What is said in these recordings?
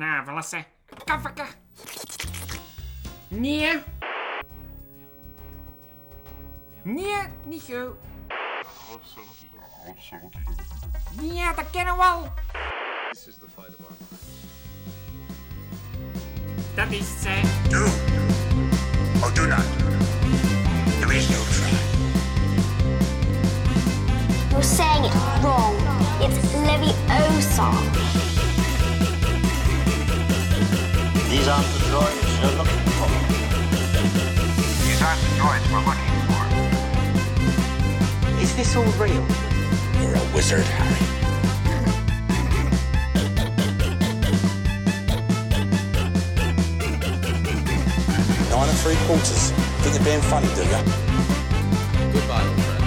Nou, verlassen. Kafferke. Nee. Nee, niet zo. Nee, dat kennen we al. This is the fight of our. Dat is het, hè. Do or do not. There is no try. You're saying it wrong. It's Leviosa. These aren't the droids you're looking for. These aren't the droids we're looking for. Is this all real? You're a wizard, Harry. Nine and three quarters. Think you're being funny, do ya? Goodbye, old friend.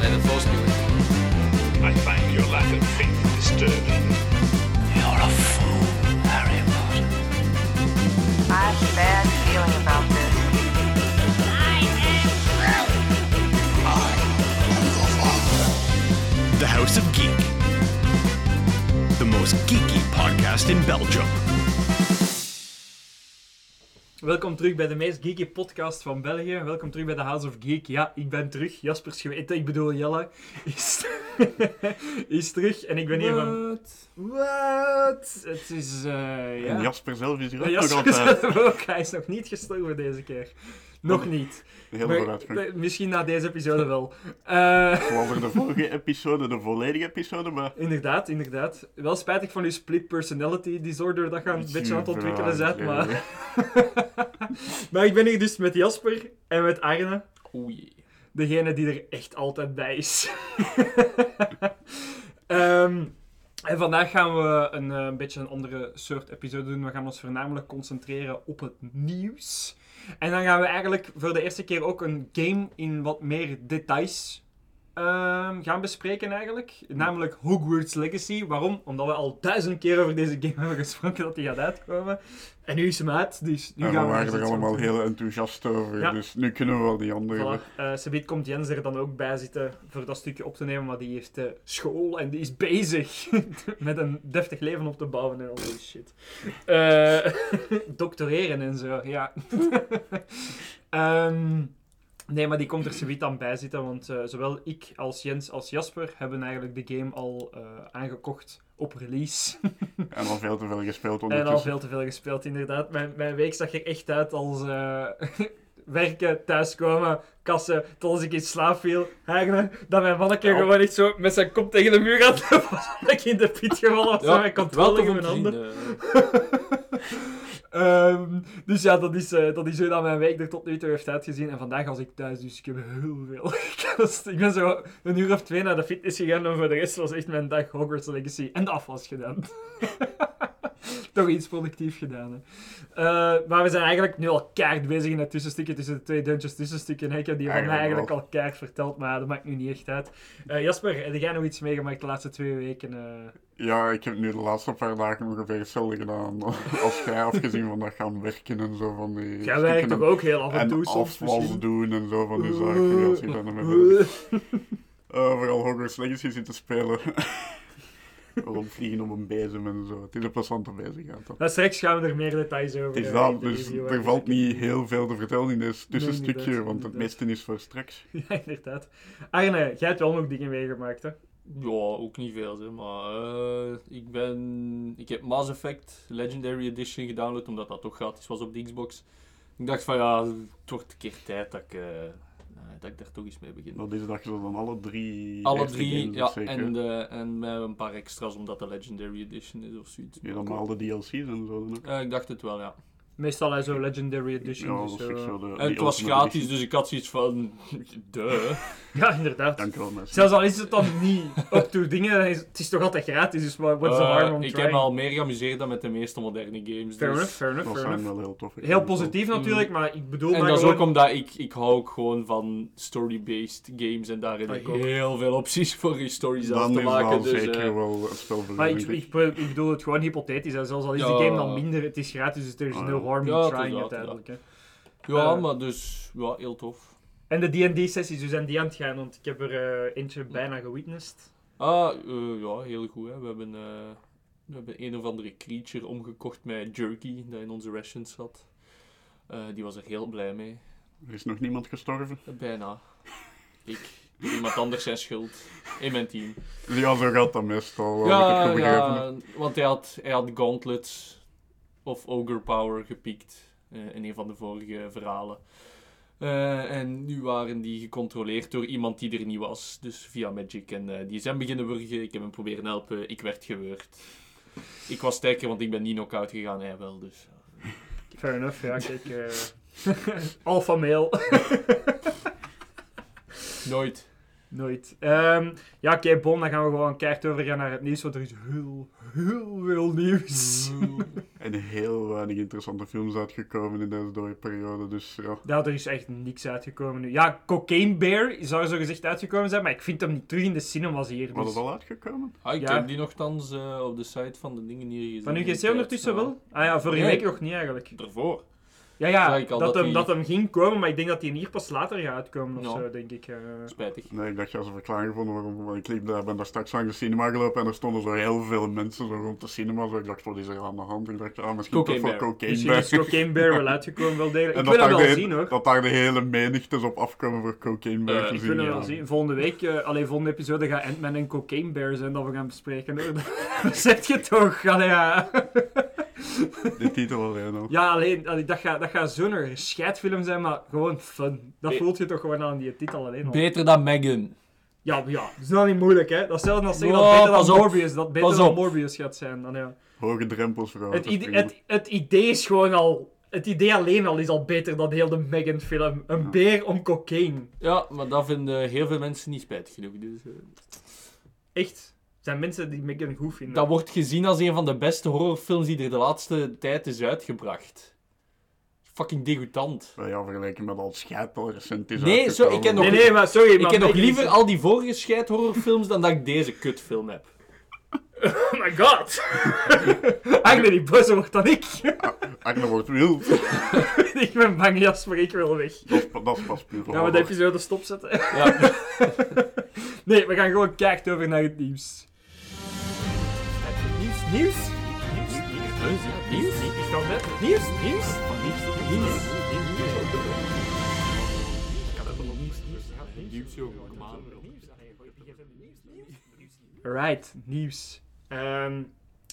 May the force be with you. I find your lack of faith disturbing. Have a bad feeling about this. The House of Geek. The most geeky podcast in Belgium. Welkom terug bij de meest geeky podcast van België. Welkom terug bij de House of Geek. Ja, ik ben terug. Jaspers geweten, ik bedoel Jelle, is, is terug. En ik ben hier van... Wat? Het is, eh ja... En Jasper zelf is hier ook nog altijd. zelf ook. Hij is nog niet gestorven deze keer. Nog niet. Heel vooruitgang. misschien na deze episode wel. Eh, Zoals er de vorige episode, de volledige episode, maar... inderdaad, inderdaad. Wel spijtig van uw split personality disorder dat je een beetje aan het ontwikkelen bent, maar... maar ik ben hier dus met Jasper en met Arne. Oei. Degene die er echt altijd bij is. Ehm, en vandaag gaan we een, eh, een beetje een andere soort episode doen. We gaan ons voornamelijk concentreren op het nieuws. En dan gaan we eigenlijk voor de eerste keer ook een game in wat meer details ehm, gaan bespreken eigenlijk. Namelijk Hogwarts Legacy. Waarom? Omdat we al duizend keer over deze game hebben gesproken dat die gaat uitkomen. En nu is hem uit, dus nu gaan we... waren er allemaal doen. heel enthousiast over, Ja. dus nu kunnen we wel die andere... Voilà. Eh Sabiet komt Jens er dan ook bij zitten voor dat stukje op te nemen, maar die heeft eh, school en die is bezig met een deftig leven op te bouwen en al die shit. Eh doctoreren en zo, ja. Ehm, nee, maar die komt er zoiets aan bij zitten, want eh, zowel ik als Jens als Jasper hebben eigenlijk de game al eh, aangekocht op release. En al veel te veel gespeeld En al ondertussen. veel te veel gespeeld, inderdaad. Mijn, mijn week zag er echt uit als eh, werken, thuiskomen, kassen, tot als ik in slaap viel. Eigenlijk dat mijn manneke gewoon echt zo met zijn kop tegen de muur had lopen, dat ik in de pit gevallen was. Ja, mijn controle in mijn handen. Ehm, dus ja, dat is, eh, dat is hoe dat mijn week er tot nu toe heeft uitgezien. En vandaag was ik thuis, dus ik heb heel veel gekast. Ik ben zo een uur of twee naar de fitness gegaan en voor de rest was echt mijn dag Hogwarts Legacy en de afwas gedaan. Toch iets productief gedaan. Hè. Eh, maar we zijn eigenlijk nu al keihard bezig in het tussenstukje tussen de twee dungeons tussenstukken. Ik heb die van mij Eigenlijk al keihard verteld, maar dat maakt nu niet echt uit. Eh, Jasper, heb jij nog iets meegemaakt de laatste twee weken? Ja, ik heb nu de laatste paar dagen ongeveer hetzelfde gedaan als jij, afgezien van dat gaan werken en zo van die... Jij werkt toch ook heel af en En toe soms misschien? doen en zo van die zaken. Als bezig Eh, vooral Hogwarts Legacy zitten spelen. Rondvliegen op een bezem en zo. Het is een plezante bezigheid. dan. Maar straks gaan we er meer details over. Het is eh, dat, dus er valt niet heel veel te vertellen in dit tussenstukje, inderdaad, want het meeste is voor straks. Ja, inderdaad. Arne, jij hebt wel nog dingen meegemaakt, hè? Ja, ook niet veel, hè, maar eh, ik ben... Ik heb Mass Effect Legendary Edition gedownload, omdat dat toch gratis was op de Xbox. Ik dacht van ja, het wordt een keer tijd dat ik, eh, eh, dat ik daar toch eens mee begin. Dat is dat je dan alle drie... Alle drie, ja, en, de, en met een paar extra's, omdat de Legendary Edition is of zoiets. Ja, dan maar al de DLC's en zo dan ook. Ik dacht het wel, ja. Meestal hè, zo Legendary Edition. Ja, dus, is zo de... En het was gratis, Edition. dus ik had zoiets van... Duh. Ja, inderdaad. Dank wel, mensen. Zelfs al is het dan niet up to dingen, is- het is toch altijd gratis, dus what- what's the Eh, harm on ik heb me al meer geamuseerd dan met de meeste moderne games. Fair dus- enough, fair enough, Dat fair zijn enough. wel heel toffe Heel positief natuurlijk, maar ik bedoel En maar dat is ook omdat ik, ik hou ook gewoon van story-based games en daar heb Ah, ik ook. heel veel opties voor je story zelf Dan te is maken. wel Dus, zeker eh, wel het spel voor Maar ik, ik, ik bedoel het gewoon hypothetisch, hè. zelfs al is Ja. de game dan minder, het is gratis, dus er is Ah, no ja. trying dat, uiteindelijk. Hè. ja, eh, maar dus ja, heel tof. En de D&D-sessies, dus zijn die aan het gaan, want ik heb er eh, eentje bijna gewitnessed. Ah, eh, ja, heel goed. Hè. We hebben eh, We hebben een of andere creature omgekocht met jerky dat in onze rations zat. Eh, die was er heel blij mee. Er is nog niemand gestorven. Bijna. Ik. Iemand anders zijn schuld. In mijn team. Ja, zo gaat dat meestal. Ja, heb ik het begrepen. ja, want hij had, hij had gauntlets of ogre power gepikt eh, in een van de vorige verhalen. Eh, en nu waren die gecontroleerd door iemand die er niet was, dus via Magic. En eh, die zijn beginnen wurgen, ik heb hem proberen helpen, ik werd gewurgd. Ik was sterker, want ik ben niet knock-out gegaan, hij wel, dus... Fair enough, ja, kijk. alpha male. Nooit. Nooit. Ehm, ja, oké, bon, dan gaan we gewoon keihard overgaan naar het nieuws, want er is heel, heel veel nieuws. En heel weinig interessante films uitgekomen in deze dode periode. Dus ja. Ja, er is echt niks uitgekomen nu. Ja, Cocaine Bear zou er zo gezegd uitgekomen zijn, maar ik vind hem niet terug in de cinemas hier. Was Dus. het al uitgekomen? Ah, ik Ja. heb die nogthans eh, op de site van de dingen hier gezien. Van UGC tijd. ondertussen wel? Ah ja, vorige Nee. week nog niet eigenlijk. Ervoor. Ja, ja, Zag ik al dat, dat hem, die- dat hem ging komen, maar ik denk dat hij hier pas later gaat uitkomen of Ja. zo, denk ik. eh. Spijtig. Nee, ik dacht, ja, ze verklaring gevonden waarom. Ik liep daar, ben daar straks langs de cinema gelopen en er stonden zo heel veel mensen zo rond de cinema. Zo, ik dacht, wat is er aan de hand? Ik dacht, ja, misschien Cocaine toch Bear. cocaine Misschien is Bear. Cocaine Bear wel uitgekomen, wel degelijk. En Ik dat wil daar, wel de, zien hoor. dat daar de hele menigtes op afkomen voor Cocaine Bear Eh, te ik zien. Ik wil ja. wel zien. Volgende week, eh alleen volgende episode, gaat Ant-Man en Cocaine Bear zijn dat we gaan bespreken. Dat zeg je toch? Allee, ja. De titel alleen al. Ja, alleen, allee, dat gaat, dat gaat zo'n scheidfilm zijn, maar gewoon fun. Dat Be- voelt je toch gewoon aan die titel alleen al. Beter dan Megan. Ja, ja, dat is nou niet moeilijk, hè. Dat is zelfs als zeggen Oh, dat beter pas dan op. Morbius, dat beter Pas dan op. Morbius gaat zijn. Dan, ja. Hoge drempels voor het, idee, het, het idee is gewoon al... Het idee alleen al is al beter dan heel de Megan-film. Een beer om cocaine. Ja, maar dat vinden heel veel mensen niet spijtig genoeg. Dus, eh, Echt. Er zijn mensen die Megan goed vinden. dat wordt gezien als een van de beste horrorfilms die er de laatste tijd is uitgebracht. Fucking degoutant. Ja, vergeleken met al scheid al recent is Nee, zo, ik ken nog, Nee, nee, maar sorry. ik ken nog is- liever al die vorige scheid horrorfilms dan dat ik deze kutfilm heb. Oh my god. Agne die boos wordt dan ik. Agne wordt wild. ik ben bang, Jasper, ik wil weg. Dat is, pas puur Gaan we de episode stopzetten? Ja. nee, we gaan gewoon keihard over naar het nieuws. Nieuws, nieuws? Nieuws, nieuws, nieuws. Nieuws, nieuws. Nieuws, nieuws. Right, nieuws. Ehm,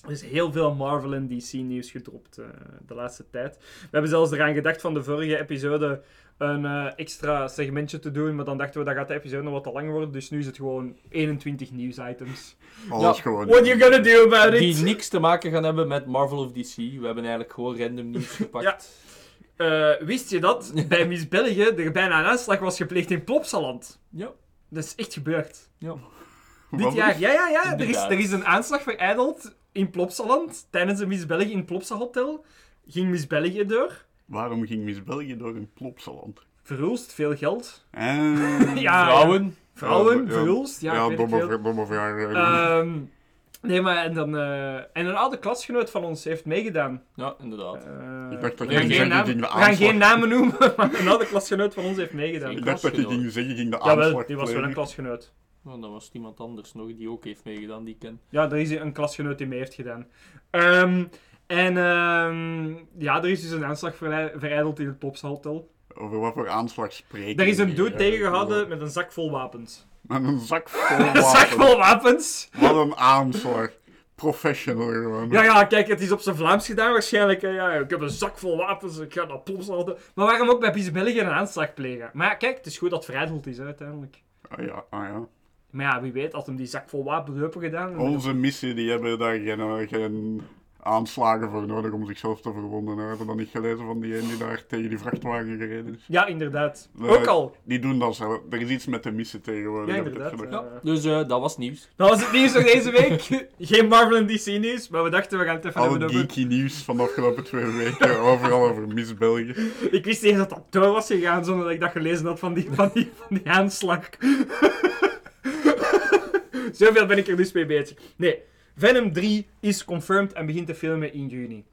er is heel veel Marvel en DC nieuws gedropt eh, de laatste tijd. We hebben zelfs eraan gedacht van de vorige episode een eh, extra segmentje te doen, maar dan dachten we dat gaat de episode nog wat te lang worden, dus nu is het gewoon 21 nieuwsitems. Alles Ja. gewoon. What you gonna do about it? Die niks te maken gaan hebben met Marvel of DC. We hebben eigenlijk gewoon random nieuws gepakt. Eh, wist je dat bij Miss België er bijna een aanslag was gepleegd in Plopsaland? Ja. Dat is echt gebeurd. ja. Dit jaar, ja, ja, ja. Er is, er is een aanslag verijdeld in Plopsaland tijdens een Miss België in het Plopsa Hotel. Ging Miss België door. Waarom ging Miss België door een plopsaland? Verhulst, veel geld. En... Ja, Vrouwen. Vrouwen, Ja, verhulst. Ja, Ja, domme, vraag. eh. Ehm, nee, maar en dan... eh, en een oude klasgenoot van ons heeft meegedaan. Ja, inderdaad. Eh, Ik dacht dat we gaan ging geen zeggen, naam- ging de We gaan geen namen noemen, maar een oude klasgenoot van ons heeft meegedaan. Ik dacht dat je ging zeggen, ging de aanslag Jawel, die was wel een klasgenoot. Nou, dan was het iemand anders nog die ook heeft meegedaan, die ik ken. Ja, er is een klasgenoot die mee heeft gedaan. Ehm, en ehm, ja, er is dus een aanslag verijdeld in het Plopsa Hotel. Over wat voor aanslag spreken Er is een dude hier tegengehouden eigenlijk? met een zak vol wapens. Met een zak vol Een zak wapens. vol wapens? Wat een aanslag. Professional gewoon. Ja, ja, kijk, het is op zijn Vlaams gedaan waarschijnlijk. hè. Ja, ik heb een zak vol wapens, ik ga naar Plopsa Hotel. Maar waarom ook bij Pies België een aanslag plegen? Maar ja, kijk, het is goed dat het verijdeld is hè, uiteindelijk. Ah, ja, ah, ja. Maar ja, wie weet, had hem die zak vol wapens open gedaan. Onze missie, die hebben daar geen, eh, geen aanslagen voor nodig om zichzelf te verwonden. Hebben we dat niet gelezen van die een die daar tegen die vrachtwagen gereden is? Ja, inderdaad. Nee. Ook al. Die doen dat zelf. Er is iets met de missie tegenwoordig. Ja, inderdaad. eh. Dus eh, dat was nieuws. Dat was het nieuws voor deze week. Geen Marvel en DC nieuws, maar we dachten we gaan het even Alle hebben over... geeky nieuws van de afgelopen twee weken. Overal over Miss België. Ik wist niet eens dat dat door was gegaan zonder dat ik dat gelezen had van die, van die, van die aanslag. Zoveel ben ik er dus mee bezig. Nee, Venom 3 is confirmed en begint te filmen in juni.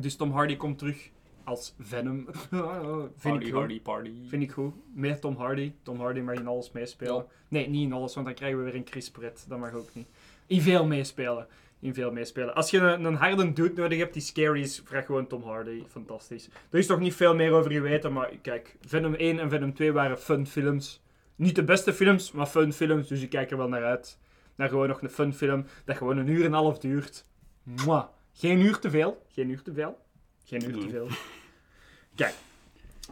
Dus Tom Hardy komt terug als Venom. Vind Party, ik goed. party, party. Vind ik goed. Met Tom Hardy. Tom Hardy mag in alles meespelen. Ja. Nee, niet in alles, want dan krijgen we weer een Chris Pratt. Dat mag ook niet. In veel meespelen. in veel meespelen. Als je een, een harde dude nodig hebt die scary is, vraag gewoon Tom Hardy. Fantastisch. Er is toch niet veel meer over geweten, maar kijk, Venom 1 en Venom 2 waren fun films. Niet de beste films, maar fun films, dus ik kijk er wel naar uit. Naar gewoon nog een fun film dat gewoon een uur en een half duurt. Mwah. Geen uur te veel. Geen uur te veel. Geen uur te veel. Kijk.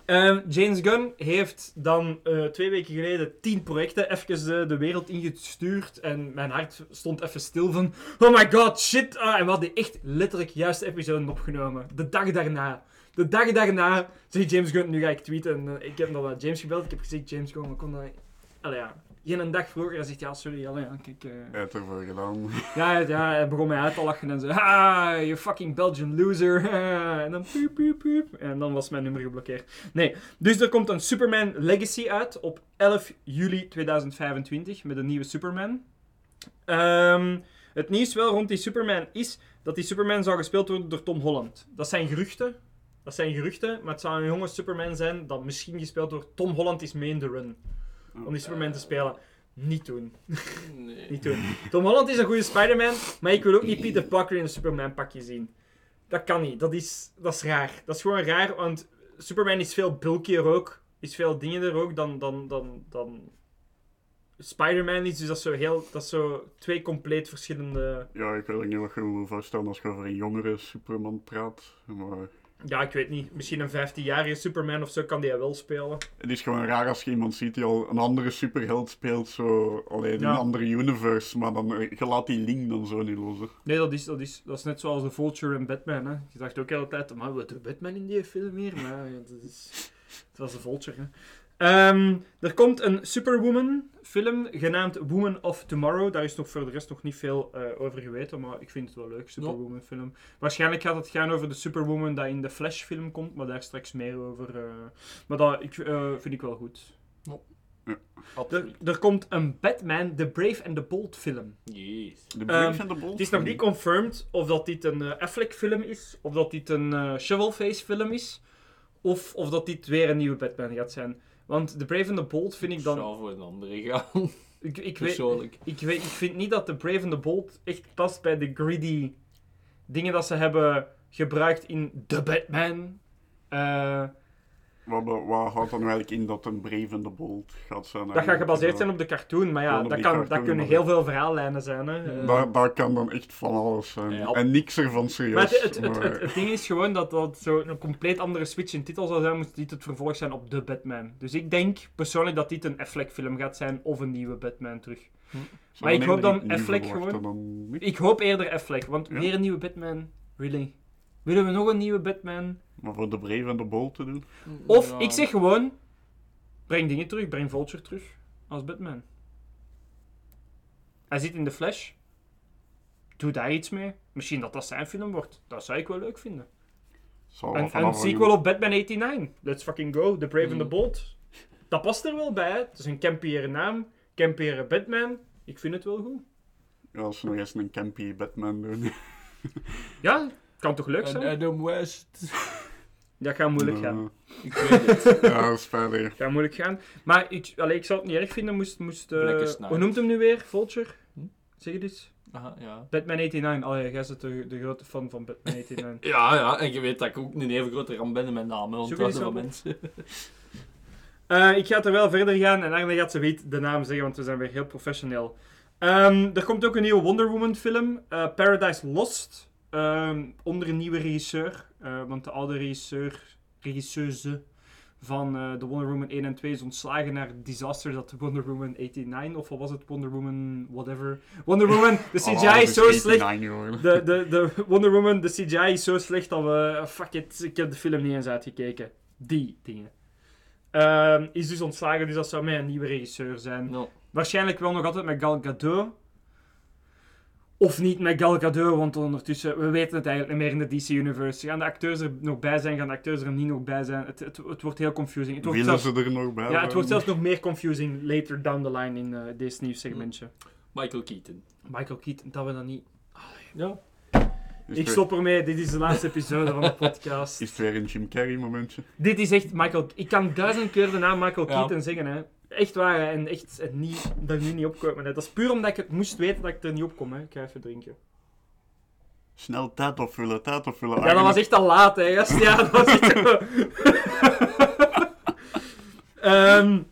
Ehm, James Gunn heeft dan eh, twee weken geleden tien projecten even de, de wereld ingestuurd. En mijn hart stond even stil van... Oh my god, shit. Ah, en we hadden echt letterlijk juist de episode opgenomen. De dag daarna. De dag daarna zegt James Gunn... Nu ga ik tweeten. En, eh, ik heb nog naar James gebeld. Ik heb gezegd, James Gunn, we dat... Allee, ja. Geen dag vroeger. Hij zegt, ja, sorry. Allee, ja, kijk... eh, Hij heeft ervoor gedaan. ja, ja, hij begon mij uit te lachen en zo. Ah, you fucking Belgian loser. en dan piep, piep, piep. En dan was mijn nummer geblokkeerd. Nee, dus er komt een Superman Legacy uit op 11 juli 2025 met een nieuwe Superman. Ehm, het nieuws wel rond die Superman is dat die Superman zou gespeeld worden door Tom Holland. Dat zijn geruchten. Dat zijn geruchten, maar het zou een jonge Superman zijn dat misschien gespeeld wordt. Tom Holland is mee in de run. Om die Superman te spelen. Niet doen. Nee. Niet doen. Tom Holland is een goede Spider-Man, maar ik wil ook niet Peter Parker in een Superman pakje zien. Dat kan niet. Dat is, dat is raar. Dat is gewoon raar, want Superman is veel bulkier ook. Is veel dingen er ook dan, dan, dan, dan Spider-Man is. Dus dat is zo heel... Dat is zo twee compleet verschillende... Ja, ik weet ook niet wat je moet voorstellen als je over een jongere Superman praat. Maar Ja, ik weet niet. Misschien een 15-jarige Superman of zo kan die wel spelen. het is gewoon raar als je iemand ziet die al een andere superheld speelt, zo alleen in Ja. een andere universe, maar dan eh, je laat die link dan zo niet los. hè. Nee, dat is, dat is, dat is net zoals de Vulture en Batman. Hè. Je dacht ook de hele tijd, maar wat doet Batman in die film hier? Maar ja, dat is... Het was de Vulture, hè. Ehm, er komt een Superwoman film genaamd Woman of Tomorrow. Daar is nog voor de rest nog niet veel eh, over geweten, maar ik vind het wel leuk, Superwoman film. Waarschijnlijk gaat het gaan over de Superwoman dat in de Flash film komt, maar daar straks meer over. eh. Maar dat ik, eh, vind ik wel goed. Er, er komt een Batman, The Brave and the Bold film. Jeez. De Brave Ehm, en de Bold. Het is nog niet confirmed of dat dit een eh, Affleck film is, of dat dit een eh Shovelface film is, of of dat dit weer een nieuwe Batman gaat zijn. Want The Brave and the Bold vind ik Ik dan... zou voor een andere gaan, Ik, ik, weet, persoonlijk. ik, weet, ik vind niet dat The Brave and the Bold echt past bij de greedy dingen dat ze hebben gebruikt in The Batman. Eh, wat wat houdt dan eigenlijk in dat een Brave en de Bold gaat zijn? dat gaat gebaseerd zijn op de cartoon, maar ja, dat, kan, cartoon, dat kunnen heel veel verhaallijnen zijn. Hè. Eh, Daar, daar kan dan echt van alles zijn. Ja. En niks ervan serieus. Maar het, het, het, maar- het, het ding is gewoon dat dat zo een compleet andere switch in titel zou zijn, moest dit het vervolg zijn op The Batman. Dus ik denk persoonlijk dat dit een Affleck film gaat zijn of een nieuwe Batman terug. Zou maar ik hoop dan Affleck gewoon. dan. Ik hoop eerder Affleck, want Ja? weer een nieuwe Batman. Really? Willen we nog een nieuwe Batman? Maar voor de Brave en de Bold te doen? Of Ja. ik zeg gewoon, breng dingen terug, breng Vulture terug als Batman. Hij zit in de Flash. Doe daar iets mee. Misschien dat dat zijn film wordt. Dat zou ik wel leuk vinden. Een, vanaf een sequel op Batman 89. Let's fucking go. The Brave and the Bold. Dat past er wel bij. hè. Het is een campiere naam. Campiere Batman. Ik vind het wel goed. Ja, als ze nog eens een campy Batman doen. Ja, kan toch leuk zijn? Adam West. Dat gaat moeilijk gaan. Ja, Ik weet het. ja, spijtig. Dat gaat moeilijk gaan. Maar ik, allee, ik zou het niet erg vinden moest... moest eh, hoe noemt hem nu weer? Vulture? Hm? Zeg je dit? Aha, ja. Batman 89. Allee, jij bent de, de grote fan van Batman 89. Ja, ja, en je weet dat ik ook een even grote ram ben in mijn naam, want Zoek dat zijn wel mensen. Eh, ik ga er wel verder gaan en Arne gaat ze weet de naam zeggen, want we zijn weer heel professioneel. Ehm, er komt ook een nieuwe Wonder Woman film, eh, Paradise Lost, ehm, onder een nieuwe regisseur. eh, want de oude regisseur, regisseuse van eh, de Wonder Woman 1 en 2 is ontslagen naar disaster dat Wonder Woman 89, of wat was het, Wonder Woman whatever. Wonder Woman, de CGI Alles is zo slecht. 89 geworden. De, de, de Wonder Woman, de CGI is zo slecht dat we... Fuck it, ik heb de film niet eens uitgekeken. Die dingen. Ehm, is dus ontslagen, dus dat zou mij een nieuwe regisseur zijn. No. Waarschijnlijk wel nog altijd met Gal Gadot. Of niet met Gal Gadot, want ondertussen... We weten het eigenlijk niet meer in de DC-universe. Gaan de acteurs er nog bij zijn? Gaan de acteurs er niet nog bij zijn? Het, het, het wordt heel confusing. Het wordt Willen zelfs, ze er nog bij? ja, het wordt zelfs nog meer confusing later down the line in eh deze nieuwssegmentje. Michael Keaton. Michael Keaton, dat we dat niet... Ja. Is Ik stop ermee, dit is de laatste episode van de podcast. Is het weer een Jim Carrey momentje? Dit is echt Michael... Ik kan duizend keer de naam Michael Ja. Keaton zeggen, hè. Echt waar, en echt en niet, er nu niet opkomen. Dat is puur omdat ik het moest weten dat ik er niet op kom, hè. Ik ga even drinken. Snel tijd opvullen, tijd opvullen. Ja, dat was echt al laat, hè, gast. Ja, dat was echt... Ehm,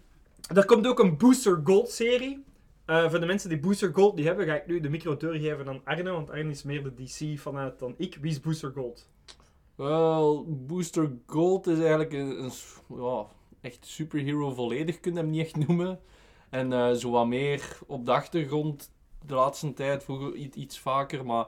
er komt ook een Booster Gold serie. Eh, voor de mensen die Booster Gold niet hebben, ga ik nu de micro doorgeven aan Arne, want Arne is meer de DC vanuit dan ik. Wie is Booster Gold? Wel, Booster Gold is eigenlijk een, een ja, echt superhero volledig, kun je hem niet echt noemen. En eh, zo wat meer op de achtergrond de laatste tijd, vroeger iets vaker, maar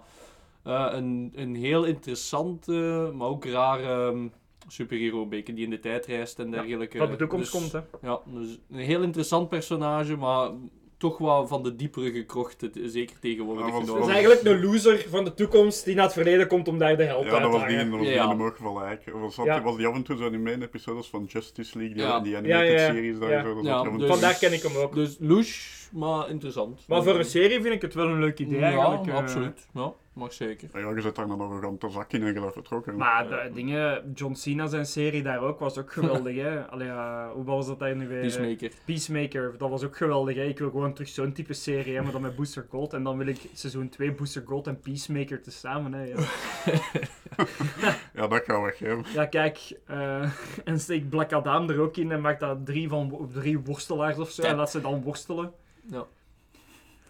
eh, een, een heel interessante, maar ook rare ehm, superhero, die in de tijd reist en dergelijke. Wat de toekomst Dus- komt, hè. Ja, dus een heel interessant personage, maar toch wel van de diepere gekrochten, zeker tegenwoordig. Ja, was-. Dat is eigenlijk een loser van de toekomst die naar het verleden komt om daar de held Ja, uit te hangen. dat was die Ja. in de geval eigenlijk. Was, Ja. was die af en toe zo in main episodes van Justice League, die, Ja. die Ja, animated ja, ja. series daar Ja. zo. Dat Ja, dus- Vandaar ken ik hem ook. Dus louche, maar interessant. Maar voor een serie vind ik het wel een leuk idee eigenlijk. Ja, eh. absoluut. Ja, mag zeker. Ja, je zet daar een arrogante zak in en je laat vertrokken. Maar de dingen, John Cena zijn serie daar ook was ook geweldig, hè. Allee, eh, hoe was dat daar nu weer? Peacemaker. Peacemaker, dat was ook geweldig, hè. Ik wil gewoon terug zo'n type serie, hè, maar dan met Booster Gold. En dan wil ik seizoen 2 Booster Gold en Peacemaker tezamen, hè. Ja, Ja, dat gaat weg, hè. ja kijk, eh, en steek Black Adam er ook in en maak daar drie, van, drie worstelaars of zo en laat ze dan worstelen. Ja.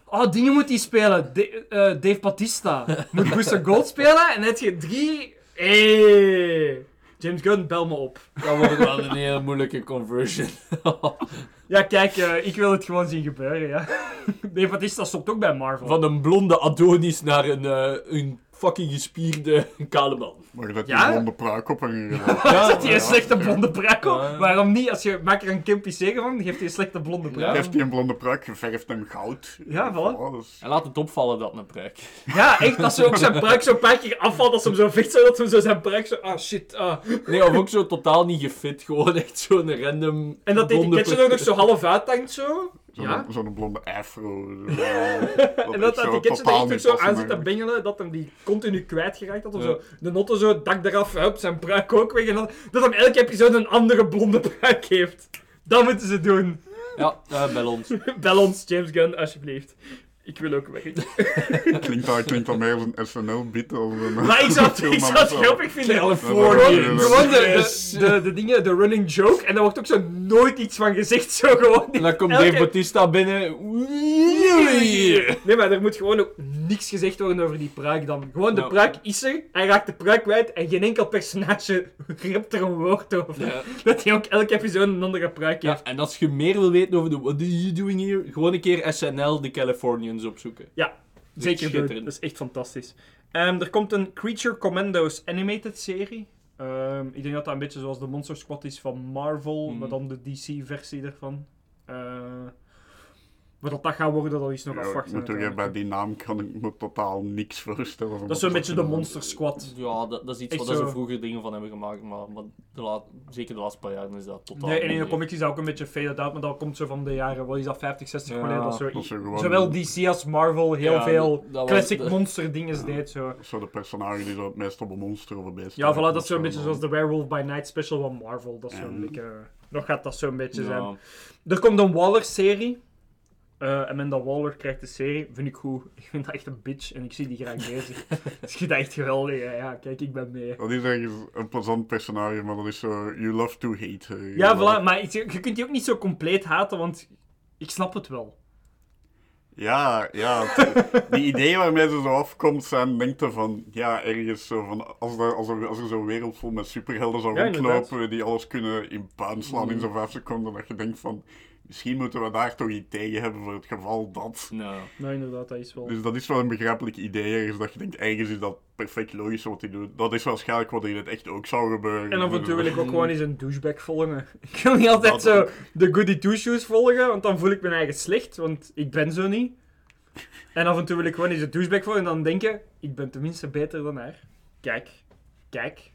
Oh, dingen moet hij spelen. Eh, Dave Batista moet Booster Gold spelen en heb je drie... Hey. James Gunn, bel me op. Dat wordt wel een hele moeilijke conversion. Ja, kijk, eh, ik wil het gewoon zien gebeuren, ja. Dave Batista stopt ook bij Marvel. Van een blonde Adonis naar een, eh, een fucking gespierde kale man. Maar je Ja? die blonde pruik op en je... Ja, Zet hij een slechte blonde pruik op? Ja. Waarom niet? Als je maakt er een Kim PC van, geeft hij een slechte blonde pruik. Geeft die een blonde pruik, je verft hem goud. Ja, voilà. En laat het opvallen dat een pruik. Ja, echt, dat ze ook zijn pruik zo een paar keer afvalt als hem zo vecht, zodat hem zo zijn pruik zo... Ah, shit, ah. Nee, of ook zo totaal niet gefit. Gewoon echt zo'n random. En dat etiketje er nog zo half uithangt, zo. Zo'n Ja. zo'n blonde afro. Zo, En dat dat etiketje er echt ook zo aan zit te bingen. bengelen, dat hem die continu kwijtgeraakt had. Of Ja. zo. De notte zo, het dak eraf, hup, zijn pruik ook weg. En dan, dat hem elke episode een andere blonde pruik heeft. Dat moeten ze doen. Ja, eh, bel ons. Bel ons, James Gunn, alsjeblieft. Ik wil ook weg. Klinkt dat, klinkt dat meer als een SNL-bit. als een- Maar ik zou het, ik zou het grappig vinden. Californië. Gewoon, de, de, de, de dingen, de running joke. En daar wordt ook zo nooit iets van gezegd. Zo gewoon. En dan komt Elke- Dave Bautista binnen. Nee, maar er moet gewoon ook niks gezegd worden over die pruik dan. Gewoon, de Ja. pruik is er, hij raakt de pruik kwijt en geen enkel personage rept er een woord over. Ja. Dat hij ook elke episode een andere pruik heeft. Ja, en als je meer wil weten over de What are you doing here? Gewoon een keer SNL, de Californians opzoeken. Ja, zeker doen. Dat is echt fantastisch. Ehm, er komt een Creature Commandos animated serie. Ehm, ik denk dat dat een beetje zoals de Monster Squad is van Marvel, Mhm. maar dan de DC-versie ervan. Eh wat dat, dat gaat worden, dat is nog Ja, afwachten. ik moet bij die naam kan ik me totaal niks voorstellen. Dat is zo'n beetje de Monster Squad. Ja, dat, dat is iets Echt waar zo. ze vroeger dingen van hebben gemaakt, maar, maar de laat, zeker de laatste paar jaar is dat totaal Nee, en in de comics is dat ook een beetje faded out, maar dat komt zo van de jaren, wat is dat, 50, 60 Ja, geleden. Dat zo, Dat is zo gewoon- zowel DC als Marvel heel Ja, veel classic de- monster dingen deed. Zo. Zo de personage die zo het meest op een monster of een beest Ja, voilà, dat is zo'n zo beetje zoals de Werewolf by Night special van Marvel. Dat is zo'n beetje... Nog gaat dat zo'n beetje zijn. Er komt een Waller-serie. Eh, en Amanda Waller krijgt de serie. Vind ik goed. Ik vind dat echt een bitch en ik zie die graag bezig. dus ik vind dat echt geweldig. hè. Ja, kijk, ik ben mee. Dat is ergens een plezant personage, maar dat is zo... You love to hate. Ja, voilà. Maar ik- je kunt die ook niet zo compleet haten, want ik snap het wel. Ja, ja. het- die ideeën waarmee ze zo afkomt zijn, denkt je van... Ja, ergens zo van... Als er, als er, als er zo'n wereld vol met superhelden zou Ja, rondlopen, die alles kunnen in puin slaan Mm. in zo'n vijf seconden, dat je denkt van... Misschien moeten we daar toch iets tegen hebben voor het geval dat... Nou, Nou, inderdaad, dat is wel... Dus dat is wel een begrijpelijk idee ergens, dat je denkt, ergens is dat perfect logisch wat hij doet. Dat is waarschijnlijk wat in het echt ook zou gebeuren. En af en toe wil ik ook gewoon eens een douchebag volgen. Ik wil niet altijd Dat zo ook. de goody two-shoes volgen, want dan voel ik mijn eigen slecht, want ik ben zo niet. En af en toe wil ik gewoon eens een douchebag volgen en dan denken, ik ben tenminste beter dan haar. Kijk, kijk.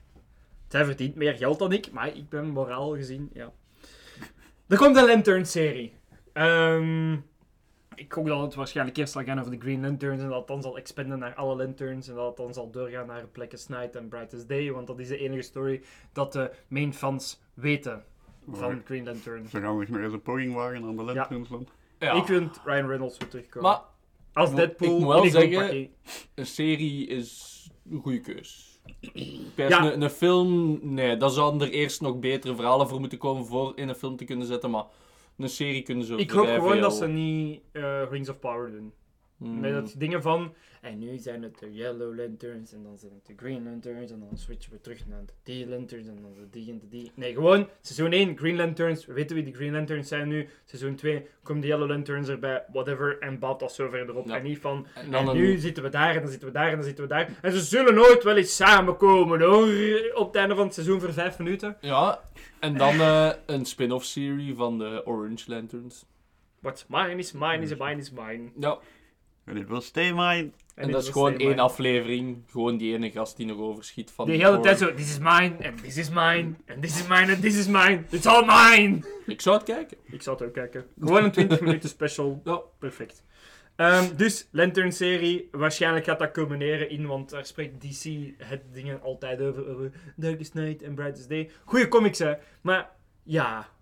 Zij verdient meer geld dan ik, maar ik ben moraal gezien, ja. Er komt een Lantern-serie. Ehm, ik hoop dat het waarschijnlijk eerst zal gaan over de Green Lanterns en dat het dan zal expanden naar alle Lanterns en dat het dan zal doorgaan naar Blackest Night en Brightest Day, want dat is de enige story dat de main fans weten van. Green Lantern. Ze gaan zich nog eens een poging wagen aan de Lanterns dan. ja. Ik vind Ryan Reynolds moet terugkomen. Maar Als ik Deadpool moet wel zeggen- een serie is een goede keus. Ja. een, een film, nee, daar zouden er eerst nog betere verhalen voor moeten komen voor in een film te kunnen zetten, maar een serie kunnen ze Ik hoop gewoon dat ze niet eh, Rings of Power doen. Hmm. Met dat dingen van. En nu zijn het de Yellow Lanterns en dan zijn het de Green Lanterns en dan switchen we terug naar de die Lanterns en dan de die en de die. Nee, gewoon seizoen 1 Green Lanterns. We weten wie de Green Lanterns zijn nu. Seizoen 2 komen de Yellow Lanterns erbij, whatever. En bouwt dat zo verder op. Ja. En niet van. En En, dan een- nu zitten we daar en dan zitten we daar en dan zitten we daar. En ze zullen nooit wel eens samenkomen hoor. Op het einde van het seizoen voor 5 minuten. Ja, en dan eh, een spin-off serie van de Orange Lanterns. What's mine is mine is mine is mine. Ja, En it will stay mine. En, dat is gewoon één aflevering. Gewoon die ene gast die nog overschiet van... De hele tijd zo, this is mine, and this is mine, and this is mine, and this is mine. It's all mine! Ik zou het kijken. Ik zal het ook kijken. Gewoon een 20 minuten special. Ja. Perfect. Ehm, dus, Lantern-serie. Waarschijnlijk gaat dat culmineren in, want daar spreekt DC het dingen altijd over. over Darkest Night en Brightest Day. Goeie comics, hè. Maar, ja...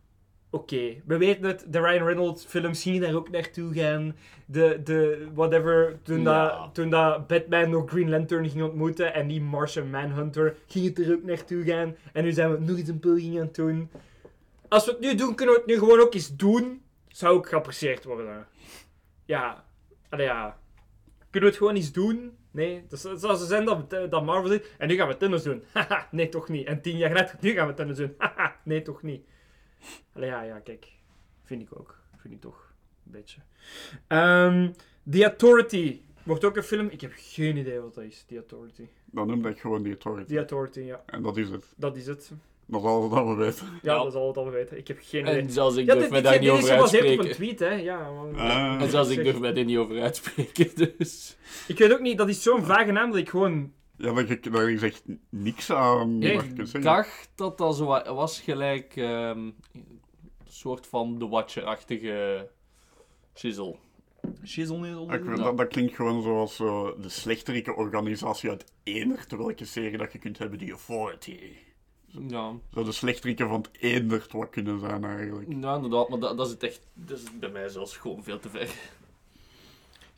Oké, we weten het, de Ryan Reynolds films gingen daar ook naartoe gaan. De, de, whatever, toen, Ja. dat, toen dat Batman nog Green Lantern ging ontmoeten en die Martian Manhunter, ging het er ook naartoe gaan. En nu zijn we nog eens een poging aan het doen. Als we het nu doen, kunnen we het nu gewoon ook eens doen. Zou ook geapprecieerd worden. Ja, allee, ja. Kunnen we het gewoon eens doen? Nee, dat zoals ze zijn dat, dat Marvel zit. En nu gaan we tennis doen. Haha, nee, toch niet. En tien jaar later, nu gaan we tennis doen. Haha, nee, toch niet. Allee, ja, ja, kijk. Vind ik ook. Vind ik toch. Een beetje. Ehm, The Authority. Wordt ook een film. Ik heb geen idee wat dat is, The Authority. Dan noem ik gewoon die authority. The Authority, ja. En dat is het. Dat is het. Dat is alles dat we weten. Ja, Ja. dat is al wat we weten. Ik heb geen idee. En zelfs ik ja, durf dit, daar dit niet is over gebaseerd op een uitspreken. tweet, hè. Ja, maar- Ah. En zelfs ik durf mij er niet over uitspreken, dus... Ik weet ook niet, dat is zo'n vage naam dat ik gewoon... Ja, daar, daar is echt niks aan. Je Ik dacht dat dat zo wa- was gelijk... ehm, een soort van The Watcher-achtige shizzle. Shizzle Ik dat, dat klinkt gewoon zoals zo de slechterieke organisatie uit Eendert, welke serie dat je kunt hebben, die Authority. Ja, Zo de slechterieke van het Eendert wat kunnen zijn eigenlijk. ja inderdaad, maar dat, dat is het echt... Dat is bij mij zelfs gewoon veel te ver.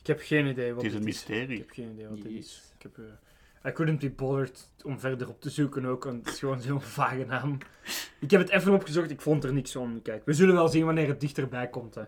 Ik heb geen idee wat Het is een dit mysterie. Ik heb geen idee wat Jeez. is. Ik heb... eh, I couldn't be bothered om verder op te zoeken ook, want het is gewoon zo'n vage naam. Ik heb het even opgezocht, ik vond er niks van. Kijk, we zullen wel zien wanneer het dichterbij komt. Hè.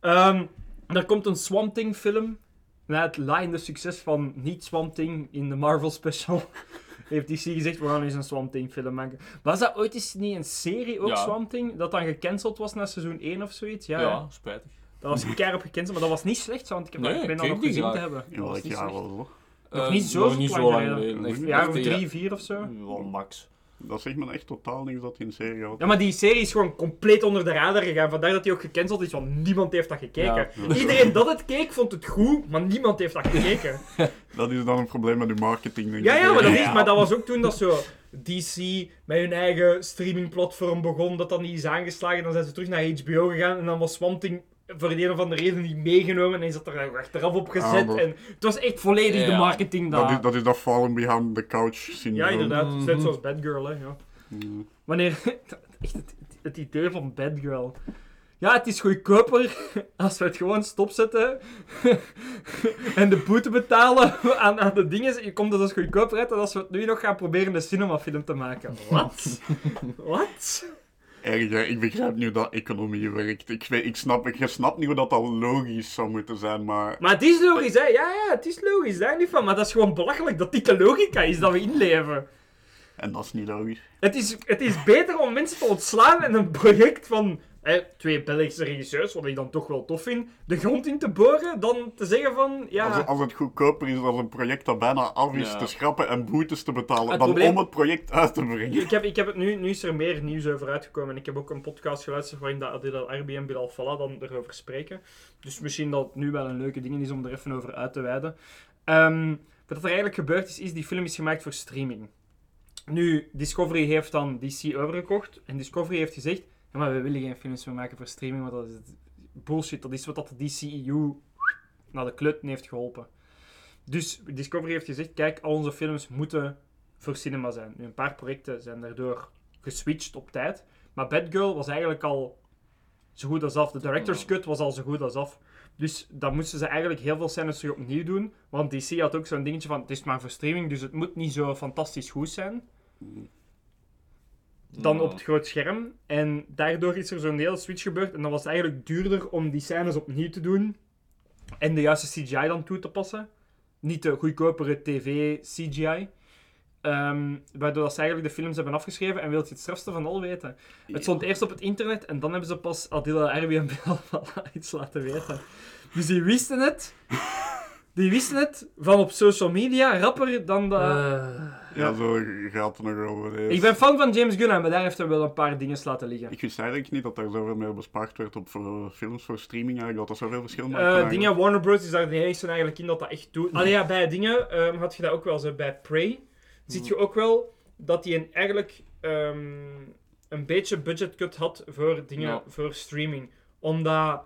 Ehm, er komt een Swamp Thing film. Na het laaiende succes van niet Swamp Thing in de Marvel special, heeft DC gezegd, we gaan eens een Swamp Thing film maken. Was dat ooit eens niet een serie, ook Ja. Swamp Thing, dat dan gecanceld was na seizoen 1 of zoiets? Ja, Ja, ja. spijtig. dat was keihard gecanceld, maar dat was niet slecht, want ik, heb Nee, dat, ik ben ik dat nog gezien te hebben. In Dat was welk niet jaar slecht. was dat? Nog Eh, niet zo nog niet lang zo lang geleden. geleden. Een Echt- Ja, of drie, vier of zo. Wel max. Dat zegt me echt totaal niks dat in serie had. Ja, maar die serie is gewoon compleet onder de radar gegaan. Vandaar dat die ook gecanceld is, want niemand heeft dat gekeken. Ja. Iedereen dat het keek, vond het goed, maar niemand heeft dat gekeken. Dat is dan een probleem met uw marketing, denk Ja, ik. ja, maar dat, is, maar dat was ook toen dat zo DC met hun eigen streamingplatform begon, dat dat niet is aangeslagen. Dan zijn ze terug naar HBO gegaan en dan was Swamp Thing voor de een of andere reden niet meegenomen en is dat er achteraf op gezet. Ah, dat- en het was echt volledig de marketing Dat daar. is, dat is dat fallen behind the couch syndroom. Ja, inderdaad. Mhm. Net zoals Batgirl, hè. Ja. Mm. Wanneer... Echt het, het idee van Batgirl. Ja, het is goedkoper als we het gewoon stopzetten en de boete betalen aan, aan de dingen. Je komt dus goedkoper uit dan als we het nu nog gaan proberen een cinemafilm te maken. Wat? Wat? Erg, hè. ik begrijp nu dat economie werkt. Ik, weet, ik, snap, ik snap niet hoe dat al logisch zou moeten zijn, maar... Maar het is logisch, hè? Ja, ja, het is logisch, daar niet van. Maar dat is gewoon belachelijk dat dit de logica is dat we inleven. En dat is niet logisch. Het is, het is beter om mensen te ontslaan en een project van hè, twee Belgische regisseurs, wat ik dan toch wel tof vind, de grond in te boren, dan te zeggen van, ja... Als, als het goedkoper is dan een project dat bijna af is Ja. te schrappen en boetes te betalen, Het dan probleem- om het project uit te brengen. Ik heb, ik heb het nu, nu is er meer nieuws over uitgekomen. En ik heb ook een podcast geluisterd waarin dat Adil Arbi en Bilal Fallah dan erover spreken. Dus misschien dat het nu wel een leuke ding is om er even over uit te wijden. Ehm, wat er eigenlijk gebeurd is, is die film is gemaakt voor streaming. Nu, Discovery heeft dan DC overgekocht. En Discovery heeft gezegd, maar we willen geen films meer maken voor streaming, want dat is bullshit. Dat is wat dat de DCEU naar de klut heeft geholpen. Dus Discovery heeft gezegd, kijk, al onze films moeten voor cinema zijn. Nu, een paar projecten zijn daardoor geswitcht op tijd. Maar Batgirl was eigenlijk al zo goed als af. De director's cut was al zo goed als af. Dus dan moesten ze eigenlijk heel veel scènes terug opnieuw doen. Want DC had ook zo'n dingetje van, het is maar voor streaming, dus het moet niet zo fantastisch goed zijn. Dan Ja. op het groot scherm. En daardoor is er zo'n hele switch gebeurd. En dan was het eigenlijk duurder om die scènes opnieuw te doen. En de juiste CGI dan toe te passen. Niet de goedkopere TV-CGI. Ehm, waardoor dat ze eigenlijk de films hebben afgeschreven. En wilt je het strafste van al weten? Het stond eerst op het internet en dan hebben ze pas Adila Airbnb iets laten weten. Dus die wisten het. Die wisten het van op social media rapper dan de... Ja, zo gaat het nog over. Ik ben fan van James Gunn, maar daar heeft hij wel een paar dingen laten liggen. Ik wist eigenlijk niet dat er zoveel meer bespaard werd op voor films voor streaming eigenlijk, dat er zoveel verschil. Eh, dingen, Warner Bros. is daar de enige eigenlijk in dat dat echt doet. Allee, ja, bij dingen ehm, had je dat ook wel zo. Bij Prey ziet je ook wel dat hij een, eigenlijk ehm, een beetje budget cut had voor dingen, Ja. voor streaming. Omdat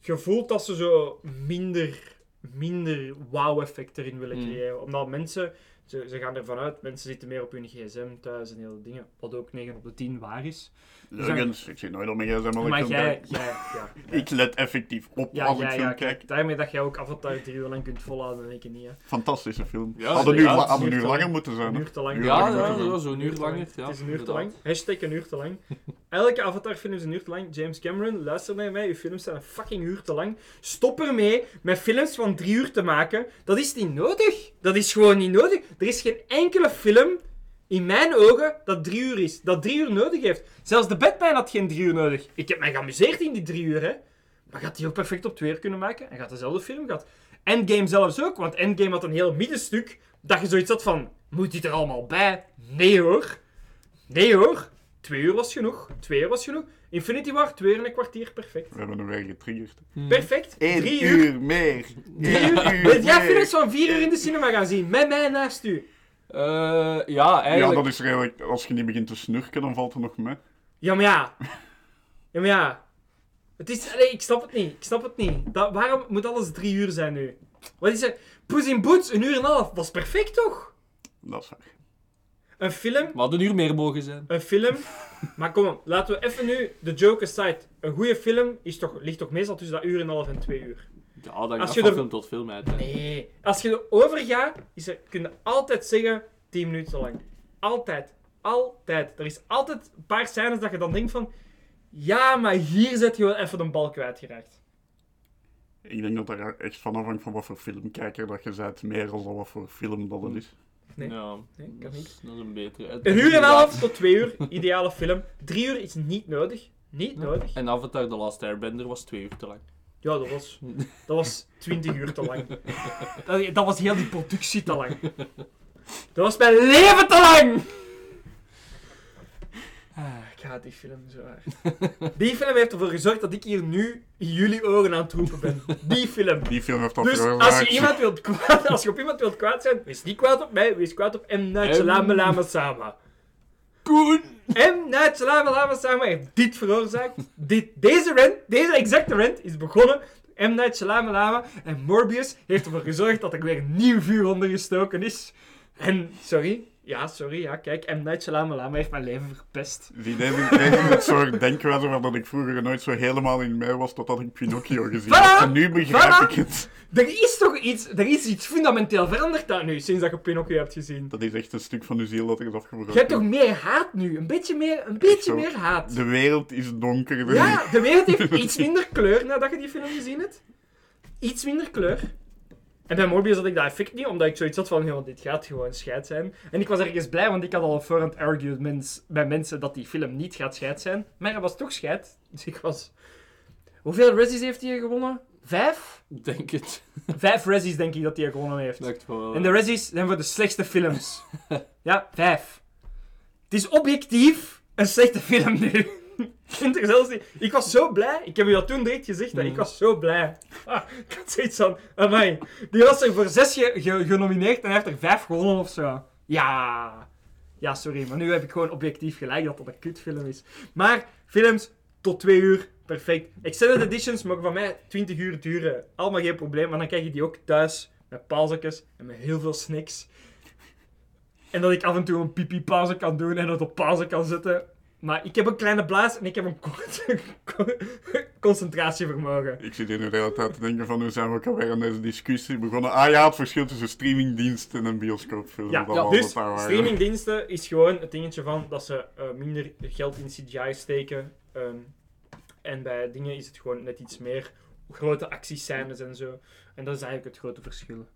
je voelt dat ze zo minder, minder wow-effect erin willen Mm. creëren. Omdat mensen, ze, ze gaan ervan uit, mensen zitten meer op hun gsm thuis en hele dingen. Wat ook 9 op de 10 waar is. Leugens, ik zit nooit op mijn gsm als ik Maar film jij, jij, ja. Ik let effectief op Ja, als ik ja, film ja, kijk. kijk, daarmee dat jij ook Avatar drie uur lang kunt volhouden, denk ik niet. Hè. Fantastische film. Ja, ja, hadden een nu uur te langer lang. moeten zijn. Een uur te lang. Ja, langer ja, moeten zijn. ja, zo'n uur langer. Ja, het is een uur te lang. Hashtag een uur te lang. Elke Avatar-film is een uur te lang. James Cameron, luister naar mij. Uw films zijn een fucking uur te lang. Stop ermee met films van drie uur te maken. Dat is niet nodig. Dat is gewoon niet nodig. Er is geen enkele film, in mijn ogen, dat drie uur is. Dat drie uur nodig heeft. Zelfs de Batman had geen drie uur nodig. Ik heb mij geamuseerd in die drie uur, hè. Maar gaat die ook perfect op twee uur kunnen maken? En gaat dezelfde film gehad. Endgame zelfs ook, want Endgame had een heel middenstuk. Dat je zoiets had van, moet dit er allemaal bij? Nee hoor. Nee hoor. Twee uur was genoeg. Twee uur was genoeg. Infinity War, twee uur en een kwartier, perfect. We hebben hem weer getriggerd. Perfect. Eén Drie uur, uur. meer. Drie Eén uur. uur Wil jij films van vier uur in de cinema gaan zien? Met mij naast u. Eh, ja, Ja, eigenlijk. dat is redelijk... Als je niet begint te snurken, dan valt er nog mee. Ja, maar ja. Ja, maar ja. Het is... Nee, ik snap het niet. Ik snap het niet. Dat, waarom moet alles drie uur zijn nu? Wat is er? Puss in Boots, een uur en een half. Dat is perfect, toch? Dat is waar. Een film... We hadden een uur meer mogen zijn. Een film... Maar kom op, laten we even nu de joke aside. Een goede film is toch, ligt toch meestal tussen dat uur en een half en twee uur. Ja, dan Als gaat je van er- film tot film uit. hè. Nee. Als je erover gaat, is er, kun je altijd zeggen 10 minuten lang. Altijd. Altijd. Er is altijd een paar scènes dat je dan denkt van... Ja, maar hier zet je wel even een bal kwijtgeraakt. Ik denk dat er echt van afhangt van wat voor filmkijker dat je bent, meer dan wat voor film dat het is. Nee. Ja, Nee, kan dat, niet. is, dat is een betere. Een uur en een half tot twee uur, ideale film. Drie uur is niet nodig. Niet nodig. En Avatar The Last Airbender was twee uur te lang. Ja, dat was, dat was 20 uur te lang. Dat, dat was heel die productie te lang. Dat was mijn leven te lang! Ah, ik haat die film zo erg. Die film heeft ervoor gezorgd dat ik hier nu in jullie ogen aan het roepen ben. Die film. Die film heeft dat Dus als je, iemand wilt kwaad, als je op iemand wilt kwaad zijn, wees niet kwaad op mij, wees kwaad op M. Night. Shyamalan Sama. Koen! M. Night Shyamalan Sama heeft dit veroorzaakt. Dit, deze rant, deze exacte rant is begonnen door M. Night Shyamalan en Morbius heeft ervoor gezorgd dat er weer nieuw vuur onder gestoken is. En, sorry, ja, sorry, ja, kijk, M. Night Shyamalan heeft mijn leven verpest. Deze, deze is het soort denkwijze dat ik vroeger nooit zo helemaal in mee was totdat ik Pinocchio gezien Voilà! had. En nu begrijp Voilà! ik het. Er is toch iets, er is iets fundamenteel veranderd daar nu, sinds dat je Pinocchio hebt gezien. Dat is echt een stuk van uw ziel dat er is afgebroken. Je hebt toch meer haat nu? Een beetje meer, een beetje Zo. meer haat. De wereld is donkerder. Ja, de wereld heeft iets minder kleur nadat je die film gezien hebt. Iets minder kleur. En bij Morbius had ik dat effect niet, omdat ik zoiets had van, joh, dit gaat gewoon scheid zijn. En ik was ergens blij, want ik had al op voorhand argued mens, bij mensen dat die film niet gaat scheid zijn. Maar hij was toch scheid. Dus ik was... Hoeveel Razzies heeft hij gewonnen? Vijf? Denk het. Vijf Razzies denk ik dat hij gewonnen heeft. Van wel, En de Razzies zijn voor de slechtste films. ja, vijf. Het is objectief een slechte film nu. Ik vind er zelfs niet... Ik was zo blij. Ik heb je dat toen direct gezegd. hè. Ik was zo blij. Ah, ik had zoiets van... Amai. Die was er voor zes ge- ge- genomineerd en hij heeft er vijf gewonnen of zo. Ja. Ja, sorry. Maar nu heb ik gewoon objectief gelijk dat dat een kutfilm is. Maar films tot twee uur. Perfect. Extended editions mogen van mij 20 uur duren. Allemaal geen probleem. Maar dan krijg je die ook thuis. Met pauzekjes en met heel veel snacks. En dat ik af en toe een pipi pauze kan doen en het op pauze kan zetten. Maar ik heb een kleine blaas en ik heb een kort concentratievermogen. Ik zit hier nu de hele tijd te denken van hoe zijn we ook alweer aan deze discussie begonnen. Ah ja, het verschil tussen streamingdiensten en een bioscoopfilm. Ja, ja, dus streamingdiensten is gewoon het dingetje van dat ze eh, minder geld in CGI steken. ehm, en bij dingen is het gewoon net iets meer grote actiescènes en zo. En dat is eigenlijk het grote verschil.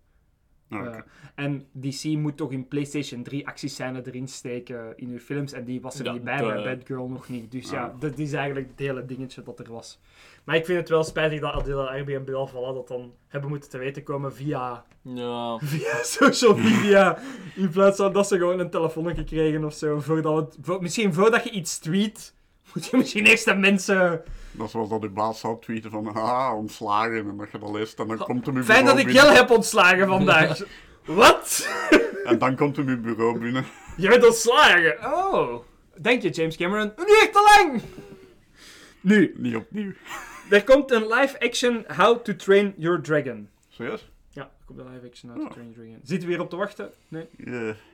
Ah. Eh, en DC moet toch in PlayStation 3 actiescènes erin steken in hun films. En die was er Ja, niet bij, de- bij Batgirl nog niet. Dus ja, Ah. dat is eigenlijk het hele dingetje dat er was. Maar ik vind het wel spijtig dat Adela Airbnb en Bilal Valla dat dan hebben moeten te weten komen via, Ja. via social media. In plaats van dat ze gewoon een telefoonnetje kregen of zo. Voordat het, voor- misschien voordat je iets tweet, moet je misschien eerst de mensen... Dat is zoals dat uw baas zou tweeten van ah, ontslagen. En dat je dat leest en dan komt hem uw Fijn dat bureau ik. Jelle heb ontslagen vandaag. Wat? En dan komt hem uw bureau binnen. Je bent ontslagen. Oh. Denk je, James Cameron? Nu echt te lang. Nu, Niet opnieuw. er komt een live-action How to Train Your Dragon. Serieus? Komt een live-action Oh. Train Your Dragon. Zitten we weer op te wachten? Nee, Ja,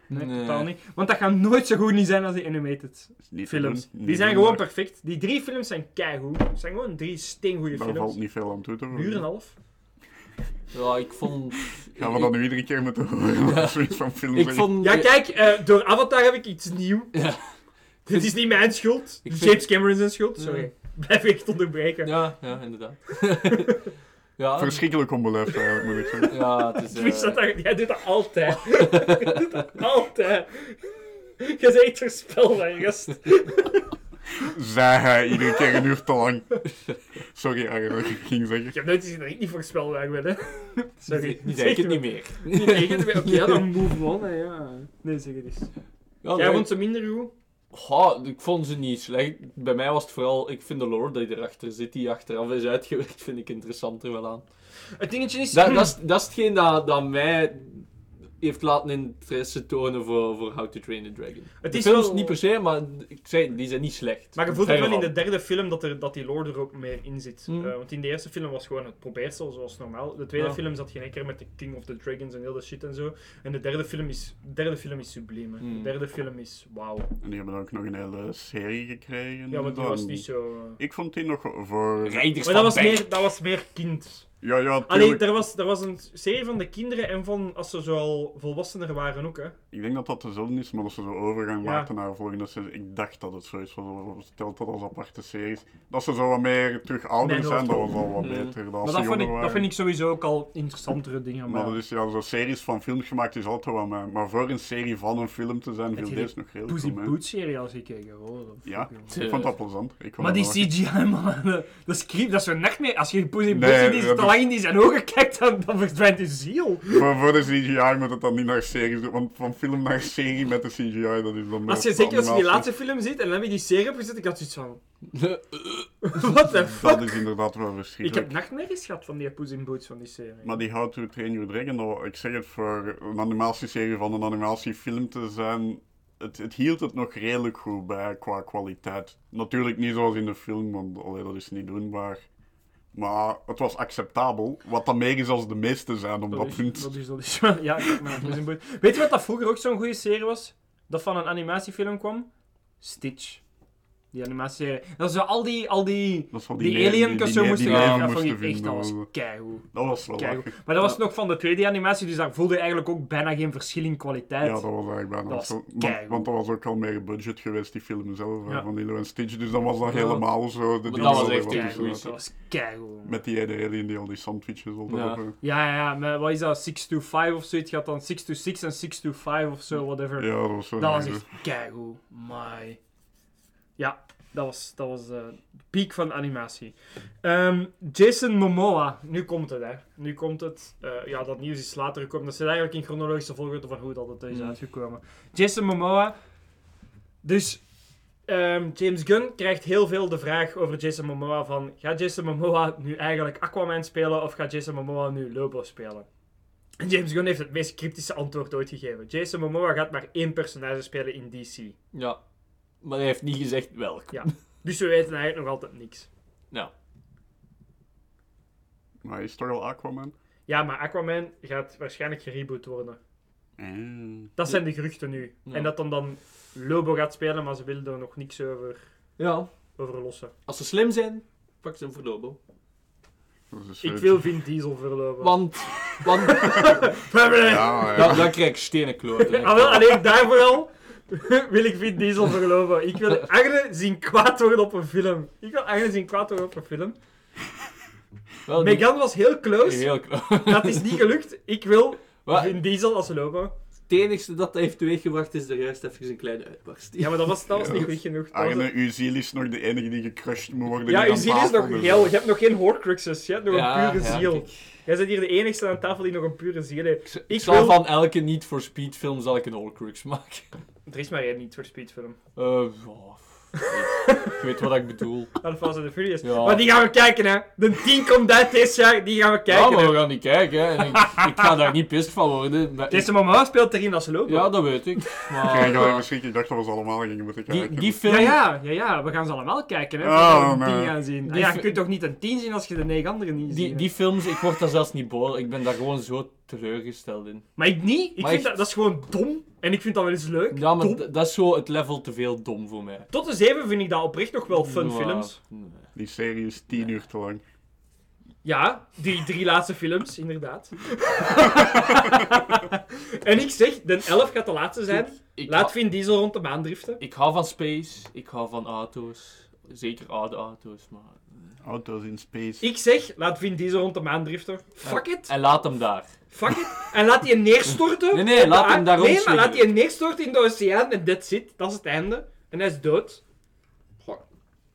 nee, Nee. totaal niet. Want dat gaat nooit zo goed niet zijn als die animated niet films. Die zijn gewoon perfect. Die drie films zijn keigoed. Het zijn gewoon drie steengoede Daar films. valt niet veel aan toe te Een uur en een half. ja, ik vond... Gaan we dat nu iedere keer moeten horen? Als zoiets van film Ik vond... Ja, kijk, eh, door Avatar heb ik iets nieuw. Ja. Dit is niet mijn schuld. Is vind- James Cameron zijn schuld. Sorry. Blijf ik echt onderbreken. Ja, ja, inderdaad. ja, Verschrikkelijk onbeleefd eigenlijk, moet ik zeggen. ja, het is... Dat eh, dat- Jij doet dat altijd. Jij doet dat altijd. Je bent echt voorspelbaar, gast. Zei hij iedere keer een uur te lang. Sorry, Arjen, dat ik ging zeggen. Ik heb nooit gezien dat ik niet voorspelbaar ben, hè. Sorry. Nu zeg ik het niet meer. Niet tegen Oké, ja, dan move on, hè, ja. Nee, zeg het eens. Ja, Jij vond ze minder goed? Goh, ik vond ze niet slecht. Bij mij was het vooral... Ik vind de lore die erachter zit, die achteraf is uitgewerkt, vind ik interessanter wel aan. Het dingetje is... Dat, dat, is, dat is hetgeen dat, dat mij heeft laten interesse tonen voor, voor How to Train a Dragon. Het de is films wel- niet per se, maar ik zei, die zijn niet slecht. Maar je voelt ook Verre wel in de derde film dat, er, dat die lore er ook meer in zit. Hmm. Eh, want in de eerste film was gewoon het probeersel, zoals normaal. De tweede Ja. film zat geen keer met de King of the Dragons en heel dat shit en zo. En de derde film is, de derde film is sublime. Hmm. De derde film is wauw. En die hebben ook nog een hele serie gekregen. Ja, maar die was niet zo... eh. Ik vond die nog voor... Rijders Maar dat was, meer, dat was meer kind. Ja, ja, Alleen, tuurlijk. er was, er was een serie van de kinderen en van als ze zo al volwassener waren ook, hè. Ik denk dat dat dezelfde is, maar dat ze zo overgang Ja. maakten naar volgende serie. Ik dacht dat het zoiets was, stelt dat als aparte series. Dat ze zo wat meer terug ouder zijn, dat was al wat Mm. beter. Dan Maar dat vind, ik, dat vind ik sowieso ook al interessantere dingen. Maar Maar, dat is ja, zo series van films gemaakt is altijd wel mij. Maar voor een serie van een film te zijn, viel deze nog heel Pussy goed mee. Boots serie als gekeken, hoor. Dat Ja, ik vond dat plezant. Ik vond Maar die CGI, man, dat is creep, dat is zo'n nachtmerrie. Als je Pussy Nee, Boots te is- lang in die zijn ogen kijkt, dan, dan verdwijnt je ziel. Voor, voor de CGI moet het dan niet naar series doen, want van film naar serie met de CGI, dat is dan Als je, meer zeker als je die laatste film ziet en dan heb je die serie opgezet, ik had zoiets van... What the Dat fuck? is inderdaad wel Ik verschrikkelijk. heb nachtmerries gehad van die Pussy Boots van die serie. Maar die How to Train Your Dragon, dat- ik zeg het voor een animatieserie van een animatiefilm te zijn, het, het hield het nog redelijk goed bij qua kwaliteit. Natuurlijk niet zoals in de film, want allee, dat is niet doenbaar. Maar het was acceptabel, wat dan meer is als de meeste zijn op dat, is, punt. dat is, dat is. Ja. Weet je wat dat vroeger ook zo'n goede serie was? Dat van een animatiefilm kwam? Stitch. Die animatieserie. Dat is zo al die, al die, Dat die, ne- alien die- zo die- moesten die gaan. Dat vond ik moesten echt, dat was keigoed. Dat was wel Keigoed. Maar dat was nog van de 2D-animatie, dus daar voelde je eigenlijk ook bijna geen verschil in kwaliteit. Ja, dat was eigenlijk bijna Dat was zo. Want, dat was ook al meer budget geweest, die film zelf, Ja. van Lilo en Stitch. Dus dan was dat Ja. helemaal zo. De dat was echt keigoed. dat was keigoed. Met die ene alien die al die sandwiches altijd Ja. Ja, ja, ja, maar wat is dat? 6 to 5 of zoiets? gaat dan 6 to 6 en 6 to 5 of zo, whatever. Ja, dat was zo. Dat was echt keigoed. My. Ja, dat was, dat was eh, de piek van animatie. Ehm, Jason Momoa. Nu komt het, hè. Nu komt het. Eh, ja, dat nieuws is later gekomen. Dat zit eigenlijk in chronologische volgorde van hoe dat het is Mm. uitgekomen. Jason Momoa. Dus... ehm, James Gunn krijgt heel veel de vraag over Jason Momoa van... Gaat Jason Momoa nu eigenlijk Aquaman spelen of gaat Jason Momoa nu Lobo spelen? En James Gunn heeft het meest cryptische antwoord ooit gegeven. Jason Momoa gaat maar één personage spelen in DC. Ja. Maar hij heeft niet gezegd welk. Ja. Dus we weten eigenlijk nog altijd niks. Ja. Maar is toch al Aquaman? Ja, maar Aquaman gaat waarschijnlijk gereboot worden. Eh. Dat zijn de geruchten nu. Ja. En dat dan dan Lobo gaat spelen, maar ze willen er nog niks over Ja. over lossen. Als ze slim zijn, pak ze verlobo. Dat is Ik wil Vin Diesel verlopen. Want, want Ja, ja. dan, dan krijg ik stenen kloten. Ah, wel, alleen daarvoor al wil ik Vin Diesel verloven. Ik wil Agne zien kwaad worden op een film. Ik wil Agne zien kwaad worden op een film. Wel, die- Megan was heel close. Heel kloot. Dat is niet gelukt. Ik wil Wat? Vin Diesel als logo. Het enigste dat dat heeft teweeggebracht is er juist even een kleine uitbarst. Ja, maar dat was, dat was Ja. niet goed genoeg. Het- uw ziel is nog de enige die gecrushed moet worden. Ja, uw ziel is nog dus, heel. Je hebt nog geen horcruxes. Je hebt nog Ja, een pure ja, ziel. kijk. Jij bent hier de enigste aan tafel die nog een pure ziel heeft. Ik Ik zal wil- van elke niet voor speed film zal ik een Horcrux maken. Er is maar één niet voor speedfilm. Eh, oh, ik weet wat ik bedoel. Dat and the Furious. Ja. Maar die gaan we kijken, hè. De 10 komt uit dit jaar, die gaan we Ja, kijken. maar hè. we gaan niet kijken. Hè. En ik, ik ga daar niet pist van worden. Maar Deze mama speelt erin als logo. Ja, dat weet ik. Ik Maar, schrik. Ik dacht dat we ze allemaal gingen moeten die, kijken. die film... Ja, ja, ja, ja, we gaan ze allemaal kijken, hè. Oh, Voordat we een nee. 10 gaan zien. Ah, Die ja, je kunt toch niet een 10 zien als je de 9 anderen niet Die, ziet. die films, ik word daar zelfs niet boos. Ik ben daar gewoon zo teleurgesteld in. Maar ik niet. Ik Maar vind echt- dat, dat is gewoon dom. En ik vind dat wel eens leuk. Ja, maar Dom. dat is zo het level te veel dom voor mij. Tot de 7 vind ik dat oprecht nog wel fun films. nee. Die serie is tien uur te lang. Ja, die drie laatste films, inderdaad. en ik zeg, de 11 gaat de laatste zijn. Ik, Laat Vin Diesel rond de maan driften. ik hou van space, ik hou van auto's. Zeker oude auto's, maar... Auto's in space. Ik zeg, laat Vin Diesel rond de maan driften. Fuck it. En laat hem daar. Fuck it. En laat die neerstorten. Nee, nee, de laat hem daar Nee, maar laat die neerstorten in de oceaan en that's it. Dat is het einde. En hij is dood.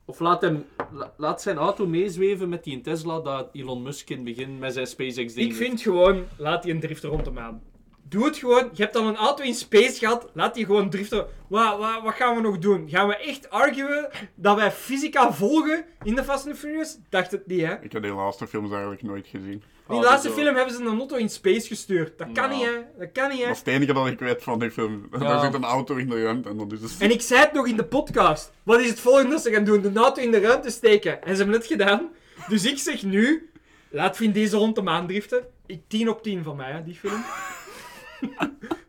Of laat, hem, la- laat zijn auto meezweven met die Tesla dat Elon Musk in het begin met zijn SpaceX ding Ik vind gewoon, laat die een drifter rond de maan. Doe het gewoon. Je hebt al een auto in space gehad. Laat die gewoon driften. Wat, wat, wat gaan we nog doen? Gaan we echt arguen dat wij fysica volgen in de Fast and Furious? Dacht het niet, hè? Ik heb die laatste films eigenlijk nooit gezien. In Oh, die laatste zo. film hebben ze een auto in space gestuurd. Dat kan Nou. niet, hè? Dat kan niet, hè? Dat is het enige dat ik weet van die film. Ja. Daar zit een auto in de ruimte en dat is het. En ik zei het nog in de podcast. Wat is het volgende dat ze gaan doen? De auto in de ruimte steken. En ze hebben het gedaan. Dus ik zeg nu, laat Vin Diesel rond de maan driften. Ik 10 op 10 van mij, hè, die film.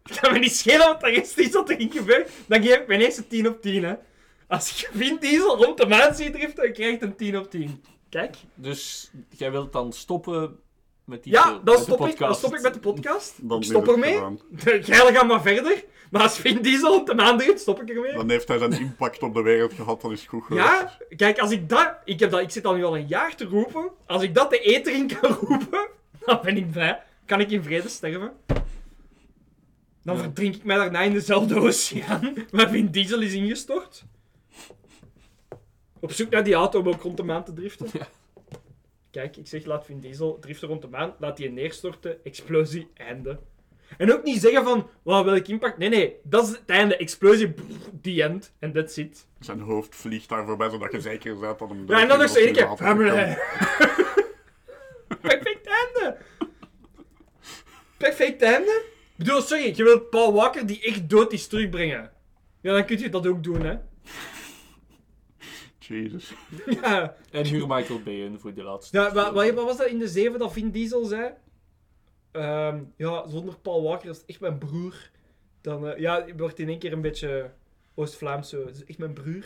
Het kan me niet schelen wat er is, iets wat erin gebeurt. Dan geef ik mijn eerste 10 op 10, hè. Als je Vin Diesel rond de maan ziet driften, dan krijg je een 10 op 10. Kijk. Dus jij wilt dan stoppen met die Ja, dan met de stop, ik, dan stop ik met de podcast. Dan ik stop ermee. Jij gaat maar verder. Maar als Vin Diesel maan drift, stop ik ermee. Dan heeft hij zijn impact op de wereld gehad, dan is het goed geweest. Ja, kijk, als ik dat... Ik, heb dat... ik zit al nu al een jaar te roepen. Als ik dat de eter in kan roepen, dan ben ik blij. Kan ik in vrede sterven. Dan Ja. verdrink ik mij daarna in dezelfde oceaan waar Vin Diesel is ingestort. Op zoek naar die auto om ook rond de maan te driften. Ja. Kijk, ik zeg laat Vin Diesel driften rond de maan, laat die neerstorten, explosie, einde. En ook niet zeggen van, wow, welk impact. Nee, nee, dat is het einde. Explosie, the end. En that's it. Zijn hoofd vliegt daar voorbij, zodat je zeker bent dat hem... Ja, en dan nog één keer. Perfect einde. Perfect einde. Ik bedoel, sorry, je wilt Paul Walker die echt dood is terugbrengen. Ja, dan kun je dat ook doen, hè. Jezus. Ja, En huur Michael Bay in voor de laatste. ja wat, was dat in de zeven dat Vin Diesel zei? Ehm, ja, zonder Paul Walker is echt mijn broer. Dan, eh, ja, het wordt in één keer een beetje Oost-Vlaams zo. Het is echt mijn broer.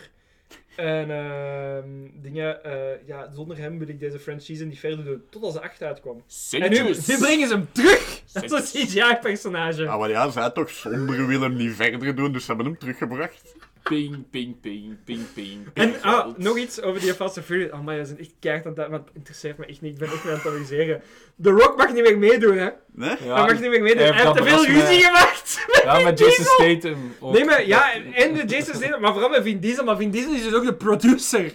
En ehm, dingen, eh, ja, zonder hem wil ik deze franchise niet verder doen. Tot als de 8 uitkwam. En nu, brengen ze hem terug! Dat is een CGI-personage. Ah, maar ja, zij toch zonder wil hem niet verder doen, dus ze hebben hem teruggebracht. Ping, ping, ping, ping, ping. En ah, nog iets over die Fast and Furious. Oh, maar je zijn echt keihard aan het... Maar het interesseert me echt niet. Ik ben echt aan het amuseren. The Rock mag niet meer meedoen, hè. Nee? Ja, hij mag niet meer meedoen. hij Hij heeft te veel ruzie gemaakt. Ja, met Jason Statham. ook. Nee, maar ja, en de Jason Statham, maar vooral met Vin Diesel. Maar Vin Diesel is dus ook de producer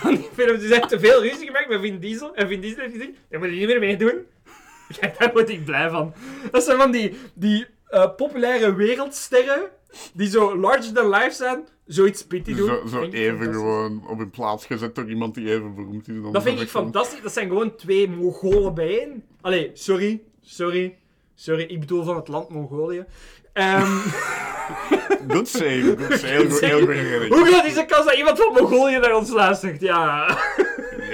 van die film. Dus hij heeft te veel ruzie gemaakt met Vin Diesel. En Vin Diesel heeft gezegd, daar moet je niet meer meedoen. Kijk, daar word ik blij van. Dat zijn van die, die eh, populaire wereldsterren, die zo larger than life zijn, zoiets pitty doen. Zo, even gewoon op hun plaats gezet door iemand die even beroemd is. dan Dat vind ik fantastisch. Dat zijn gewoon twee Mongolen bijeen. Allee, sorry. Sorry. Sorry, ik bedoel van het land Mongolië. Ehm, Good save, good save. Heel heel hoe groot is de kans dat iemand van Mongolië naar ons luistert? Ja.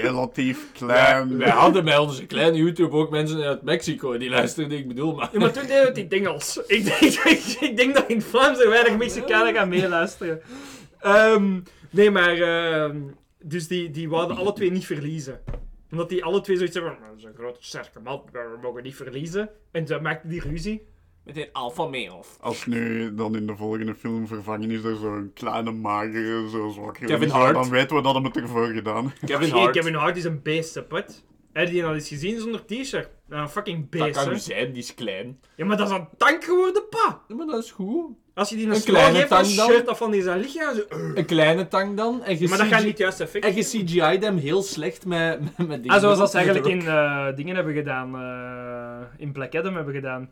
Relatief klein. wij hadden bij onze kleine YouTube ook mensen uit Mexico die luisterden, ik bedoel, maar... ja maar toen deden we het in Engels. Ik denk, ik, ik denk dat in het Vlaams er weinig Mexicanen gaan meeluisteren. Ehm, Nee, maar... ehm, dus die, die wouden alle twee niet verliezen. Omdat die alle twee zoiets hebben van... "Nou, Dat is een grote, sterke man, maar we mogen niet verliezen. En toen maakten die ruzie. Met een alpha male. Als nu dan in de volgende film vervangen is door zo'n kleine, magere, zo zwakke Kevin Hart. dan weten we dat hem het ervoor gedaan. Kevin Hart. Kevin Hart is een beest, put. Heb je die al eens gezien zonder t-shirt? Nou, Een fucking Dat beest, kan hè. nu zijn, die is klein. Ja, maar dat is een tank geworden, pa. Ja, maar dat is goed. Als je die een, Een slag kleine geeft, dan tank dan? shirt dat van die zijn lichaam. Zo, "Ugh." Een kleine tank dan. En je Maar dat gaat niet juist effect. En je CGI'd hem heel slecht met, met, met dingen. Ah, zoals dat ze eigenlijk in eh, dingen hebben gedaan. eh, in Black Adam hebben gedaan.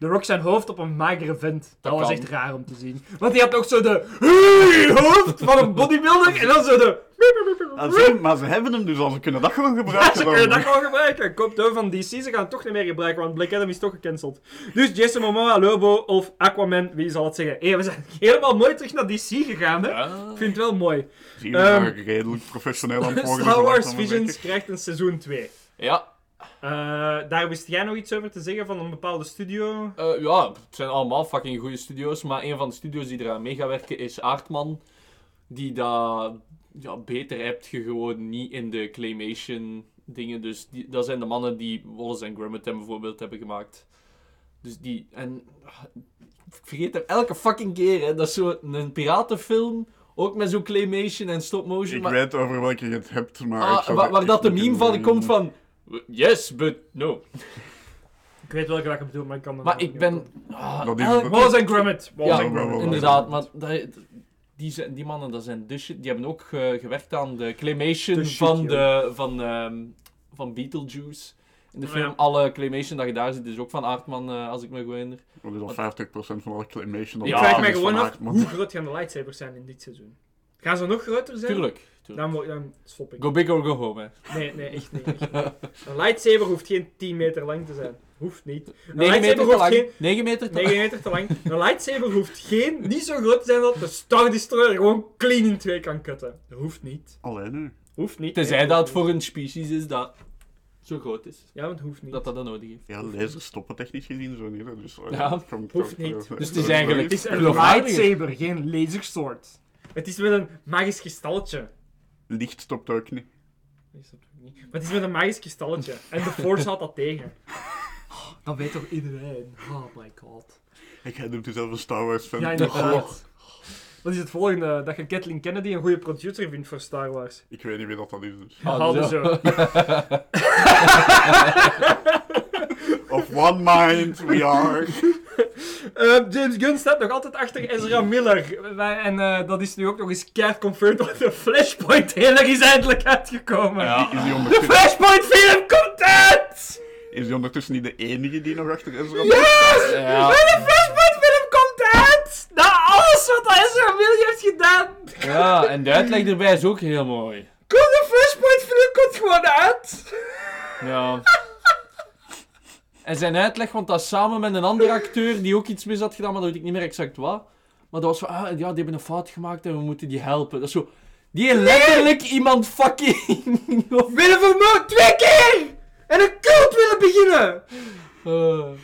The Rock zijn hoofd op een magere vent. Dat, was kan. echt raar om te zien. Want die had ook zo de "Hey!" hoofd van een bodybuilder en dan zo de... Ah, zie, maar ze hebben hem dus al, ze kunnen dat gewoon Ja, gebruiken. ze dan. kunnen dat gewoon gebruiken. Komt over van DC, ze gaan het toch niet meer gebruiken, want Black Adam is toch gecanceld. Dus Jason Momoa, Lobo of Aquaman, wie zal het zeggen? Hé, we zijn helemaal mooi terug naar DC gegaan, hè? Ik vind het wel mooi. Zie je Ehm, redelijk professioneel aan het. Star Wars Visions krijgt een seizoen 2. Ja, Eh, daar wist jij nog iets over te zeggen van een bepaalde studio? eh, ja, het zijn allemaal fucking goede studio's. Maar een van de studio's die eraan mee gaat werken is Aardman. Die dat ja, beter hebt je gewoon niet in de claymation dingen. Dus die, dat zijn de mannen die Wallace en Gromit bijvoorbeeld hebben gemaakt. Dus die... En... Ik vergeet hem elke fucking keer, hè. Dat is zo'n piratenfilm. Ook met zo'n claymation en stop motion. Ik maar- weet over welke je het hebt, maar... ik Ah, zou waar, dat de meme van komt van... Yes, but no. Ik weet welke dat je bedoelt, maar ik kan het Maar niet ik ben... opkomen. ah, Dat is- elk- dat- Wallace en Gromit. Wallace Ja, en Gromit. wel, inderdaad. Maar dat- die, zijn, die mannen, dat zijn de shit. Die hebben ook eh, gewerkt aan de claymation De shit, van, joh. de, van, ehm, van Beetlejuice. In de Oh, film, ja. alle claymation dat je daar ziet, is ook van Aardman, eh, als ik me goed herinner. Dat is al 50% van alle claymation. Ik Ja, vraag dat is gewoon van af, Aardman. hoe groot gaan de lightsabers zijn in dit seizoen? Gaan ze nog groter zijn? Tuurlijk. Dan, mo- dan stop ik. Go big or go home, hè. Nee, nee, echt niet. echt niet. Een lightsaber hoeft geen 10 meter lang te zijn. Hoeft niet. Een 9 lightsaber meter te hoeft lang. geen 9 meter te 9 meter te lang. Een lightsaber hoeft geen, niet zo groot te zijn dat de Star Destroyer gewoon clean in twee kan kutten. Dat hoeft niet. Alleen nu. Hoeft niet. Tenzij Nee, dat het voor een species is dat zo groot is. Ja, want het hoeft niet. Dat dat dan nodig heeft. Ja, lasers stoppen technisch gezien zo niet. hè, Dus, eh, Ja, hoeft niet. eh, Dus het is eh, eigenlijk- Het is een lightsaber, geen lasersword. Het is met een magisch kristalletje. Licht stopt ook niet. Nee, snap ik niet. Maar het is met een magisch kristalletje. En de Force houdt dat tegen. Dat weet toch iedereen? Oh my god. Ik ga noemt zelf een Star Wars fan. Ja, inderdaad. Wat is het volgende? Dat je Kathleen Kennedy een goede producer vindt voor Star Wars. Ik weet niet wie dat, dat is. Dus. Ah, zo. Of one mind we are. Eh, James Gunn staat nog altijd achter Ezra Miller. Wij- En eh, dat is nu ook nog eens keihard confirmed, want de Flashpoint trailer is eindelijk uitgekomen. Ja. Is die, De ondertussen, Flashpoint film komt uit! is die ondertussen niet de enige die nog achter Ezra Yes! Ja. De Flashpoint film komt uit! Na alles wat Ezra Miller heeft gedaan! Ja, en de uitleg erbij is ook heel mooi. Kom, de Flashpoint film komt gewoon uit! Ja. En zijn uitleg, want dat is samen met een andere acteur die ook iets mis had gedaan, maar dat weet ik niet meer exact wat. Maar dat was van, ah, ja, die hebben een fout gemaakt en we moeten die helpen. Dat is zo... Die heeft letterlijk iemand fucking... Willen vermoord twee keer! En een cult willen beginnen! Eh,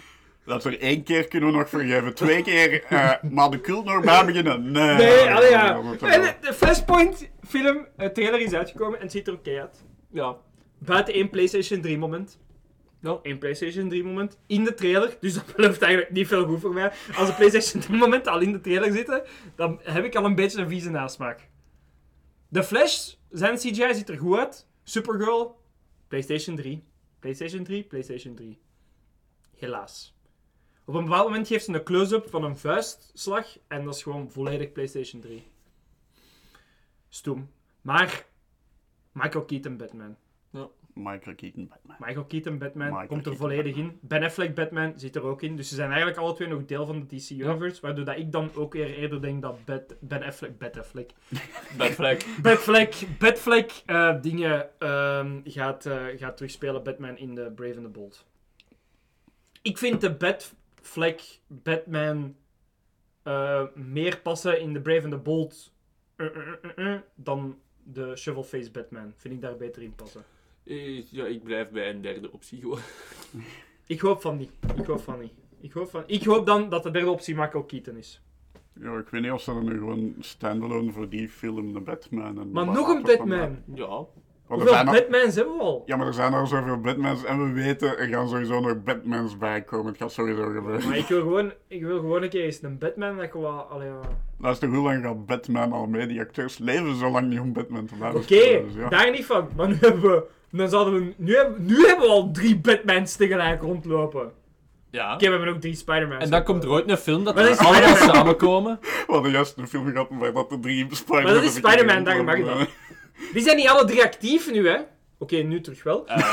Dat er één keer kunnen we nog vergeven. Twee keer, eh, maar de cult nog bij beginnen. Nee. Nee, allee ja. En de Flashpoint film, eh, trailer is uitgekomen en het ziet er oké uit. ja. Buiten één PlayStation 3 moment. Ja. Eén PlayStation 3 moment in de trailer. Dus dat belooft eigenlijk niet veel goed voor mij. Als de PlayStation 3 momenten al in de trailer zitten, dan heb ik al een beetje een vieze nasmaak. De Flash, zijn CGI ziet er goed uit. Supergirl, PlayStation 3. PlayStation 3, PlayStation 3. Helaas. Op een bepaald moment geeft ze een close-up van een vuistslag en dat is gewoon volledig PlayStation 3. Stoem. Maar Michael Keaton Batman. Michael Keaton Batman. Michael Keaton Batman Michael komt er Keaton volledig in. Ben Affleck Batman zit er ook in. Dus ze zijn eigenlijk alle twee nog deel van de DC Universe. Waardoor dat ik dan ook weer eerder denk dat Bat- Ben Affleck... Ben Affleck... Bad flag. Batfleck... Batfleck eh, dingen ehm, gaat, eh, gaat terugspelen Batman in de Brave and the Bold. Ik vind de Batfleck Batman eh, meer passen in de Brave and the Bold dan de Shovelface Batman. Vind ik daar beter in passen. Eh, Ja, ik blijf bij een derde optie gewoon. Ik hoop van niet. Ik hoop van niet. Ik hoop, van... ik hoop dan dat de derde optie Michael Keaton is. Ja, ik weet niet of ze er nu gewoon standalone voor die film de Batman en Maar nog een Batman. Ja. Want er Hoeveel zijn er- Batmans hebben we al? Ja, maar er zijn er zoveel Batmans en we weten, er gaan sowieso nog Batmans bij komen. Het gaat sowieso gebeuren. Maar ik wil gewoon, ik wil gewoon een keer eens een Batman dat ik wel... Allee, ja. Luister, hoe lang gaat Batman al mee? Die acteurs leven zo lang niet om Batman te blijven Oké, spelen, dus ja. daar niet van. Maar nu hebben we... Dan zouden we... Nu hebben, nu hebben we al drie Batmans tegelijk rondlopen. Ja. Oké, we hebben ook drie Spider-Mans. En dan komt er ooit een film dat we allemaal samenkomen. We hadden juist een film gehad waar dat de drie Spider-Man... Maar dat is Spider-Man, daarom mag rondlopen. dat. Die zijn niet alle drie actief nu, hè? Oké, nu terug wel. Eh,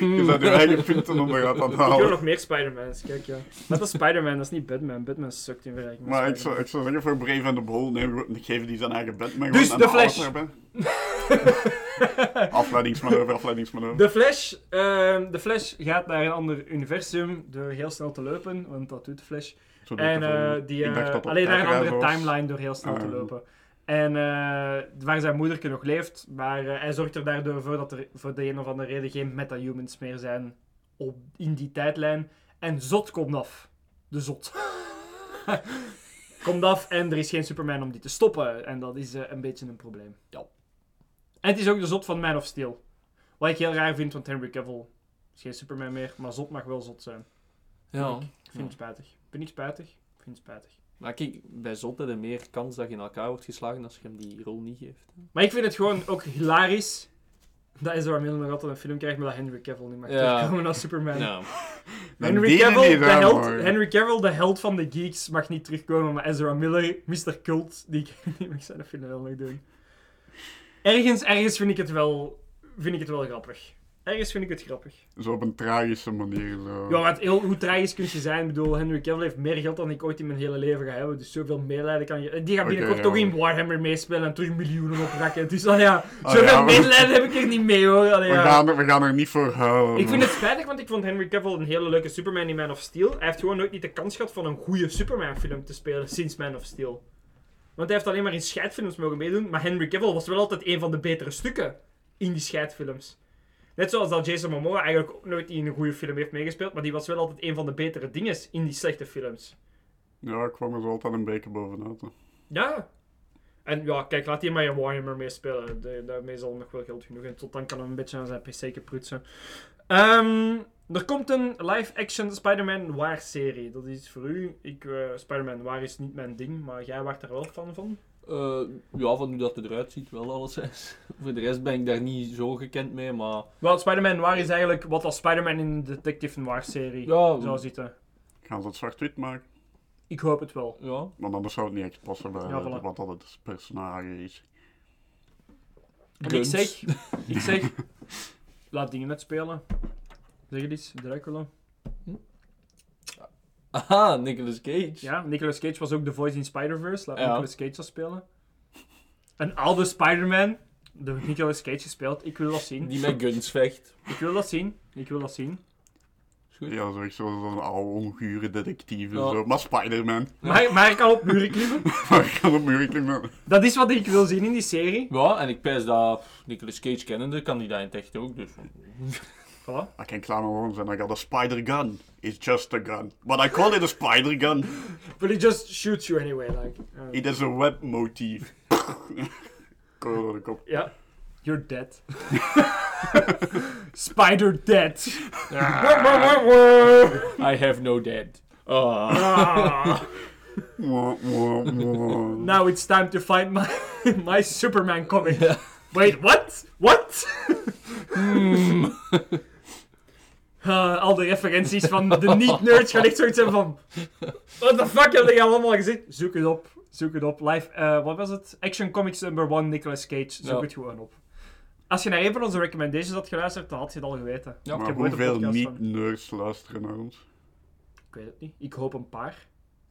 Je zou je eigen punten onderuit aan het Ik wil halen. nog meer Spider-Mans, kijk ja. Dat is Spider-Man, dat is niet Batman. Batman sukt in vergelijking Maar ik zou, ik zou zeggen voor Brave and the Bold, nee, geven die zijn eigen Batman Dus en alles Flash. afleidingsmanoeuvre, afleidingsmanoeuvre. De Flash, ehm, de Flash gaat naar een ander universum door heel snel te lopen, want dat doet de Flash. En eh, die, eh, alleen naar een andere was. timeline door heel snel te Ah. lopen. En eh, waar zijn moederke nog leeft, maar eh, hij zorgt er daardoor voor dat er voor de een of andere reden geen metahumans meer zijn op, in die tijdlijn. En Zot komt af. De Zot. komt af en er is geen Superman om die te stoppen. En dat is een beetje een probleem. Ja. En het is ook de Zot van Man of Steel. Wat ik heel raar vind, want Henry Cavill is geen Superman meer, maar Zot mag wel Zot zijn. ja. Ik vind het spijtig. Vind ik spijtig? Ik vind het spijtig. Maar kijk, bij Zot heb je meer kans dat je in elkaar wordt geslagen als je hem die rol niet geeft. Maar ik vind het gewoon ook hilarisch dat Ezra Miller nog altijd een film krijgt, maar dat Henry Cavill niet mag Ja. terugkomen als Superman. Ja. Henry, die Cavill, de held, Henry Cavill, de held van de geeks, mag niet terugkomen, maar Ezra Miller, Mr. Cult, die, die mag zijn film wel nog doen. Ergens, ergens vind ik het wel, vind ik het wel grappig. Ergens vind ik het grappig. Zo op een tragische manier. Zo. Ja, want heel, hoe tragisch kun je zijn? Ik bedoel, Henry Cavill heeft meer geld dan ik ooit in mijn hele leven ga hebben. Dus zoveel medelijden kan je... Die gaat binnenkort toch in Warhammer meespelen en terug miljoenen oprakken. Dus al ja, Ah, zoveel ja, maar- medelijden heb ik er niet mee hoor. Allee, we, ja. gaan er, we gaan er niet voor huilen. Ik vind het spijtig, want ik vond Henry Cavill een hele leuke Superman in Man of Steel. Hij heeft gewoon nooit niet de kans gehad van een goede Superman-film te spelen sinds Man of Steel. Want hij heeft alleen maar in scheidfilms mogen meedoen, maar Henry Cavill was wel altijd een van de betere stukken in die scheidfilms. Net zoals dat Jason Momoa eigenlijk ook nooit in een goede film heeft meegespeeld, maar die was wel altijd een van de betere dingen in die slechte films. Ja, ik kwam er zo altijd een beetje bovenuit. hè. Ja. En ja, kijk, laat hij maar in Warhammer meespelen. Daarmee zal nog wel geld genoeg. En tot dan kan hij een beetje aan zijn pc prutsen. Ehm, er komt een live-action Spider-Man Noir-serie. Dat is voor u. Ik, eh, Spider-Man Noir is niet mijn ding, maar jij waart er wel fan van. Eh, ja, van hoe dat het eruit ziet, wel alleszins. Voor de rest ben ik daar niet zo gekend mee, maar... Wel, Spider-Man Noir is eigenlijk wat als Spider-Man in de Detective Noir-serie Ja. zou zitten. Gaan ze het zwart-wit maken? Ik hoop het wel. Ja. Want anders zou het niet echt passen bij Ja, eh, voilà. wat dat het personage is. En ik zeg, ik zeg, laat dingen net spelen. Zeg het eens, Dracula. Aha, Nicolas Cage. Ja, Nicolas Cage was ook de voice in Spider-Verse. Laat Ja. Nicolas Cage dat spelen. Een oude Spider-Man. Door Nicolas Cage gespeeld. Ik wil dat zien. Die met guns vecht. Ik wil dat zien. Ik wil dat zien. Is goed. Ja, zo echt zo'n oude ongure detectieve. Ja. Zo. Maar Spider-Man. Maar, maar ik kan op muren klimmen. Maar ik kan op muur klimmen. Dat is wat ik wil zien in die serie. Ja, en ik pijs dat Nicolas Cage kennende kan die dat in het echt ook, dus... Voilà. I can climb a walls and I got a spider gun. It's just a gun. But I call it a spider gun. But it just shoots you anyway. Like, it has a web motif. Kool door de kop. Ja. You're dead. Spider dead. I have no dead. Ah. Ah. Now it's time to find my, my Superman comic. Wait, what? What? Ah, al de referenties van de niet-nerds gaan echt zoiets hebben van... What the fuck heb je allemaal gezien? Zoek het op. Zoek het op. Live, eh, wat was het? Action Comics number 1, Nicolas Cage. Zoek Ja. het gewoon op. Als je naar een van onze recommendations had geluisterd, dan had je het al geweten. Ja, ik Maar hoeveel niet-nerds luisteren naar ons? Ik weet het niet. Ik hoop een paar.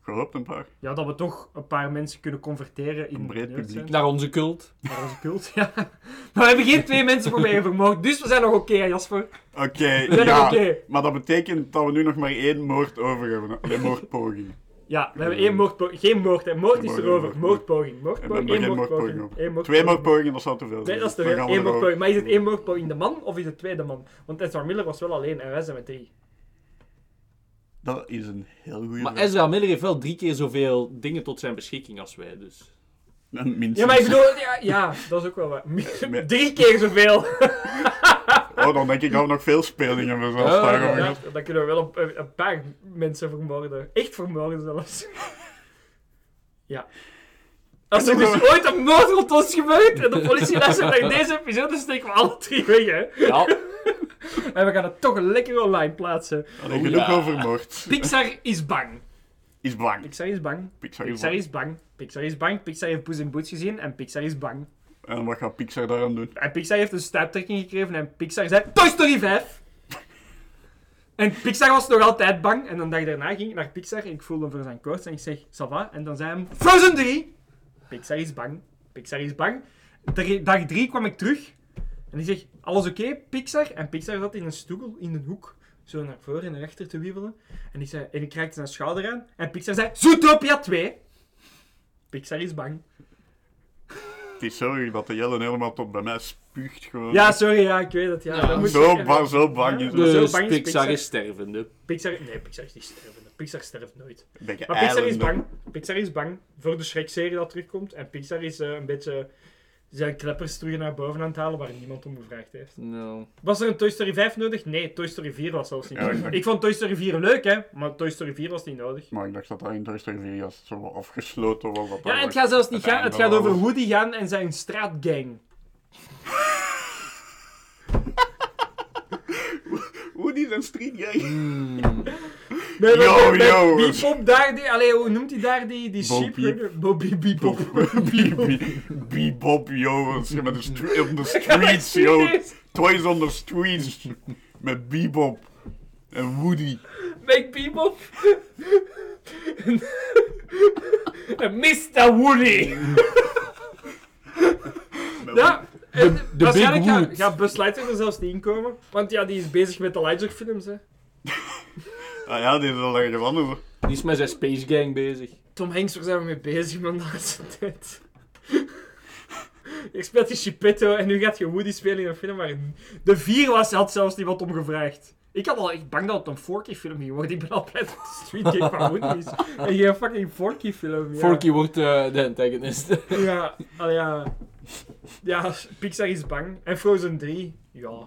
Gehoopt een paar. Ja, dat we toch een paar mensen kunnen converteren in Een breed publiek. Naar onze cult. Naar onze cult, ja. Maar we hebben geen twee mensen proberen vermoord, dus we zijn nog oké, Jasper. Oké, ja. oké. Maar dat betekent dat we nu nog maar één moord over hebben. Een moordpoging. Ja, we hebben één moordpoging. Geen moord, hè. Moord is erover. moord, Moordpoging. Moordpoging. Eén moordpoging. Twee moordpogingen, dat zou te veel zijn. Nee, dat is te veel. Eén moordpoging. Maar is het één moordpoging de man of is het tweede man? Want Ezra Miller was wel alleen en wij zijn met drie. Dat is een heel goede Maar Ezra Miller heeft wel drie keer zoveel dingen tot zijn beschikking als wij, dus... Minstens. Ja, maar ik bedoel, ja, ja dat is ook wel waar. Drie keer zoveel. Oh, dan denk ik dat we nog veel spelingen hebben. Zoals Ja, dan kunnen we wel een, een paar mensen vermoorden. Echt vermoorden zelfs. Ja. Als er dus ooit een moord rond ons gebeurt en de politie luistert naar deze episode, steken we alle drie weg, hè. Ja, En we gaan het toch lekker online plaatsen. Allee, genoeg ja. over moord. Pixar is bang. Is bang. Pixar is bang. Pixar is Pixar bang. is bang. Pixar is bang. Pixar heeft Poes in Boots gezien en Pixar is bang. En wat gaat Pixar daaraan doen? En Pixar heeft een stuiptrekking gekregen en Pixar zei Toy Story 5! En Pixar was nog altijd bang. En dan dag daarna ging ik naar Pixar en ik voelde hem voor zijn koorts en ik zeg, ça va? En dan zei hij, Frozen 3! Pixar is bang. Pixar is bang. Drie- Dag 3 kwam ik terug en ik zeg, alles oké, Pixar? En Pixar zat in een stoel in een hoek, zo naar voren en naar achter te wiebelen. En ik, zei, en ik raakte zijn schouder aan en Pixar zei, Zootopia 2! Pixar is bang. Het is zo dat de Jelle helemaal tot bij mij spuugt gewoon. Ja, sorry, ja, ik weet het. Ja, Ja, dat moet zo ik- bang- zo bang is het. Zo dus bang is Pixar is stervende. Pixar, nee, Pixar is niet stervende. Pixar sterft nooit. Maar Pixar is bang. Pixar is bang voor de Shrek-serie dat terugkomt. En Pixar is eh, een beetje zijn kleppers terug naar boven aan het halen waar niemand om gevraagd heeft. Nou... Was er een Toy Story 5 nodig? Nee, Toy Story 4 was zelfs niet Ja, nodig. ik- Ik vond Toy Story 4 leuk, hè. Maar Toy Story 4 was niet nodig. Maar ik dacht dat dat in Toy Story 4 juist zo afgesloten was. dat Ja, dat het was gaat zelfs niet gaan. Het gaat over was. Woody gaan en zijn straatgang. Woody zijn street gang. Nee, Yo, met- yo. Bebop daar, die, allee, hoe noemt hij daar die, die Bo sheep? Bobby Bebop. Bebop, yo. Met de op de streets, yo. Toys on the streets. Met Bebop. En Woody. Make Bebop. En Mr. Woody. ja. En de waarschijnlijk Big gaat gaat Buzz Lightyear er zelfs niet in komen. Want ja, die is bezig met de Lightyear films, hè. Ah ja, die is al ergens anders. hoor. Die is met zijn Space Gang bezig. Tom Hanks, waar zijn we mee bezig, man, de laatste tijd? Je speelt die Chipetto en nu gaat je Woody spelen in een film waar... De vier was, had zelfs niemand om gevraagd. Ik had al echt bang dat het een Forky film ging worden. Ik ben al blij dat het Street Game van Woody is. En geen fucking Forky film. Ja. Forky wordt eh, de antagonist. Ja, al ja. Ja, Pixar is bang. En Frozen 3, ja.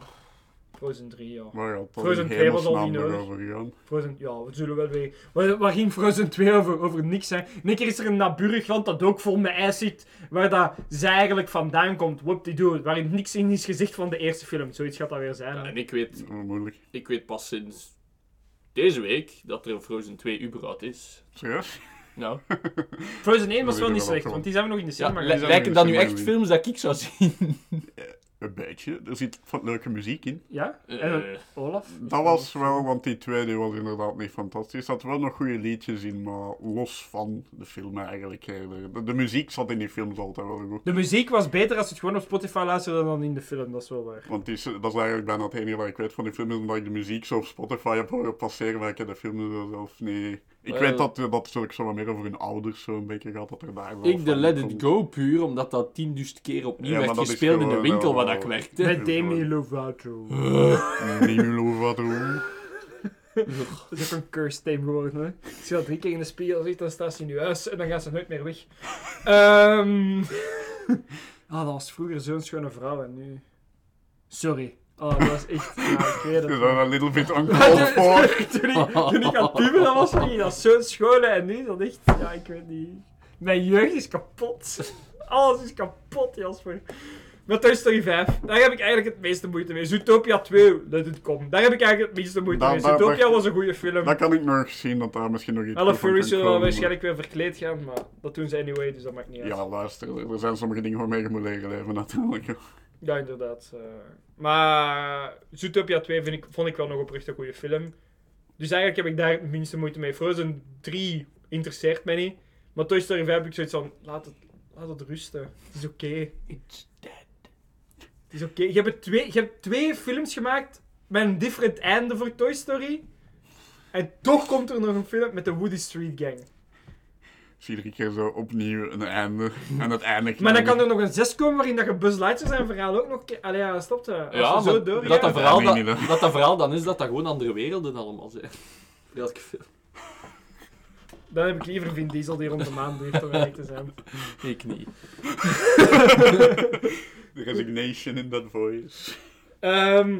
Frozen 3, ja. Frozen in 2 was al niet nodig. Frozen, ja, we zullen wel weer... Waar, waar ging Frozen 2 over? Over niks, hè. Een keer is er een naburig land dat ook vol met ijs zit, waar dat zij eigenlijk vandaan komt, whoop-de-doo, waarin niks in is gezegd van de eerste film. Zoiets gaat dat weer zijn. hè. en ik weet, Oh, moeilijk. ik weet pas sinds deze week dat er een Frozen 2 überhaupt is. Serieus? Nou, Frozen 1 was We wel niet slecht, want die zijn we nog in de ja, cinema gezien. lijken dat nu echt films dat ik zou zien? Een beetje. Er zit wat leuke muziek in. Ja? En Eh, een Olaf? Dat was wel, want die tweede was inderdaad niet fantastisch. Er zat wel nog goede liedjes in, maar los van de film eigenlijk. De, de muziek zat in die films altijd wel goed. De muziek was beter als je het gewoon op Spotify luisterde dan in de film, dat is wel waar. Want die, is- dat is eigenlijk bijna het enige wat ik weet van die film, is omdat ik de muziek zo op Spotify heb horen passeren, maar ik heb de film zo zelf niet... Ik weet dat, eh, dat het zo wat meer over hun ouders zo een beetje gaat, dat er daar ik de Let It. Go puur, omdat dat tienduizend keer opnieuw werd gespeeld in de winkel waar eh, dat ik werkte. Met Demi Lovato. Nilo Lovato. Dat is ook een curse theme geworden, hè. Als je dat drie keer in de spiegel ziet, dan staat ze in je huis en dan gaat ze nooit meer weg. Ehm Ah, dat was vroeger zo'n schone vrouw en nu... Sorry. Oh, dat was echt... Ja, ik weet Is het. dat een little bit uncalled for? toen, ik, toen ik aan puberen was, ik dat zo schoon en nu dat echt... Ja, ik weet niet. Mijn jeugd is kapot. Alles is kapot, Jasper. Met Toy Story 5, daar heb ik eigenlijk het meeste moeite mee. Zootopia 2, let it come. Daar heb ik eigenlijk het meeste moeite mee. daar- Zootopia was een goede film. Dan kan ik nog zien dat daar misschien nog iets Alle kan zullen wel waarschijnlijk weer verkleed gaan, maar dat doen ze anyway, dus dat maakt niet maar- uit. Ja, luister, er zijn sommige dingen waarmee je moet leren leven natuurlijk. Ja, inderdaad. eh. maar Zootopia 2 vind ik, vond ik wel nog oprecht een goede film. Dus eigenlijk heb ik daar het minste moeite mee. Frozen 3 interesseert mij niet. Maar Toy Story 5 heb ik zoiets van, laat het, laat het rusten. Het is oké. It's dead. Het is oké. Je, hebt twee- je hebt twee films gemaakt met een different einde voor Toy Story. En toch komt er nog een film met de Woody Street Gang. Zie iedere keer zo opnieuw een einde. En eindigt. Maar dan kan er nog een 6 komen waarin dat je Buzz Lightyear zijn verhaal ook nog... Allee, ja, stopt. Als Ja, je zo doorgaat... dat dat, verhaal, dat, dat dat verhaal dan is dat dat gewoon andere werelden allemaal zijn. Welke film? Dan heb ik liever Vin Diesel die rond de maan drijft, om te zijn. Ik niet. The resignation in that voice. Ehm,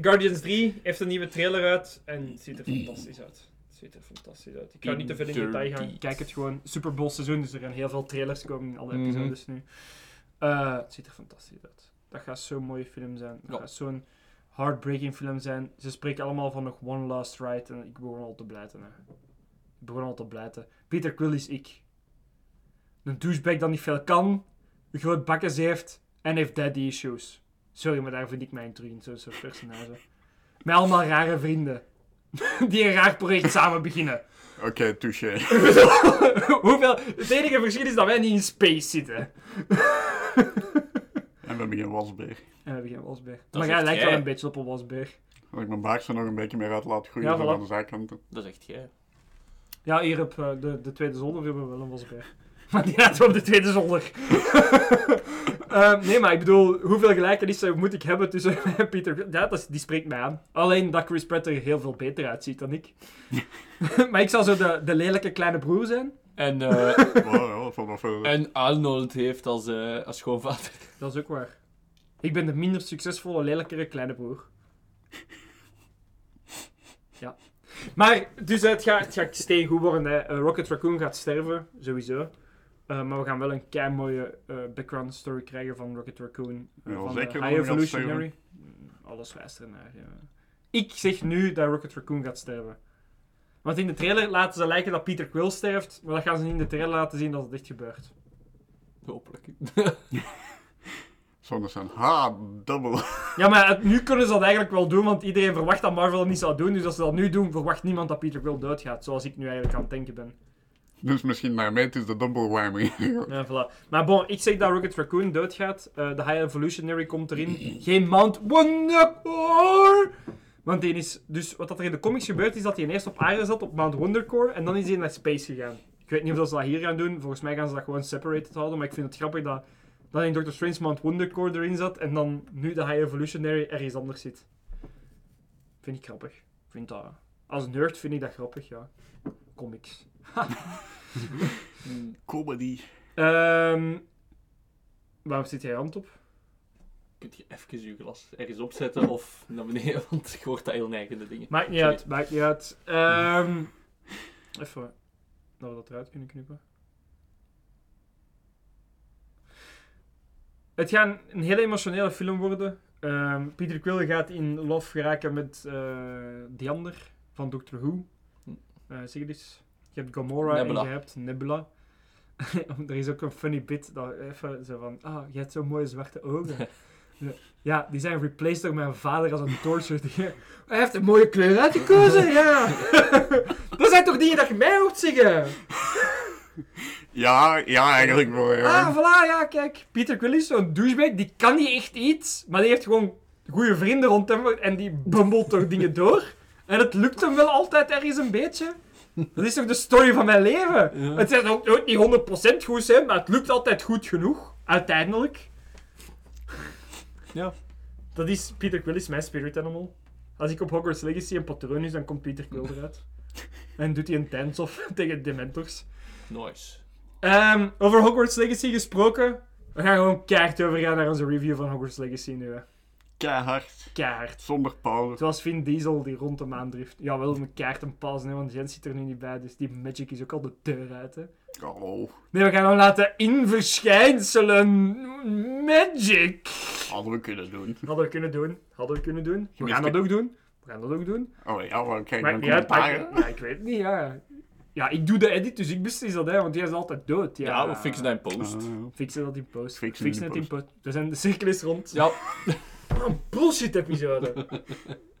Guardians 3 heeft een nieuwe trailer uit en het ziet er fantastisch uit. Het ziet er fantastisch uit. Ik ga niet te veel in detail gaan. Kijk het gewoon. Super Bowl seizoen, dus er gaan heel veel trailers komen in alle Mhm. episodes nu. Eh, het ziet er fantastisch uit. Dat gaat zo'n mooie film zijn. Dat Ja. gaat zo'n heartbreaking film zijn. Ze spreken allemaal van nog one last ride en ik begon al te blijten. Hè. Ik begon al te blijten. Peter Quill is ik. Een douchebag dat niet veel kan, een groot bakkes heeft en heeft daddy issues. Sorry, maar daar vind ik mij terug in zo'n soort personage. Met allemaal rare vrienden. Die een raar project samen beginnen. Oké, touché. Hoeveel... Het enige verschil is dat wij niet in space zitten. En we hebben geen wasbeer. En we hebben geen wasbeer. Dat maar jij lijkt jij. wel een beetje op een wasbeer. Als ik mijn baard nog een beetje meer uit laat groeien Ja, voilà. aan de zijkanten. Dat is echt jij. Ja, hier op eh, de, de tweede zolder hebben we wel een wasbeer. Maar die laten we op de tweede zolder. Eh, nee, maar ik bedoel, hoeveel gelijkenissen moet ik hebben tussen mij en Peter? Ja, dat is- die spreekt mij aan. Alleen dat Chris Pratt er heel veel beter uitziet dan ik. maar ik zal zo de, de lelijke kleine broer zijn. En, eh, Wow, veel. en Arnold heeft als, eh, als schoonvader. Dat is ook waar. Ik ben de minder succesvolle, lelijkere kleine broer. Ja. Maar, dus eh, het gaat, het gaat steengoed worden. Hè. Rocket Raccoon gaat sterven, sowieso. Eh, maar we gaan wel een kei mooie eh, background story krijgen van Rocket Raccoon. eh, Ja, van zeker de dat High Evolutionary. Mm, Alles wijst ernaar, ja. Ik zeg nu dat Rocket Raccoon gaat sterven. Want in de trailer laten ze lijken dat Peter Quill sterft, maar dat gaan ze niet in de trailer laten zien dat het echt gebeurt. Hopelijk. Zonder zijn ha, dubbel. Ja, maar het- nu kunnen ze dat eigenlijk wel doen, want iedereen verwacht dat Marvel het niet zou doen. Dus als ze dat nu doen, verwacht niemand dat Peter Quill doodgaat. Zoals ik nu eigenlijk aan het denken ben. Dus misschien naar mij het is de double whammy. Ja, voilà. Maar bon, ik zeg dat Rocket Raccoon doodgaat. Eh, de High Evolutionary komt erin. Geen Mount Wondercore! Want die is... Dus wat er in de comics gebeurt, is dat hij eerst op aarde zat, op Mount Wondercore. En dan is hij naar space gegaan. Ik weet niet of ze dat hier gaan doen. Volgens mij gaan ze dat gewoon separated houden. Maar ik vind het grappig dat, dat in Doctor Strange Mount Wondercore erin zat. En dan nu de High Evolutionary ergens anders zit. Vind ik grappig. Vind dat... Als nerd vind ik dat grappig, ja. Comics. Comedy. Ehm waarom zit jij hand op? Kunt je even je glas ergens opzetten of naar beneden, want je hoort dat heel neigende dingen. Maakt niet Sorry. uit, maakt niet uit. Ehm even dat we dat eruit kunnen knippen. Het gaat een hele emotionele film worden. Ehm, Peter Quill gaat in love geraken met eh die ander van Doctor Who. Eh zeg het eens. Je hebt Gamora Nebula. en je hebt Nebula. er is ook een funny bit dat even zo van, ah, je hebt zo'n mooie zwarte ogen. ja, die zijn replaced door mijn vader als een torture. Hij heeft een mooie kleur uitgekozen, ja. dat zijn toch dingen dat je mij hoort zeggen? Ja, ja, eigenlijk wel. Ja. Ah, voilà, ja, kijk. Peter Quill is zo'n douchebag, die kan niet echt iets, maar die heeft gewoon goede vrienden rond hem en die bumbelt toch dingen door. En het lukt hem wel altijd ergens een beetje. Dat is toch de story van mijn leven? Het zijn ook nooit niet 100% goed zijn, maar het lukt altijd goed genoeg. Uiteindelijk. Ja. Dat is, Peter Quill is mijn spirit animal. Als ik op Hogwarts Legacy een patroon is, dan komt Peter Quill eruit. En doet hij een dance-off tegen Dementors. Nice. Ehm, over Hogwarts Legacy gesproken. We gaan gewoon keihard overgaan naar onze review van Hogwarts Legacy nu. Hè. Keihard. Keihard. Zonder pauze. Zoals Vin Diesel die rond de maan drift. Ja, wel een keihard een pauze, hè, want Jens zit er nu niet bij. Dus die magic is ook al de deur uit. Hè. Oh, Nee, we gaan hem laten in verschijnselen. Magic. hadden we kunnen doen. Hadden we kunnen doen. Hadden we kunnen doen. We gaan dat ook doen. We gaan dat ook doen. Oh ja, maar kijk, Maakt mijn niet uit. Ja, ik weet het niet, ja. Ja, ik doe de edit, dus ik beslis dat, hè, want jij is altijd dood. Ja, Ja, we fixen dat in post. Ah, Fixen dat in post. Fixen Fixen in het in post. post. We zijn de cirkel is rond. Ja. Een bullshit episode.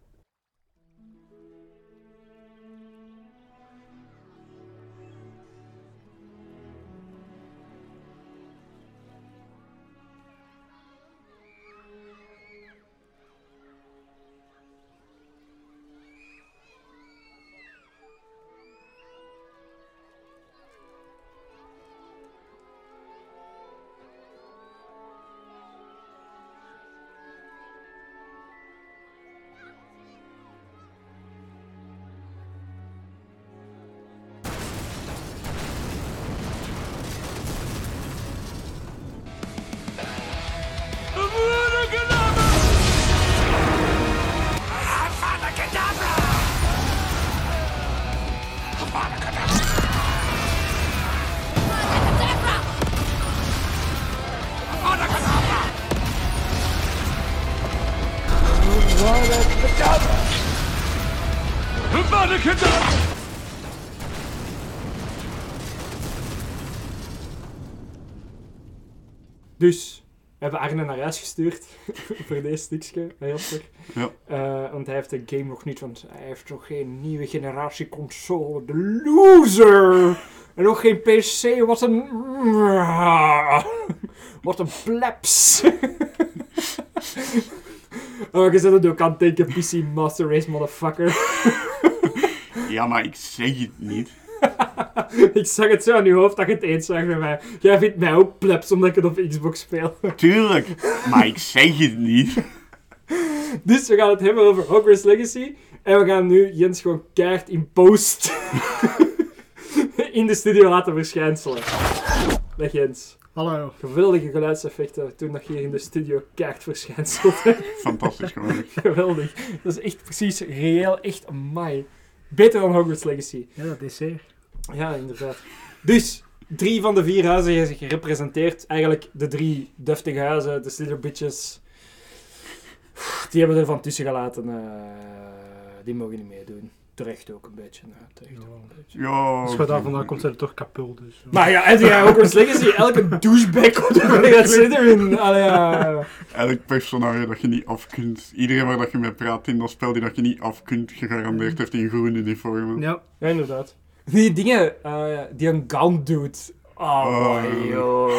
Dus, we hebben Arne naar huis gestuurd voor deze stukje, Jasper. Ja. Eh, want hij heeft de game nog niet, want hij heeft nog geen nieuwe generatie console. De loser! En nog geen PC, wat een... Wat een plebs! oh, je zit het ook aan het denken, PC Master Race, motherfucker. Ja, maar ik zeg het niet. ik zag het zo aan je hoofd dat je het eens zag met mij. Jij vindt mij ook plebs omdat ik het op Xbox speel. Tuurlijk, maar ik zeg het niet. Dus we gaan het hebben over Hogwarts Legacy. En we gaan nu Jens gewoon keihard in post in de studio laten verschijnselen. Dag Jens. Hallo. Geweldige geluidseffecten toen dat je hier in de studio keihard verschijnselt. Fantastisch gewoon. Geweldig. Dat is echt precies reëel, echt amai. Beter dan Hogwarts Legacy. Ja, dat is zeer. Ja, inderdaad. Dus, drie van de vier huizen zijn gerepresenteerd. Eigenlijk de drie deftige huizen, de Slither Bitches. Die hebben er van tussen gelaten. eh, die mogen niet meedoen. Terecht ook een beetje. nou, terecht ook een beetje. Ja. Als je daar vandaan komt, zijn er toch kapul. Dus, ja. Maar ja, en jij Hogwarts Legacy, elke douchebag komt er weer uit Slytherin. Allee, ja. Elk personage dat je niet af kunt. Iedereen waar dat je mee praat in dat spel die dat je niet af kunt, gegarandeerd heeft in groen uniformen. Ja. Ja, inderdaad. Die dingen, eh, die een Gaunt doet. Oh, Oh. joh.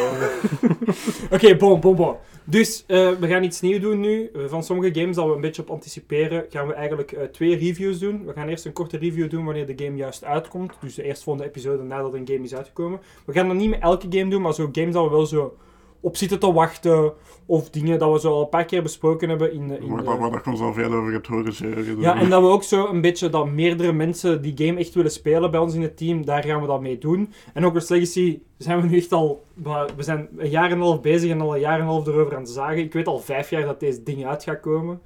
Oké, bon, bon, bon. Dus eh, we gaan iets nieuws doen nu. Eh, van sommige games dat we een beetje op anticiperen, gaan we eigenlijk twee reviews doen. We gaan eerst een korte review doen wanneer de game juist uitkomt. Dus de eerstvolgende episode nadat een game is uitgekomen. We gaan dat niet met elke game doen, maar zo games dat we wel zo op zitten te wachten. Of dingen dat we zo al een paar keer besproken hebben in de... In Waar, de... dat, waar dat je ons al veel over hebt horen zeuren. Ja, en dat we ook zo een beetje dat meerdere mensen die game echt willen spelen bij ons in het team, daar gaan we dat mee doen. En Hogwarts Legacy zijn we nu echt al, we zijn een jaar en een half bezig en al een jaar en een half erover aan het zagen. Ik weet al vijf jaar dat deze ding uit gaat komen.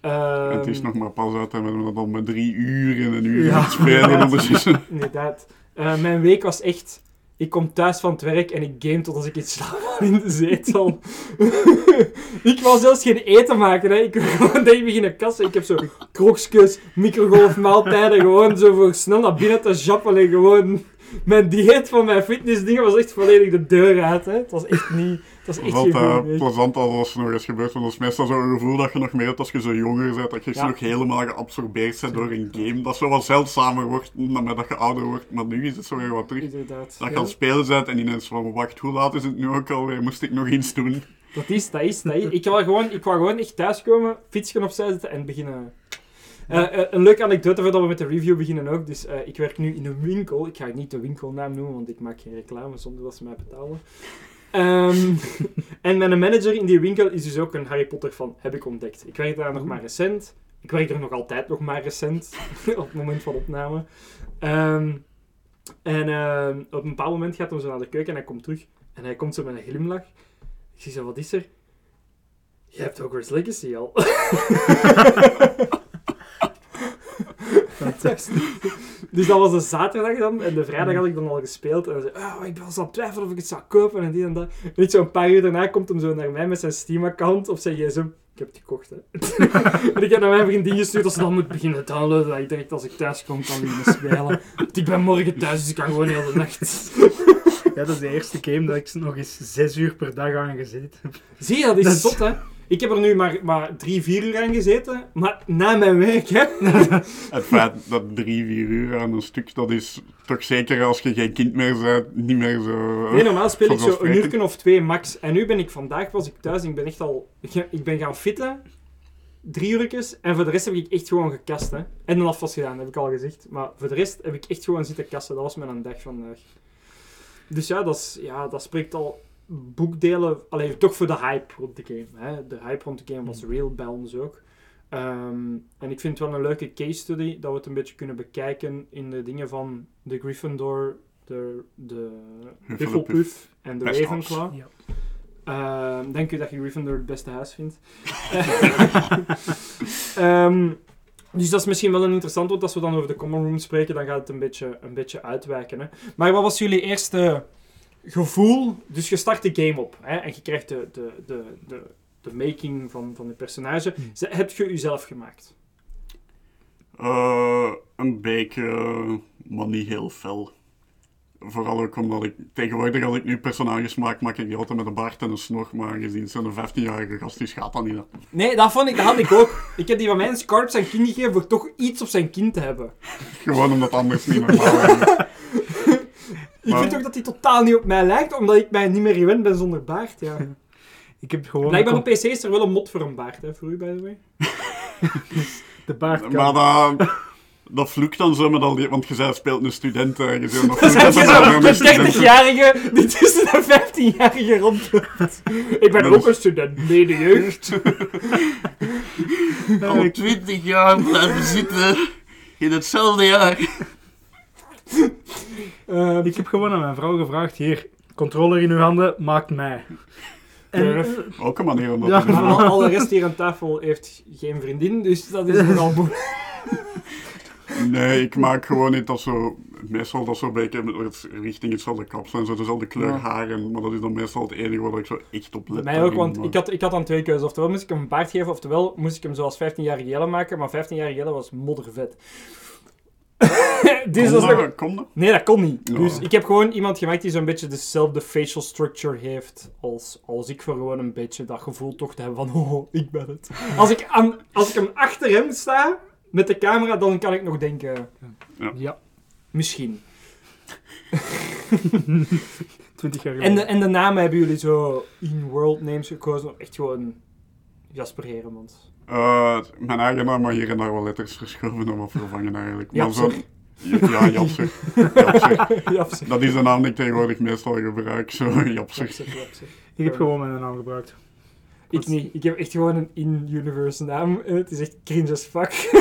Ehm, Het is nog maar pas uit en we hebben dat al met drie uur en een uur Ja, aan het spelen inderdaad. Inderdaad. Eh, mijn week was echt... Ik kom thuis van het werk en ik game tot als ik in slaap in de zetel. ik wou zelfs geen eten maken. Hè. Ik wil gewoon dat ik beginnen kassen. Ik heb zo krokjes, microgolfmaaltijden. Gewoon zo voor snel naar binnen te jappen. En gewoon... Mijn dieet van mijn fitnessdingen was echt volledig de deur uit. Hè. Het was echt niet... Was echt Wat uh, plezant als er nog eens gebeurt, want dat is meestal zo'n gevoel dat je nog meer hebt als je zo jonger bent, dat je Ja. nog helemaal geabsorbeerd bent door een game. Dat zo wat zeldzamer wordt naarmee dat je ouder wordt, maar nu is het zo weer wat terug. Inderdaad. Dat je aan het spelen bent en ineens van, wacht, hoe laat is het nu ook alweer? Moest ik nog iets doen? Dat is, dat is, dat is. Ik wou gewoon, ik wou gewoon echt thuiskomen, fietsje opzij zetten en beginnen. Eh, eh, een leuke anekdote voordat we met de review beginnen ook. Dus ik werk nu in een winkel. Ik ga niet de winkelnaam noemen, want ik maak geen reclame zonder dat ze mij betalen. Ehm, en mijn manager in die winkel is dus ook een Harry Potter fan, heb ik ontdekt. Ik werk daar nog maar recent. Ik werk er nog altijd nog maar recent, op het moment van opname. Ehm, en ehm, op een bepaald moment gaat hij zo naar de keuken en hij komt terug. En hij komt zo met een glimlach. Ik zeg zo, wat is er? Je hebt Hogwarts Legacy al. dus dat was de zaterdag dan. En de vrijdag had ik dan al gespeeld. En hij zei, oh, ik was aan het twijfelen of ik het zou kopen en die en dat. Niet zo'n paar uur daarna komt hem zo naar mij met zijn Steam-account of zijn gsm. Ik heb het gekocht, hè. en ik heb naar mijn vriendin gestuurd dat ze dan moet beginnen downloaden. Dat ik direct als ik thuis kom kan beginnen spelen. Want ik ben morgen thuis, dus ik kan gewoon heel de nacht. Ja, dat is de eerste game dat ik nog eens zes uur per dag aan gezeten heb. Zie je, dat is Dat is- zot, hè? Ik heb er nu maar, maar drie, vier uur aan gezeten, maar na mijn werk, hè? Het feit dat drie, vier uur aan een stuk, dat is toch zeker als je geen kind meer bent, niet meer zo... Nee, normaal speel ik zo een uur of twee max. En nu ben ik, vandaag was ik thuis, ik ben echt al... Ik ben gaan fitten, drie uurtjes, en voor de rest heb ik echt gewoon gekast, hè. En een afwas gedaan, heb ik al gezegd. Maar voor de rest heb ik echt gewoon zitten kassen. Dat was mijn dag vandaag. Dus ja, dat, is, ja, dat spreekt al boekdelen... Alleen toch voor de hype rond de game. Hè. De hype rond de game was real bij ons ook. Ehm, en ik vind het wel een leuke case study, dat we het een beetje kunnen bekijken in de dingen van de Gryffindor, de, de Hufflepuff en de Best Ravenclaw. Ja. Ehm, denk u dat je Gryffindor het beste huis vindt? Ehm, dus dat is misschien wel een interessant, want als we dan over de common room spreken, dan gaat het een beetje, een beetje uitwijken. Hè? Maar wat was jullie eerste gevoel? Dus je start de game op hè? en je krijgt de, de, de, de, de making van, van je personage. Hmm. Heb je jezelf gemaakt? Eh, een beetje, maar niet heel fel. Vooral ook omdat ik tegenwoordig, als ik nu personages maak, maak ik die altijd met een baard en een snor. Maar aangezien zo'n 15-jarige gast is, gaat dat niet. Nee, dat, vond ik, dat had ik ook. Ik heb die van mijn scarp zijn kind gegeven voor toch iets op zijn kind te hebben. Gewoon omdat anders niet normaal is. Ik Maar- vind ook dat hij totaal niet op mij lijkt, omdat ik mij niet meer gewend ben zonder baard. Ja. Ik heb gewoon... Blijkbaar op PC is er wel een mod voor een baard, hè, voor u, by the way. De baard. Maar dat, dat vloekt dan zo met al die... Want je zei, speelt een student ergens. en dat zijn je met zo een een student. 30-jarige die tussen de 15-jarige rondloopt. Ik ben ook is- een student, nee, de jeugd. Al 20 jaar blijven zitten in hetzelfde jaar. Ehm, Ik heb gewoon aan mijn vrouw gevraagd, hier, controller in uw handen, maakt mij. En, eh, Ook een manier om dat Ja. te doen. Al, al de rest hier aan tafel heeft geen vriendin, dus dat is nogal moeilijk. Nee, ik maak gewoon niet dat zo... Meestal dat zo een beetje met het richting hetzelfde kapsel en zo, dezelfde kleur Ja. haar. En, maar dat is dan meestal het enige waar ik zo echt op let. Mij ook, want maar- ik had, ik had dan twee keuzes. Oftewel moest ik hem een baard geven, oftewel moest ik hem zoals 15-jarige Jelle maken, maar 15-jarige Jelle was moddervet. dus dat is dat? nog- Kon dat? Nee, dat kon niet. Ja. Dus ik heb gewoon iemand gemaakt die zo'n beetje dezelfde facial structure heeft als, als ik, voor gewoon een beetje dat gevoel toch te hebben van, oh, ik ben het. Als ik, aan, als ik hem achter hem sta, met de camera, dan kan ik nog denken, ja, misschien. 20 jaar En geleden. de, en de namen hebben jullie zo in-world names gekozen, of echt gewoon Jasper Heremans. Eh, mijn eigen naam, maar hier en daar wel letters verschoven en wat vervangen eigenlijk. Maar zo- Ja, Japser. Japser. Dat is de naam die ik tegenwoordig meestal gebruik, zo Japser. Japser, Japser. Ik heb gewoon mijn naam gebruikt. Ik niet. Ik heb echt gewoon een in-universe naam. En het is echt cringe as fuck.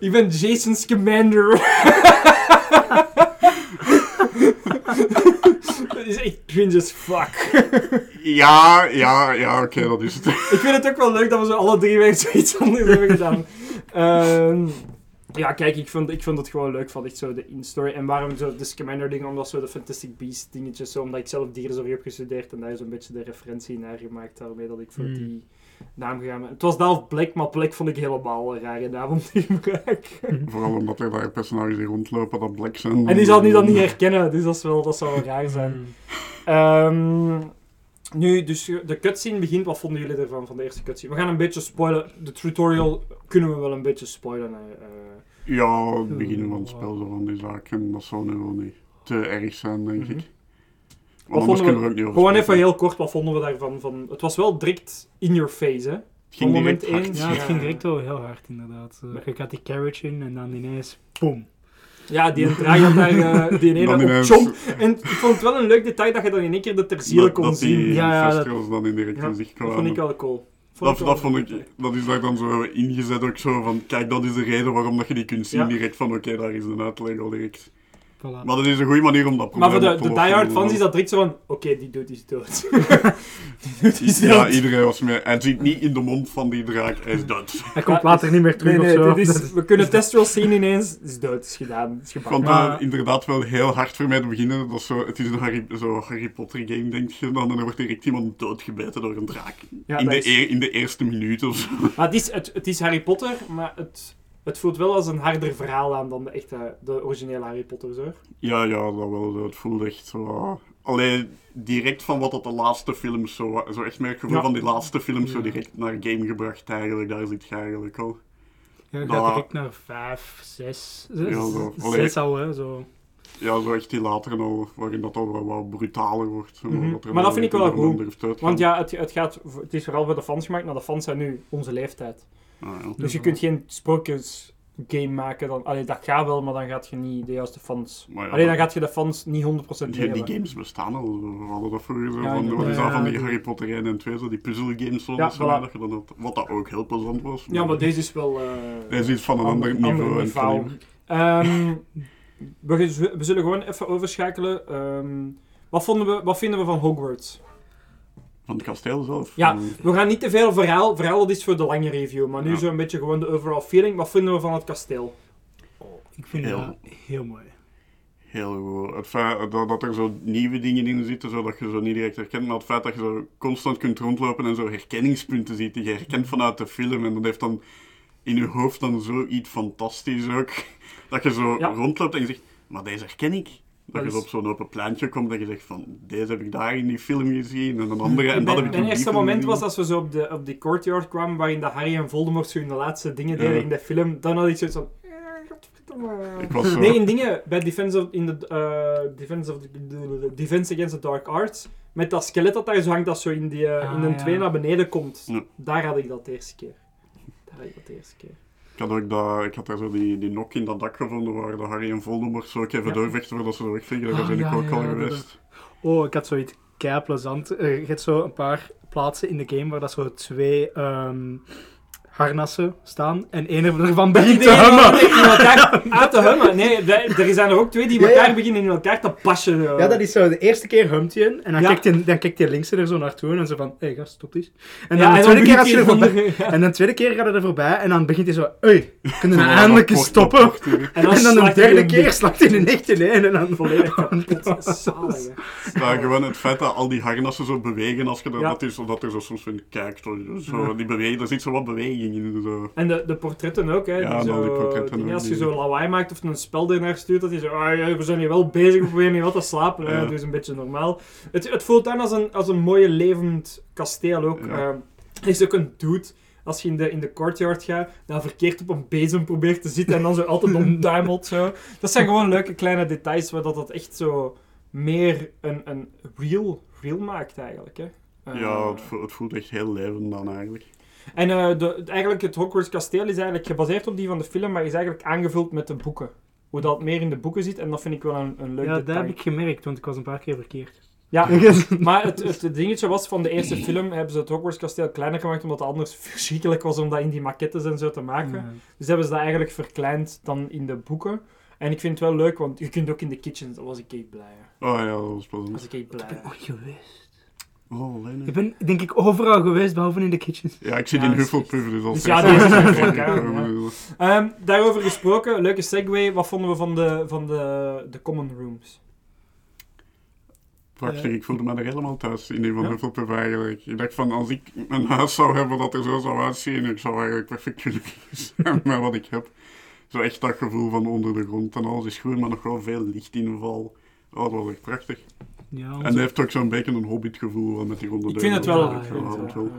ik ben Jason's Commander. dat is echt cringe as fuck. Ja, ja, ja, oké, dat is het. ik vind het ook wel leuk dat we zo alle drie weer zoiets anders hebben gedaan. Ehm, ja, kijk, ik vond, ik vond het gewoon leuk van echt zo de in-story. En waarom zo de Scamander dingen, omdat zo de Fantastic Beasts dingetjes, zo, omdat ik zelf dierenzorg heb gestudeerd en daar zo'n beetje de referentie naar gemaakt, daarmee dat ik voor Hmm. die naam gegaan. Het was Dalf Black, maar Black vond ik helemaal een rare naam om te gebruiken. Vooral omdat er daar personages die rondlopen dat black zijn. En die zal die dan niet herkennen, dus dat, is wel, dat zou wel raar zijn. Hmm. Ehm, nu, dus de cutscene begint. Wat vonden jullie ervan, van de eerste cutscene? We gaan een beetje spoilen. De tutorial kunnen we wel een beetje spoilen. Eh, Ja, het begin van het spel zo van die zaken, dat zou nu wel niet te erg zijn, denk ik. Want wat anders vonden kunnen we we, ook niet over gewoon even heel kort, wat vonden we daarvan? Van, het was wel direct in your face, hè? Het ging Van moment één. Ja, het ging direct wel heel hard, inderdaad. Uh, je gaat die carriage in en dan ineens, boom. Ja, die een draai had daar eh, die ene Dan op ineens- chomp. En ik vond het wel een leuk detail dat je dan in één keer de terzielen Dat, kon dat zien. die Ja, ja, dat- dan in direct Ja, in zicht dat vond ik wel cool. Dat, wel dat vond ik, dat is daar dan zo ingezet ook zo van, kijk, dat is de reden waarom dat je die kunt zien Ja. direct van, oké, daar is een uitleg al direct. Voilà. Maar dat is een goede manier om dat Maar voor probleem de, de diehard fans is dat direct zo van... Oké, die doet is dood. die doet is dood. Ja, iedereen was mee. Hij zit niet in de mond van die draak, hij is dood. Hij komt later niet meer terug Nee, nee, of zo. dit is, Dat is- we kunnen Testrol zien ineens. Het is dood, het is gedaan, het is Ik gebakken. vond het inderdaad wel heel hard voor mij te beginnen. Dat is zo, het is een Harry, zo Harry Potter game, denk je dan. En dan wordt direct iemand doodgebeten door een draak. Ja, in, dat de is- eer- in de eerste minuut of zo. Maar het is, het, het is Harry Potter, maar het, het voelt wel als een harder verhaal aan dan de, echte, de originele Harry Potter. Zo. Ja, ja, dat wel. Het voelt echt zo... Alleen direct van wat dat de laatste films zo... Zo echt met het gevoel Ja. van die laatste films zo direct naar game gebracht eigenlijk. Daar zit je eigenlijk al. Ja, je Dat- gaat direct naar vijf, zes. zes, Ja, zo. zes Allee. al, hè. Zo. Ja, zo echt die latere al, waarin dat al wat, wat brutaler wordt. zo, Mhm. Maar dat vind ik wel goed. Want ja, het, het, gaat, het is vooral voor de fans gemaakt, maar de fans zijn nu onze leeftijd. Ah, ja. Dus je kunt geen sprookjesgame maken. Dan, allee, dat gaat wel, maar dan gaat je niet de juiste fans... Ja, Alleen dan gaat je de fans niet 100% Die, die games bestaan al. We hadden dat vroeger zo Ja, van, van die Ja, Harry Potter 1 en 2, zo die puzzelgames zo, Ja, dat, zo, voilà. dat je dan had, wat dat ook heel plezant was. Ja, maar deze is wel... eh, Deze is van een ander, niveau. kaliber. Ehm, we, zullen gewoon even overschakelen. Ehm, wat, vonden we, wat vinden we van Hogwarts? Van het kasteel zelf. Ja, we gaan niet te veel verhaal. Verhaal dat is voor de lange review. Maar nu Ja. zo'n beetje gewoon de overall feeling. Wat vinden we van het kasteel? Ik vind Heel. dat heel mooi. Heel goed. Het feit dat, dat er zo nieuwe dingen in zitten, zodat je zo niet direct herkent, maar het feit dat je zo constant kunt rondlopen en zo herkenningspunten ziet die je herkent vanuit de film. En dat heeft dan in je hoofd dan zoiets fantastisch ook. Dat je zo Ja. rondloopt en je zegt, maar deze herken ik. Dat Dat je is- op zo'n open pleintje komt en je zegt van, deze heb ik daar in die film gezien en een andere en dat heb ik mijn die eerste moment gezien. was als we zo op, de, op die courtyard kwamen, waarin de Harry en Voldemort zo in de laatste dingen deden Ja. in de film. Dan had ik zoiets van... eh. Ik was zo- Nee, in dingen, bij Defense, of, in de, eh, Defense, of the, de- de- Defense Against the Dark Arts, met dat skelet dat daar zo hangt, dat zo in, die, Ah, in een ja. 2 naar beneden komt. Ja. Daar had ik dat de eerste keer. Daar had ik dat de eerste keer. Ik had ook dat, ik had daar zo die, die nok in dat dak gevonden waar de Harry en Voldemort zo ook even Ja. doorvechten voordat ze zo wegvliegen. Daar Ah, ben ik ja, ook al geweest. Oh, ik had zoiets kei plezant. Eh, je hebt zo een paar plaatsen in de game waar dat zo twee ehm, harnassen staan en één ervan begint te hummen. elkaar uit te hummen. Nee, er zijn er ook twee die Ja, elkaar ja. beginnen in elkaar te passen. eh. Ja, dat is zo. De eerste keer humt je en dan, Ja. kijkt die, dan kijkt die linkse er zo naartoe en zo van, hé gast, stop eens. En dan Ja, de en tweede dan keer als je er voorbij... En dan de tweede keer gaat hij er voorbij en dan begint hij zo, hé, kunnen we eindelijk dat eens dat stoppen? En dan, En dan de derde keer slaat hij in echt in één en dan... Volledig kapot. Zalig. Ja, gewoon het feit dat al die harnassen zo bewegen als je er, Ja. dat, is, dat er zo soms van kijkt. Zo, zo, die bewegen, er zit zo wat beweging Zo. En de, de portretten ook, hè. Ja, die en al die zo, portretten dingen, ook, als je zo lawaai maakt of een spel ernaar stuurt, dat je zo, ah, ja, we zijn hier wel bezig, we proberen hier wat te slapen. Ja. Dus een beetje normaal. Het, het voelt aan als een, als een mooie levend kasteel ook. Ja. Eh, er is ook een dude, als je in de, in de courtyard gaat, dat verkeerd op een bezem probeert te zitten en dan zo altijd omduimelt. Zo. Dat zijn gewoon leuke kleine details waar dat, dat echt zo meer een, een real, real maakt eigenlijk. Hè. Ja, het, vo- het voelt echt heel levend dan eigenlijk. En eh, de, eigenlijk het Hogwarts kasteel is eigenlijk gebaseerd op die van de film, maar is eigenlijk aangevuld met de boeken. Hoe dat meer in de boeken zit, en dat vind ik wel een, een leuk Ja, dat detail. heb ik gemerkt, want ik was een paar keer verkeerd. Ja, maar het, het, dingetje was, van de eerste film hebben ze het Hogwarts kasteel kleiner gemaakt, omdat het anders verschrikkelijk was om dat in die maquettes en zo te maken. Ja. Dus hebben ze dat eigenlijk verkleind dan in de boeken. En ik vind het wel leuk, want je kunt ook in de kitchen, daar was ik echt blij. hè. Oh ja, dat was plezant. was ik echt blij. Ik ben ooit geweest. Oh. Ik ben denk ik overal geweest, behalve in de kitchen. Ja, ik zit Ja, in dat Hufflepuff, dus Dus ja, deze is. Ehm, daarover gesproken, leuke segue. Wat vonden we van de, van de, de common rooms? Prachtig, Eh, ik voelde me er helemaal thuis in die van Ja? Hufflepuff eigenlijk. Ik dacht van, als ik een huis zou hebben dat er zo zou uitzien, ik zou eigenlijk perfect gelukkig zijn met wat ik heb. Zo echt dat gevoel van onder de grond en alles is groen, maar nog wel veel lichtinval. Oh, dat was echt prachtig. Ja, En hij heeft ook zo'n beetje een hobbitgevoel met die ronde Ik vind het wel... Ja, ik ja, vind ja, het ja. wel,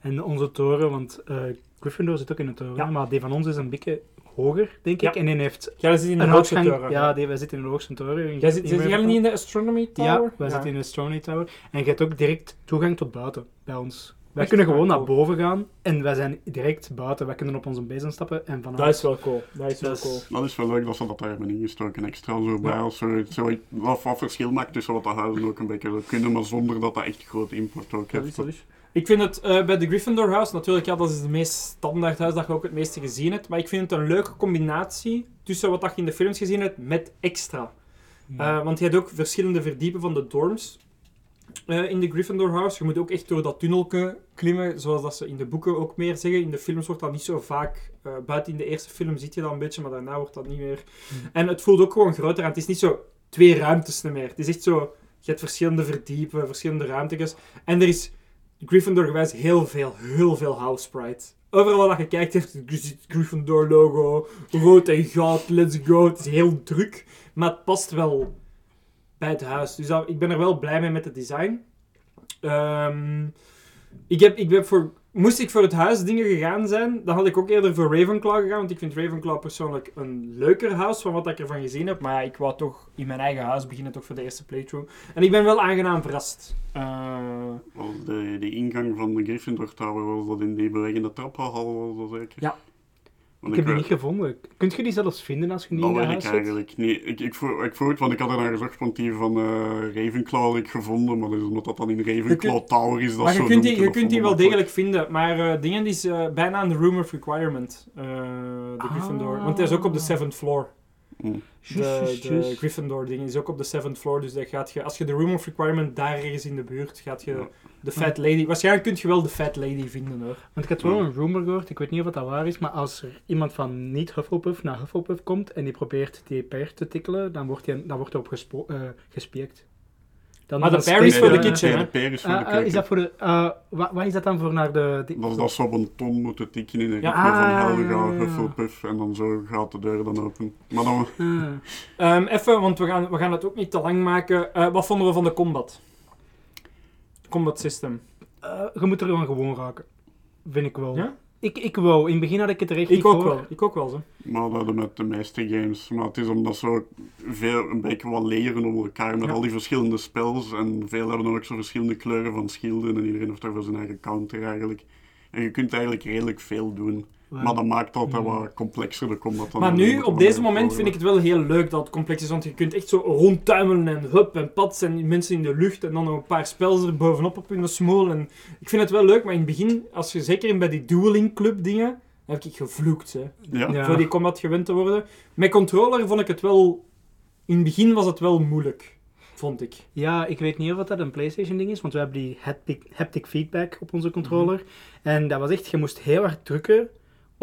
En onze toren, want eh Gryffindor zit ook in een toren, Ja. maar die van ons is een beetje hoger, denk Ja. ik. En die heeft Jij zit in de een hoogste toren. Ja, die, wij zitten in de hoogste toren. Jij zit, zit jij niet in de Astronomy Tower? Ja, wij zitten in de Astronomy Tower. En je hebt ook direct toegang tot buiten bij ons. Wij kunnen gewoon naar boven gaan en wij zijn direct buiten. Wij kunnen op onze bezem stappen en vanuit... Dat is wel cool. Dat is wel Dat is- cool. Dat is wel leuk dat ze dat daar hebben ingestoken. Extra zo bij als zo, zo wat, wat verschil maakt tussen wat de huizen ook een beetje zo kunnen, maar zonder dat dat echt grote impact ook heeft. Ik vind het eh, bij de Gryffindor House, natuurlijk, ja, dat is het meest standaard huis dat je ook het meeste gezien hebt. Maar ik vind het een leuke combinatie tussen wat dat je in de films gezien hebt met extra. Eh, want je hebt ook verschillende verdiepen van de dorms eh, in de Gryffindor House. Je moet ook echt door dat tunnelke klimmen, zoals dat ze in de boeken ook meer zeggen. In de films wordt dat niet zo vaak. eh, buiten in de eerste film ziet je dat een beetje, maar daarna wordt dat niet meer. En het voelt ook gewoon groter aan. Het is niet zo twee ruimtes meer. Het is echt zo, je hebt verschillende verdiepen, verschillende ruimtes. En er is Gryffindor gewijs heel veel, heel veel house pride. Overal waar je kijkt heeft het Gryffindor logo, rood en goud, let's go. Het is heel druk, maar het past wel bij het huis. Dus dat- ik ben er wel blij mee met het design. Ehm, ik heb, ik heb voor, moest ik voor het huis dingen gegaan zijn, dan had ik ook eerder voor Ravenclaw gegaan, want ik vind Ravenclaw persoonlijk een leuker huis van wat ik ervan gezien heb. Maar ja, ik wou toch in mijn eigen huis beginnen, toch voor de eerste playthrough. En ik ben wel aangenaam verrast. Eh, Was de, de ingang van de Gryffindor Tower, was dat in die bewegende trappenhal, was dat zeker? Ja. Want Ik heb die weet- niet gevonden. Kunt je die zelfs vinden als je niet in je ik huis zit? eigenlijk niet. Ik, ik, vroeg, ik vroeg het, want ik had er naar gezocht, want die van eh, Ravenclaw had ik gevonden, maar dat is omdat dat dan in Ravenclaw kunt- Tower is, dat maar je zo kunt, die, je kunt die wel ik degelijk vinden, maar eh dingen die is eh, bijna aan de room of requirement, eh, de Gryffindor. Want hij is ook op de seventh floor. Mm. De, de. Gryffindor ding is ook op de seventh floor, dus dat gaat je, als je de room of requirement daar ergens in de buurt, gaat je Ja. De fat lady, waarschijnlijk kun je wel de fat lady vinden hoor. Want ik had wel een rumor gehoord, ik weet niet of dat waar is, maar als er iemand van niet Hufflepuff naar Hufflepuff komt en die probeert die per te tikkelen, dan wordt hij dan wordt hij op gespo- eh, gespiekt. Dan Maar de dat parry is voor de kitchen, Nee, hè? de is voor Ah, de ah, keuken. is dat voor de... ah, wa- wat is dat dan voor naar de... die- Dat is dat ze op een ton moeten tikken in een Ja. van Ah, Helga, ja, ja. Hufflepuff, en dan zo gaat de deur dan open. Maar dan, Ah. Ehm, even, want we gaan, we gaan het ook niet te lang maken. Eh, wat vonden we van de combat? Combat system. Eh, je moet er gewoon gewoon raken. Vind ik wel. Ja? Ik, ik wou. In het begin had ik het er echt Ik niet ook voor. wel. Ik ook wel, zo. maar dat met de meeste games. Maar het is omdat ze veel, een beetje wat leren onder elkaar met Ja. al die verschillende spells. En veel hebben dan ook zo verschillende kleuren van schilden en iedereen heeft daar voor zijn eigen counter eigenlijk. En je kunt eigenlijk redelijk veel doen. Maar dat maakt dat dat wat complexer de combat dan. Maar dan nu, op deze moment, vind ik het wel heel leuk dat het complex is. Want je kunt echt zo rondtuimelen en hup en pats en mensen in de lucht. En dan nog een paar spels er bovenop op hun smol. En ik vind het wel leuk, maar in het begin, als je zeker in bij die dueling club dingen, dan heb ik gevloekt. Hè. Ja. Ja. Voor die combat gewend te worden. Met controller vond ik het wel... In het begin was het wel moeilijk, vond ik. Ja, ik weet niet of dat een PlayStation ding is, want we hebben die haptic, haptic feedback op onze controller. Mhm. En dat was echt, je moest heel hard drukken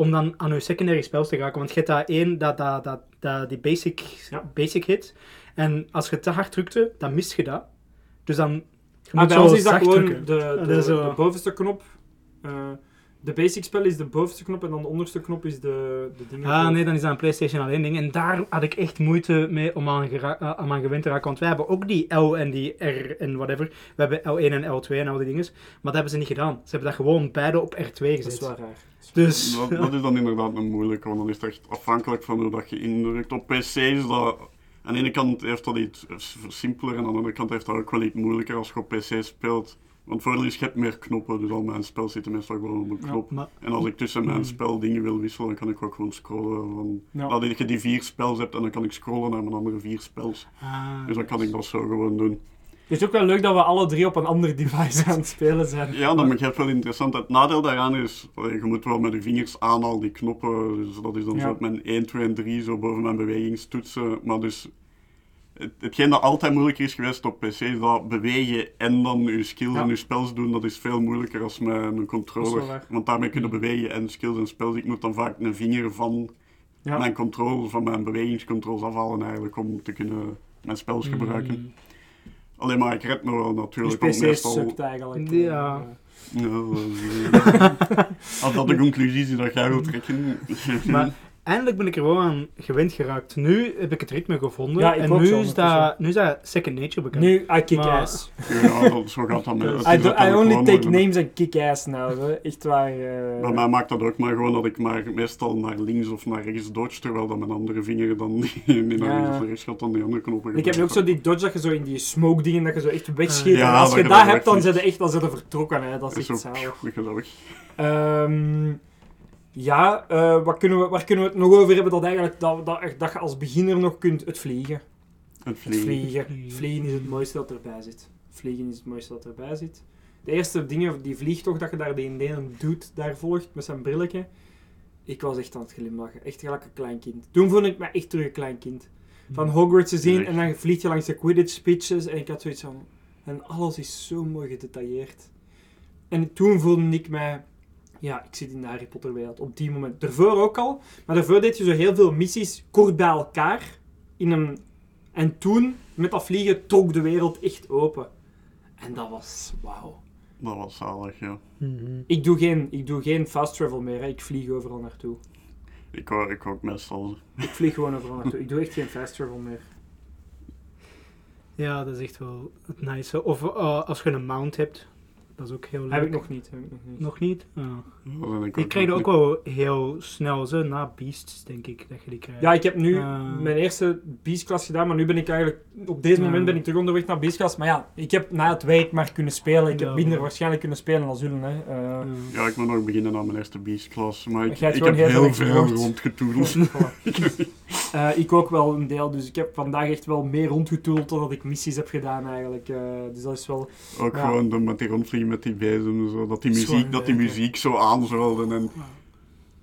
om dan aan je secondary spells te raken. Want je hebt dat één, dat, dat, dat, dat, die basic, Ja. basic hit. En als je te hard drukte, dan mist je dat. Dus dan... Je moet bij ons is dat gewoon de, de, bovenste knop. Eh, de basic spel is de bovenste knop en dan de onderste knop is de, de dingen. Ah, nee, dan is dat een PlayStation alleen ding. En daar had ik echt moeite mee om aan, eh, om aan gewend te raken. Want wij hebben ook die L en die R en whatever. We hebben L1 en L2 en al die dingen. Maar dat hebben ze niet gedaan. Ze hebben dat gewoon beide op R2 gezet. Dat is wel raar. Dus... Dat, dat is dan inderdaad een moeilijke, want dan is het echt afhankelijk van hoe dat je indrukt. Op PC is dat... Aan de ene kant heeft dat iets simpeler en aan de andere kant heeft dat ook wel iets moeilijker als je op PC speelt. Want voordeel is, je hebt meer knoppen, dus al mijn spel zitten meestal gewoon op een knop. maar- En als ik tussen mijn Mm. spel dingen wil wisselen, dan kan ik ook gewoon scrollen. Van, Ja. Dat je die vier spels hebt en dan kan ik scrollen naar mijn andere vier spels. Ah, Dus dan kan ik dat zo gewoon doen. Het is ook wel leuk dat we alle drie op een ander device aan het spelen zijn. Ja, dat begrijp wel interessant. Het nadeel daaraan is, je moet wel met je vingers aan al die knoppen. Dus dat is dan Ja. zo op mijn 1, 2 en 3, zo boven mijn bewegingstoetsen. Maar dus, het, hetgeen dat altijd moeilijker is geweest op PC, is dat bewegen en dan je skills Ja. en je spels doen, dat is veel moeilijker als met een controller. Want daarmee kunnen bewegen en skills en spels. Ik moet dan vaak een vinger van Ja. mijn controle, van mijn bewegingscontroles afhalen eigenlijk, om te kunnen mijn spels gebruiken. Mm. Alleen maar ik red me wel Dus natuurlijk. PC meestal- sukt eigenlijk. Ja. Eh, ja, als dat de conclusie is die dat jij wilt trekken. Maar eindelijk ben ik er wel aan gewend geraakt. Nu heb ik het ritme gevonden. Ja, ik en nu zo is, dat, nu is dat second nature bekend. Nu, I kick Maar- ass. ja, dat, zo gaat dat met. I, do, I only take names and kick ass now. Hè. Echt waar. eh. Bij mij maakt dat ook maar gewoon dat ik maar meestal naar links of naar rechts dodge, terwijl dat mijn andere vinger dan niet naar Ja. links of naar rechts gaat dan die andere knoppen. Ik heb nu ook zo die dodge dat je zo in die smoke dingen, dat je zo echt wegschiet. Ja, en als dat je dat dat hebt, dan zit je echt dan je vertrokken. Hè. Dat is is echt ook zalig. ik ja, eh, wat kunnen we, waar kunnen we het nog over hebben dat, eigenlijk, dat, dat, dat je als beginner nog kunt? Het vliegen. Het Het vliegen. vliegen. Vliegen is het mooiste dat erbij zit. Vliegen is het mooiste dat erbij zit. De eerste dingen, die vliegtocht, dat je daar die ene doet, daar volgt met zijn brilletje. Ik was echt aan het glimlachen. Echt gelijk een klein kind. Toen vond ik me echt terug een klein kind. Van Hogwarts te zien en dan vlieg je langs de Quidditch pitches en ik had zoiets van... En alles is zo mooi gedetailleerd. En toen voelde ik mij... Ja, ik zit in de Harry Potter wereld. Op die moment. Daarvoor ook al. Maar daarvoor deed je zo heel veel missies kort bij elkaar. In een... En toen, met dat vliegen, trok de wereld echt open. En dat was... Wauw. Dat was zalig, ja. Mhm. Ik doe geen, ik doe geen fast travel meer. Hè. Ik vlieg overal naartoe. Ik, wou- ik ook meestal. Ik vlieg gewoon overal naartoe. Ik doe echt geen fast travel meer. Ja, dat is echt wel het nice. Of eh, als je een mount hebt, dat is ook heel leuk. Heb ik nog niet. Heb ik nog niet. Nog niet? Ah. Die nog ook wel heel snel, zo, na Beasts, denk ik, dat je die krijgt. Ja, ik heb nu Ah. mijn eerste beastklas gedaan, maar nu ben ik eigenlijk... Op deze Ja. moment ben ik terug onderweg naar beastklas. Maar ja, ik heb na het werk maar kunnen spelen. Ik heb minder waarschijnlijk kunnen spelen als jullie. Hè. Eh, Ja. Ja, ik moet nog beginnen aan mijn eerste beast-klas, maar ik, heb heel heel veel rondgetoedeld. Eh, ik ook wel een deel, dus ik heb vandaag echt wel meer rondgetoeld dan dat ik missies heb gedaan eigenlijk. Eh, dus dat is wel... Ook Ja. gewoon de, met die rondvliegen met die bezem, zo, dat die muziek, dat die muziek zo aanzwelde. En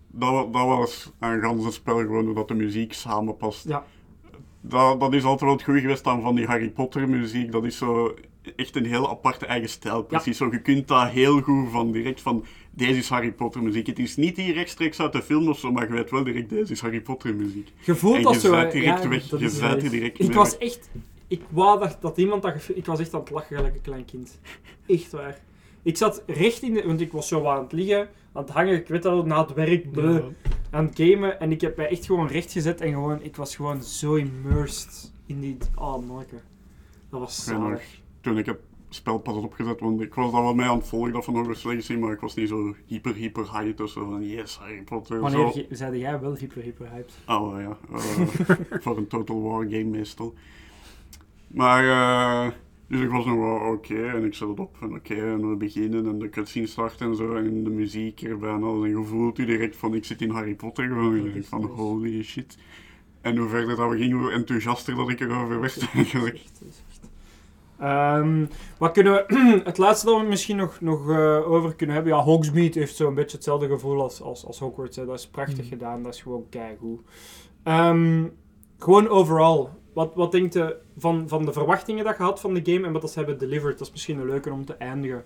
dat, dat was een ganse spel gewoon, hoe dat de muziek samenpast. Ja. Dat, dat is altijd wel het goede geweest aan van die Harry Potter muziek. Dat is zo echt een heel aparte eigen stijl. Precies zo, je kunt dat heel goed van direct van, deze is Harry Potter muziek. Het is niet die rechtstreeks uit de film of zo, maar je weet wel direct, deze is Harry Potter muziek. Je voelt dat je zo... direct ja, weg, je wel er direct Ik mee was weg. echt... ik wou dat, dat iemand dat... Ik was echt aan het lachen gelijk een klein kind. Echt waar. Ik zat recht in de... Want ik was zo aan het liggen, aan het hangen, ik weet al, na het werk, bleh, Ja. aan het gamen. En ik heb mij echt gewoon recht gezet en gewoon... Ik was gewoon zo immersed in die... Oh, manneke. Dat was zalig. toen ik het spel pas had opgezet, want ik was daar wel mee aan het volgen, dat van Hogwarts Legacy, maar ik was niet zo hyper, hyper high tussen van yes, Harry Potter. Wanneer zo. ge- zeide jij wel hyper, hyper hyped? Oh ja, eh, voor een Total War game meestal. Maar, eh, dus ik was nog wel oké en ik zet het op en oké en we beginnen en de cutscene start en zo en de muziek erbij en alles en je voelt u direct van ik zit in Harry Potter gewoon en van holy shit. En hoe verder dat we gingen, hoe enthousiaster dat ik erover werd eigenlijk. Ehm, wat kunnen we... het laatste dat we misschien nog, nog eh, over kunnen hebben... Ja, Hogsmeade heeft zo'n beetje hetzelfde gevoel als, als, als Hogwarts. Hè. Dat is prachtig Mm. gedaan. Dat is gewoon keigoed. Ehm gewoon overal. Wat, wat denkt je van, van de verwachtingen dat je had van de game en wat dat ze hebben delivered? Dat is misschien een leuke om te eindigen.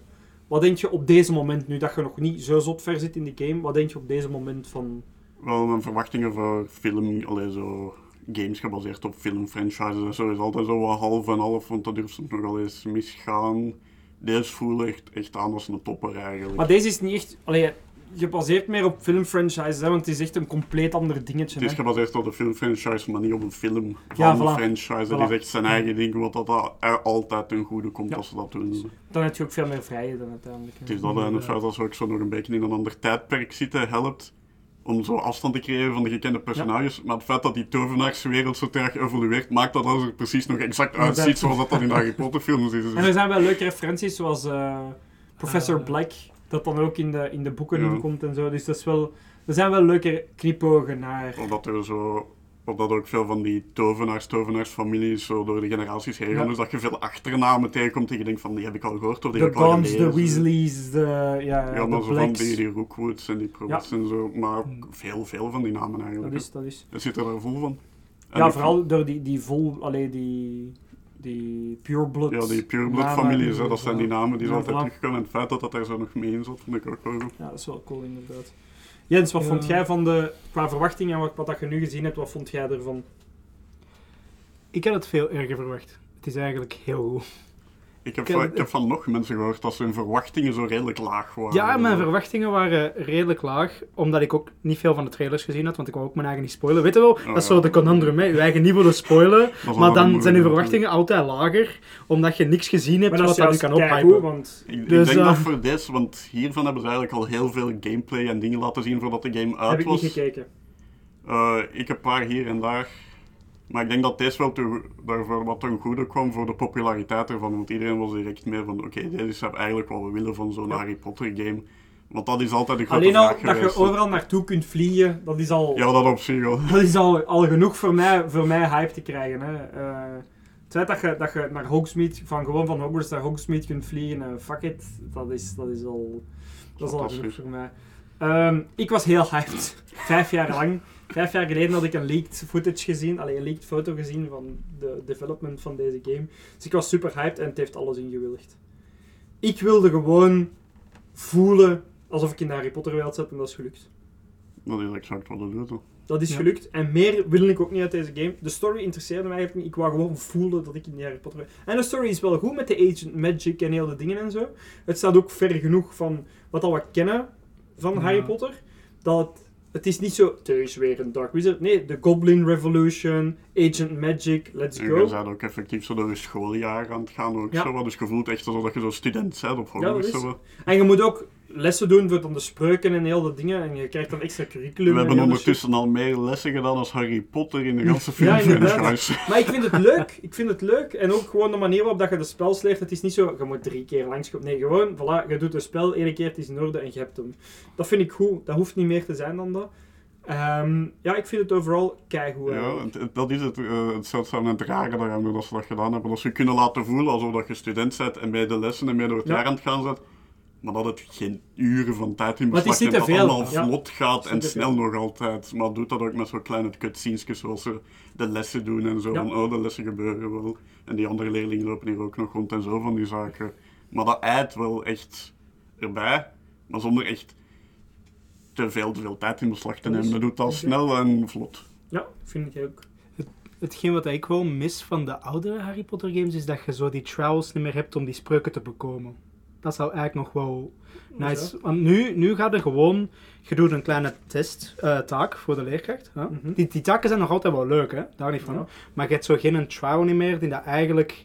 Wat denk je op deze moment, nu dat je nog niet zo zot ver zit in de game, wat denk je op deze moment van... Wel, mijn verwachtingen voor film, alleen zo games gebaseerd op filmfranchises en zo, is altijd zo wat half en half, want dat durft soms nog wel eens misgaan. Deze voelt echt, echt aan als een topper eigenlijk. Maar deze is niet echt... Allee, gebaseerd meer op filmfranchises, hè, want het is echt een compleet ander dingetje. Het is hè. gebaseerd op een filmfranchise, maar niet op een film van Ja, voilà. franchise. Dat Voilà. is echt zijn eigen ding, wat dat dat er altijd ten goede komt Ja. als ze dat doen. Dan heb je ook veel meer vrijheid dan uiteindelijk. hè. Het is dat en het feit dat ze ook zo nog een beetje in een ander tijdperk zitten, helpt om zo afstand te creëren van de gekende personages. Maar het feit dat die tovenaarswereld zo traag evolueert, maakt dat alles er precies nog exact uitziet zoals dat dan in de Harry Potter films is. En er zijn wel leuke referenties, zoals eh, Professor Ah. Black, dat dan ook in de, in de boeken Ja. in komt en zo. Dus dat is wel, er zijn wel leuke knipogen naar... Omdat er zo... Omdat ook veel van die tovenaars, tovenaarsfamilies zo door de generaties heen gaan. Ja. Dus dat je veel achternamen tegenkomt die je denkt van, die heb ik al gehoord of die De heb ik al Bonds, de. Weasleys, de, ja, Ja, maar zo van die, die Rookwoods en die Pruitts en zo. Maar ook veel, veel van die namen eigenlijk. Dat is, dat is. Je zit er daar vol van. En Ja, vooral door die, die vol... Allee, die... Die pureblood... Ja, die pureblood namen. families, dat zijn die namen die zo Ja, altijd terugkomen. En het feit dat dat er zo nog mee in zat, vond ik ook wel goed. Ja, dat is wel cool inderdaad. Jens, wat Ja. vond jij van de... Qua verwachtingen en wat, wat dat je nu gezien hebt, wat vond jij ervan? Ik had het veel erger verwacht. Het is eigenlijk heel goed. Ik heb, Ik van, heb- van nog mensen gehoord dat hun verwachtingen zo redelijk laag waren. Ja, mijn verwachtingen waren redelijk laag, omdat ik ook niet veel van de trailers gezien had, want ik wou ook mijn eigen niet spoilen. Weet je wel, dat is ja. zo de conundrum, hè. je eigen niet willen spoilen, maar dan zijn uw natuurlijk. verwachtingen altijd lager, omdat je niks gezien hebt Maar wat dat u kan ophypen. want... Ik, ik Dus, denk eh, dat voor deze, want hiervan hebben ze eigenlijk al heel veel gameplay en dingen laten zien voordat de game uit Heb ik was. niet gekeken. Eh, ik heb een paar hier en daar. Maar ik denk dat deze wel te, daarvoor wat ten goede kwam voor de populariteit ervan. Want iedereen was direct mee van, oké, dit is eigenlijk wat we willen van zo'n Ja. Harry Potter game. Want dat is altijd een grote Alleen al vraag dat je overal naartoe kunt vliegen, dat is al... Ja, dat op zich wel. Dat is al, al genoeg voor mij, voor mij hype te krijgen. Hè. Eh, het feit dat je, dat je naar Hogsmeade, van gewoon van Hogwarts naar Hogsmeade kunt vliegen, eh, fuck it, dat is, dat is al, dat is al genoeg voor mij. Ehm, ik was heel hyped. Vijf jaar lang. Vijf jaar geleden had ik een leaked footage gezien, alleen een leaked foto gezien van de development van deze game. Dus ik was super hyped en het heeft alles ingewilligd. Ik wilde gewoon voelen alsof ik in de Harry Potter wereld zat en dat is gelukt. Dat is exact wat we doen. Dat is Ja. gelukt. En meer wil ik ook niet uit deze game. De story interesseerde mij eigenlijk niet. Ik wou gewoon voelen dat ik in die Harry Potter... En de story is wel goed met de Agent Magic en heel de dingen en zo. Het staat ook ver genoeg van wat al we kennen van Ja. Harry Potter. Dat het, het is niet zo... Er is weer een Dark Wizard. Nee, de Goblin Revolution, Agent Magic, let's En go. je bent ook effectief zo door schooljaar aan het gaan. Ook Ja. zo, dus je voelt echt alsof je zo student bent op. En je moet ook lessen doen voor dan de spreuken en heel de dingen. En je krijgt dan extra curriculum. We en hebben de ondertussen al meer lessen gedaan als Harry Potter in de ganse Ja, filmfranchise. Maar ik vind het leuk. Ik vind het leuk. En ook gewoon de manier waarop dat je de spels leert. Het is niet zo, je moet drie keer langskomen. Nee, gewoon, voilà, je doet een spel, één keer, het is in orde en je hebt hem. Dat vind ik goed. Dat hoeft niet meer te zijn dan dat. Ehm, ja, ik vind het overal keigoed Ja, eigenlijk. het- het- dat is het, eh, het zeldzame en het rare daaraan dat ze dat gedaan hebben. Dat ze je kunnen laten voelen alsof dat je student bent en bij de lessen en bij door het Ja. jaar aan het gaan bent. Maar dat het geen uren van tijd in beslag neemt, dat het veel, allemaal ja. vlot gaat en snel nog altijd. Maar doet dat ook met zo'n kleine cutscenes zoals ze de lessen doen en zo. Ja. Van, oh, de lessen gebeuren wel. En die andere leerlingen lopen hier ook nog rond en zo van die zaken. Maar dat eidt wel echt erbij, maar zonder echt te veel, te veel tijd in beslag te nemen. Dat doet dat snel en vlot. Ja, vind ik ook. hetgeen wat ik wel mis van de oudere Harry Potter games is dat je zo die trials niet meer hebt om die spreuken te bekomen. Dat zou eigenlijk nog wel nice. Want nu, nu gaat er gewoon, je doet een kleine test, eh, taak voor de leerkracht. Hè? Mhm. die, die taken zijn nog altijd wel leuk, hè? daar niet van. Ja. Maar je hebt zo geen een trial niet meer die dat eigenlijk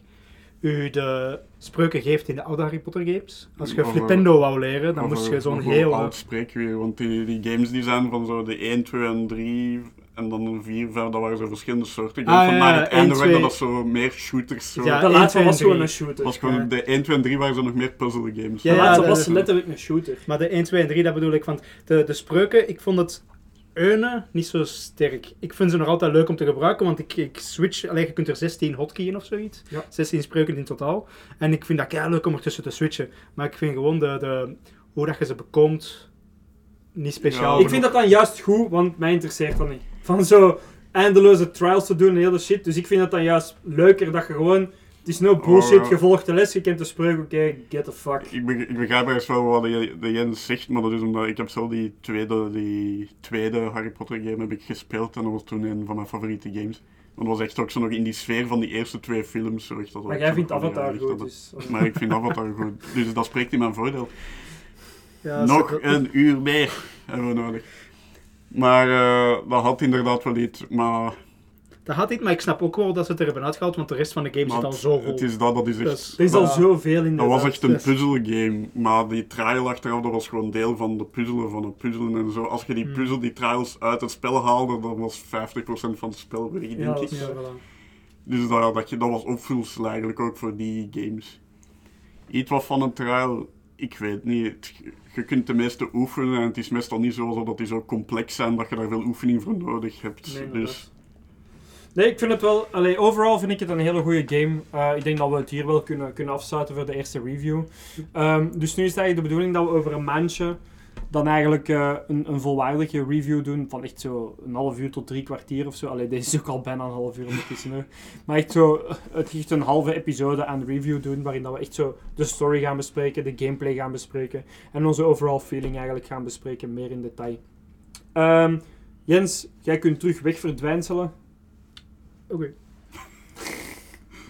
u de spreuken geeft in de oude Harry Potter games. Als je Of, eh, Flipendo wou leren, dan Of moest een- je zo'n heel... oud spreekweer, want die, die games die zijn van zo de 1, 2 en 3 en dan een 4, 5, dat waren zo verschillende soorten. Ik denk Ah, van ja, naar ja, het einde 1, werd dat 2. dat zo meer shooters. Zo. Ja, de 1, laatste 2 en was gewoon 3. een shooter. was gewoon, ja. De 1, 2 en 3 waren zo nog meer puzzle games. Ja, de laatste dat was letterlijk een shooter. Maar de 1, 2 en 3, dat bedoel ik. Want de, de spreuken, ik vond het eunen niet zo sterk. Ik vind ze nog altijd leuk om te gebruiken, want ik, ik switch... Alleen je kunt er 16 hotkeyen of zoiets. Ja. 16 spreuken in totaal. En ik vind dat leuk om ertussen te switchen. Maar ik vind gewoon de, de, hoe dat je ze bekomt niet speciaal. Ja, Ik vind dat dan juist goed, want mij interesseert dat niet. Van zo eindeloze trials te doen en hele shit. Dus ik vind dat dan juist leuker dat je gewoon... Het is no bullshit, Oh. je volgt de les, je kent de spreuk, oké, get the fuck. Ik, beg- ik begrijp ergens wel wat de, de Jens zegt, maar dat is omdat ik heb zo die tweede, die tweede Harry Potter game heb ik gespeeld en dat was toen een van mijn favoriete games. Want dat was echt ook zo nog in die sfeer van die eerste twee films. Zo echt, dat Maar ik jij vindt Avatar goed, dat- dus... Maar ik vind Avatar goed, dus dat spreekt in mijn voordeel. Ja, Nog een uur meer hebben we nodig. Maar eh, dat had inderdaad wel iets, maar, Dat had niet, maar ik snap ook wel dat ze het er hebben uitgehaald, want de rest van de game zit al zo vol. het is dat, dat is echt... Dus- Er is al zoveel in Dat was echt een dus- puzzelgame, maar die trial achteraf, dat was gewoon deel van de puzzelen van het puzzelen en zo. Als je die Hmm. puzzel, die trials uit het spel haalde, dan was 50% van het spel weg, denk Ja, ik. Ja, voilà. Dus dat, dat, je- dat was opvulsel eigenlijk ook voor die games. Iets wat van een trial, ik weet niet. Je kunt de meeste oefenen en het is meestal niet zo dat die zo complex zijn dat je daar veel oefening voor nodig hebt. Nee, dus Nee, ik vind het wel... Allee, overal vind ik het een hele goede game. Eh, ik denk dat we het hier wel kunnen, kunnen afsluiten voor de eerste review. Ehm, dus nu is het eigenlijk de bedoeling dat we over een maandje dan eigenlijk eh, een, een volwaardige review doen van echt zo een half uur tot drie kwartier of zo. Allee, deze is ook al bijna een half uur ondertussen. Hè. Maar echt zo, het echt een halve episode aan review doen, waarin dat we echt zo de story gaan bespreken, de gameplay gaan bespreken en onze overall feeling eigenlijk gaan bespreken, meer in detail. Ehm, Jens, jij kunt terug wegverdwijnselen. Oké.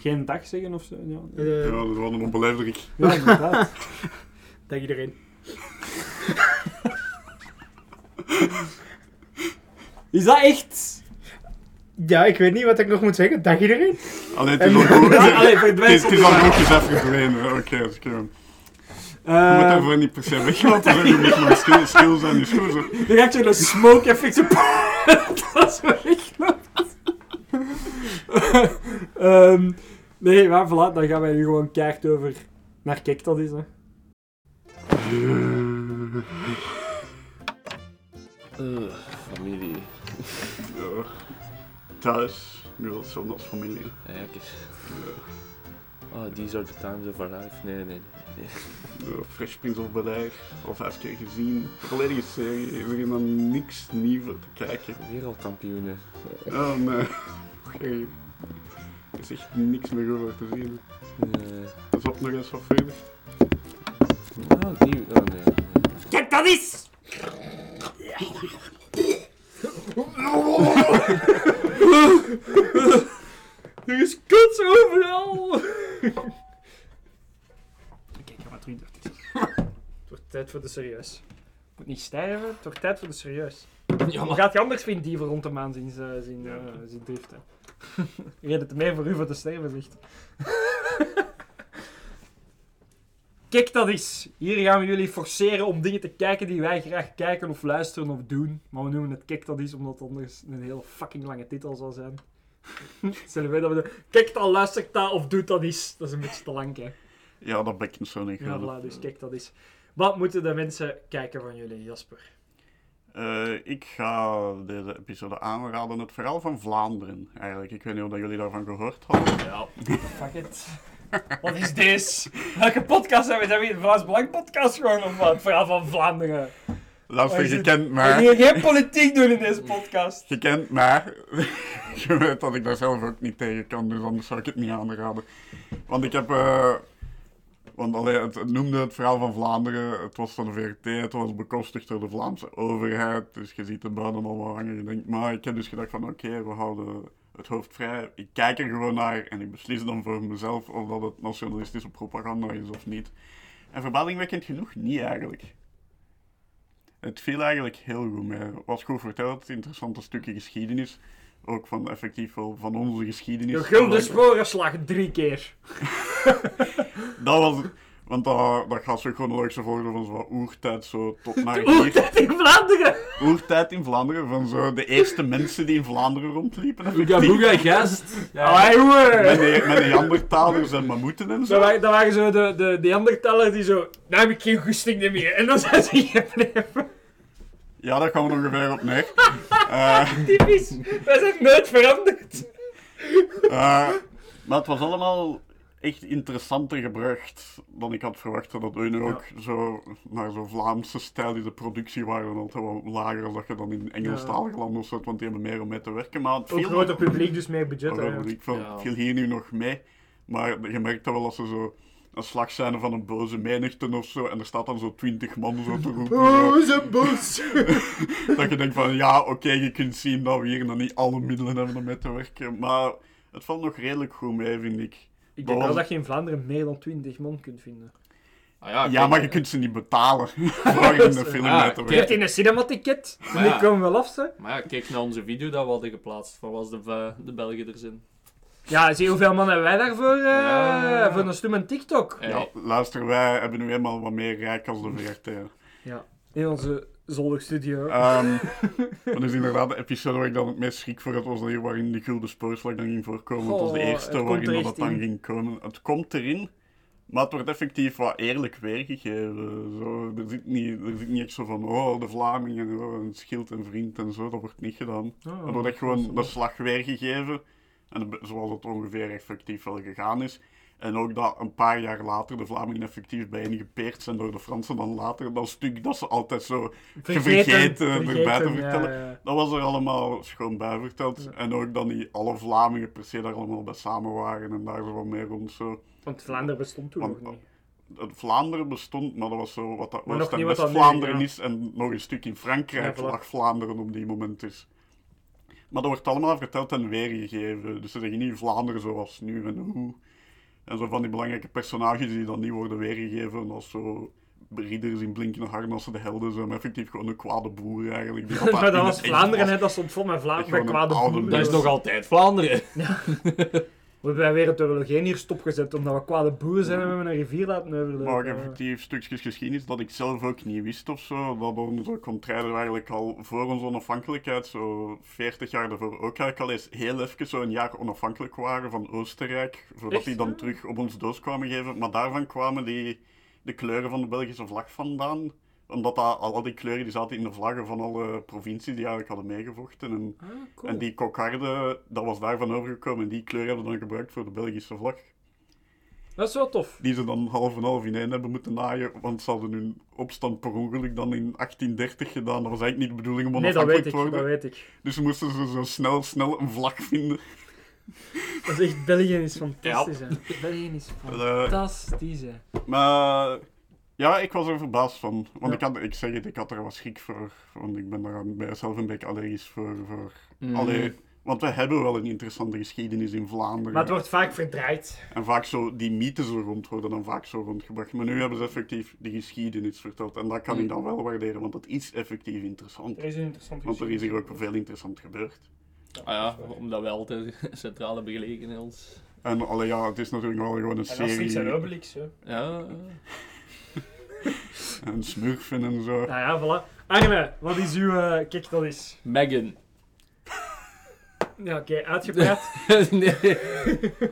Geen dag zeggen of zo? Ja, Eh, ja, dat was een onbeleefdelijk. ja inderdaad. Dag iedereen. Is dat echt? Ja, ik weet niet wat ik nog moet zeggen. Dag iedereen. Allee, het is al goed. Het is, al goed gezegd verdwenen. Oké, dat is goed. Je moet Eh, daarvoor niet per se weg, want dan moet je maar stil, stil zijn. Dus goed zo. Dan ga ik zo een smoke effect zo... dat is wel Ehm Nee, maar voilà, dan gaan wij nu gewoon keihard over naar kijk dat is, hè. Eh, familie. Ja. Thuis, nu wel zo als familie. Ja, kijk eens. Oh, these are the times of our life. Nee, nee, nee. Ja, Fresh Prince of Bel-Air, al vijf keer gezien. Volledige serie, er is helemaal niks nieuws te kijken. Wereldkampioenen. Oh nee. Oké. Er is echt niks meer over te zien. Eh, Is op nog eens wat verder. oh, die... Oh, nee. nee. Kijk, dat is! Er is kuts overal! Oké, ik ga maar terug. Het wordt tijd voor de serieus. Moet niet stijven, het wordt tijd voor de serieus. Ja, Hoe gaat je anders Vin Dieven rond de maan zien, zien, zien, eh, zien driften? Reden het meer voor u voor te sterven, zegt. Kijk, dat is. Hier gaan we jullie forceren om dingen te kijken die wij graag kijken of luisteren of doen. Maar we noemen het Kijk, dat is, omdat het anders een heel fucking lange titel zal zijn. Zullen wij dat we doen? Kijk, dat luistert dat of doet dat is. Dat is een beetje te lang, hè. Ja, dat bekent zo niet. Ja, voilà, dus kijk, dat is. Wat moeten de mensen kijken van jullie, Jasper? Eh, ik ga deze episode aanraden. Het verhaal van Vlaanderen, eigenlijk. Ik weet niet of jullie daarvan gehoord hadden. Ja. Fuck it. Wat is dit? Welke podcast hebben we? Zijn we een Vlaams Belang podcast gewoon of wat? Het verhaal van Vlaanderen. Is je het- kent We mij. gaan geen politiek doen in deze podcast. Je kent mij. je weet dat ik daar zelf ook niet tegen kan, dus anders zou ik het niet aanraden. Want ik heb... eh, want allee, het, het noemde het verhaal van Vlaanderen, het was van de VRT, het was bekostigd door de Vlaamse overheid, dus je ziet de buiten allemaal hangen. Je denkt, maar ik heb dus gedacht van oké, we houden het hoofd vrij. Ik kijk er gewoon naar en ik beslis dan voor mezelf of dat het nationalistische propaganda is of niet. En verbazingwekkend genoeg niet eigenlijk. Het viel eigenlijk heel goed mee. Was goed verteld, interessante stukken geschiedenis. Ook van effectief wel van onze geschiedenis. De gulden sporenslag drie keer. Dat was... Want dat, dat gaat zo chronologische volgorde van zo oertijd zo tot naar hier. dat in Vlaanderen! Oertijd in Vlaanderen, van zo de eerste mensen die in Vlaanderen rondliepen. Boega boega gast. Jongen! Met de, met de Neandertalers en mammoeten en Dat zo. waren, dat waren zo de, de Neandertalers die zo... Nou heb ik geen goesting meer. En dan zijn ze gebleven. Ja, daar kwam er ongeveer op neer. Eh, Typisch. Wij zijn nooit veranderd. eh, maar het was allemaal echt interessanter gebracht dan ik had verwacht. Dat het nu ook zo naar zo'n Vlaamse stijl, die de productie waren altijd wel lager dan dat je dan in Engelstalige landen of zo, want die hebben meer om mee te werken. Maar het Ook viel groter publiek, dus meer budget. ik Ja. het viel hier nu nog mee. Maar je merkt dat wel als ze zo een slagscène van een boze menigte of zo, en er staat dan zo twintig man zo te roepen. Boze bos. dat je denkt van, ja, oké, je kunt zien dat we hier nog niet alle middelen hebben om mee te werken. Maar het valt nog redelijk goed mee, vind ik. Ik denk wel dat je in Vlaanderen meer dan 20 man kunt vinden. Ah, ja, maar je kunt ze niet betalen voor in de film Ah, mee te kijk. Je hebt werken. in een cinematicket. Maar die ja. komen wel af, ze. Maar ja, kijk naar onze video dat we hadden geplaatst. Van was de, v- de Belgen er zijn. Ja, zie je hoeveel man hebben wij daarvoor? eh Ja. Voor een stoem en TikTok. Hey. Ja, luister, wij hebben nu eenmaal wat meer rijk als de VRT. Ja. In onze zolderstudio. Ehm maar dus inderdaad, de episode waar ik dan het meest schrik voor had, was die waarin de Gulden Spoorslag dan ging voorkomen. het was de eerste waarin dat dan in. ging komen. Het komt erin, maar het wordt effectief wat eerlijk weergegeven. Zo, er, zit niet, er zit niet echt zo van, oh, de Vlamingen, oh, een schild en vriend en zo. Dat wordt niet gedaan. Oh, er wordt echt gewoon de slag weergegeven. En de- zoals het ongeveer effectief wel gegaan is. En ook dat een paar jaar later de Vlamingen effectief bijeengepeerd zijn door de Fransen dan later. Dat stuk dat ze altijd zo vergeten, erbij te vertellen. ja, ja. Dat was er allemaal schoon bij verteld. En ook dan niet alle Vlamingen per se daar allemaal bij samen waren en daar zo wat meer rond zo. Want Vlaanderen bestond toen Want- nog niet. Het Vlaanderen bestond, maar dat was zo wat dat Oost- en dat West-Vlaanderen ja. is. En nog een stuk in Frankrijk lag Vlaanderen op die moment is. Maar dat wordt allemaal verteld en weergegeven. Dus ze zeggen niet Vlaanderen zoals nu en hoe. En zo van die belangrijke personages die dan niet worden weergegeven als zo ridders in blinkende harnassen, de helden zijn, maar effectief gewoon een kwade boer eigenlijk. die maar dat was Vlaanderen, was. hè, dat stond vol met, Vla Echt met gewoon een kwade. Dat is nog altijd Vlaanderen. We hebben wij weer het hier stopgezet, omdat we kwade boeren zijn en we hebben een rivier laten overlopen. Maar effectief stukjes geschiedenis dat ik zelf ook niet wist of zo. Dat onze contraire eigenlijk al voor onze onafhankelijkheid, zo 40 jaar daarvoor ook eigenlijk al eens heel even zo een jaar onafhankelijk waren van Oostenrijk. Voordat Echt? die dan terug op ons doos kwamen geven. Maar daarvan kwamen die, de kleuren van de Belgische vlag vandaan. Omdat dat, al die kleuren die zaten in de vlaggen van alle provincies die eigenlijk hadden meegevochten. En, Ah, cool. en die kokarde, dat was daarvan overgekomen. En die kleur hebben we dan gebruikt voor de Belgische vlag. Dat is wel tof. Die ze dan half en half in één hebben moeten naaien, want ze hadden hun opstand per ongeluk dan in 1830 gedaan. Dat was eigenlijk niet de bedoeling om Nee, dat weet onafhankelijk ik, te worden. dat weet ik. Dus ze moesten ze zo snel, snel een vlag vinden. Dat is echt, België is fantastisch, hè. België is Eh, fantastisch, hè. Maar ja, ik was er verbaasd van. Want Ja. ik, had, ik zeg het, ik had er wat schrik voor. Want ik ben daar bij zelf een beetje allergisch voor. voor Mm. Allee, want we hebben wel een interessante geschiedenis in Vlaanderen. Maar het wordt vaak verdraaid. En vaak zo, die mythes er rond worden dan vaak zo rondgebracht. Maar nu hebben ze effectief de geschiedenis verteld. En dat kan Mm. ik dan wel waarderen, want het is effectief interessant. Er is een interessante Want er is hier ook veel interessant gebeurd. Ah ja, omdat wij altijd centraal hebben gelegen in ons. En allee, ja, het is natuurlijk wel gewoon een En Asterix en serie. Obelix, hè. Ja, En smurfen en zo. Nou ja, voilà. Arne, wat is uw... eh, kijk, dat is... Megan. Ja, oké, uitgepraat. nee.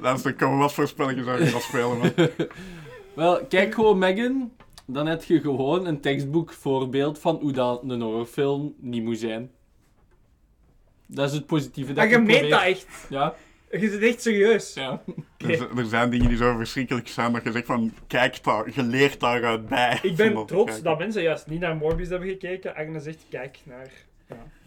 Luister, ik kan wel wat voorspellingen uit gaan spelen. Man. Wel, kijk gewoon Megan. Dan heb je gewoon een tekstboek voorbeeld van hoe dat een horrorfilm niet moet zijn. Dat is het positieve dat En je ik meent dat echt. Ja, Je zit echt serieus. ja. Er, er zijn dingen die zo verschrikkelijk zijn dat je zegt van, kijk daar, je leert daaruit bij. Ik ben trots kijken. dat mensen juist niet naar Morbius hebben gekeken. Agnes zegt, kijk naar...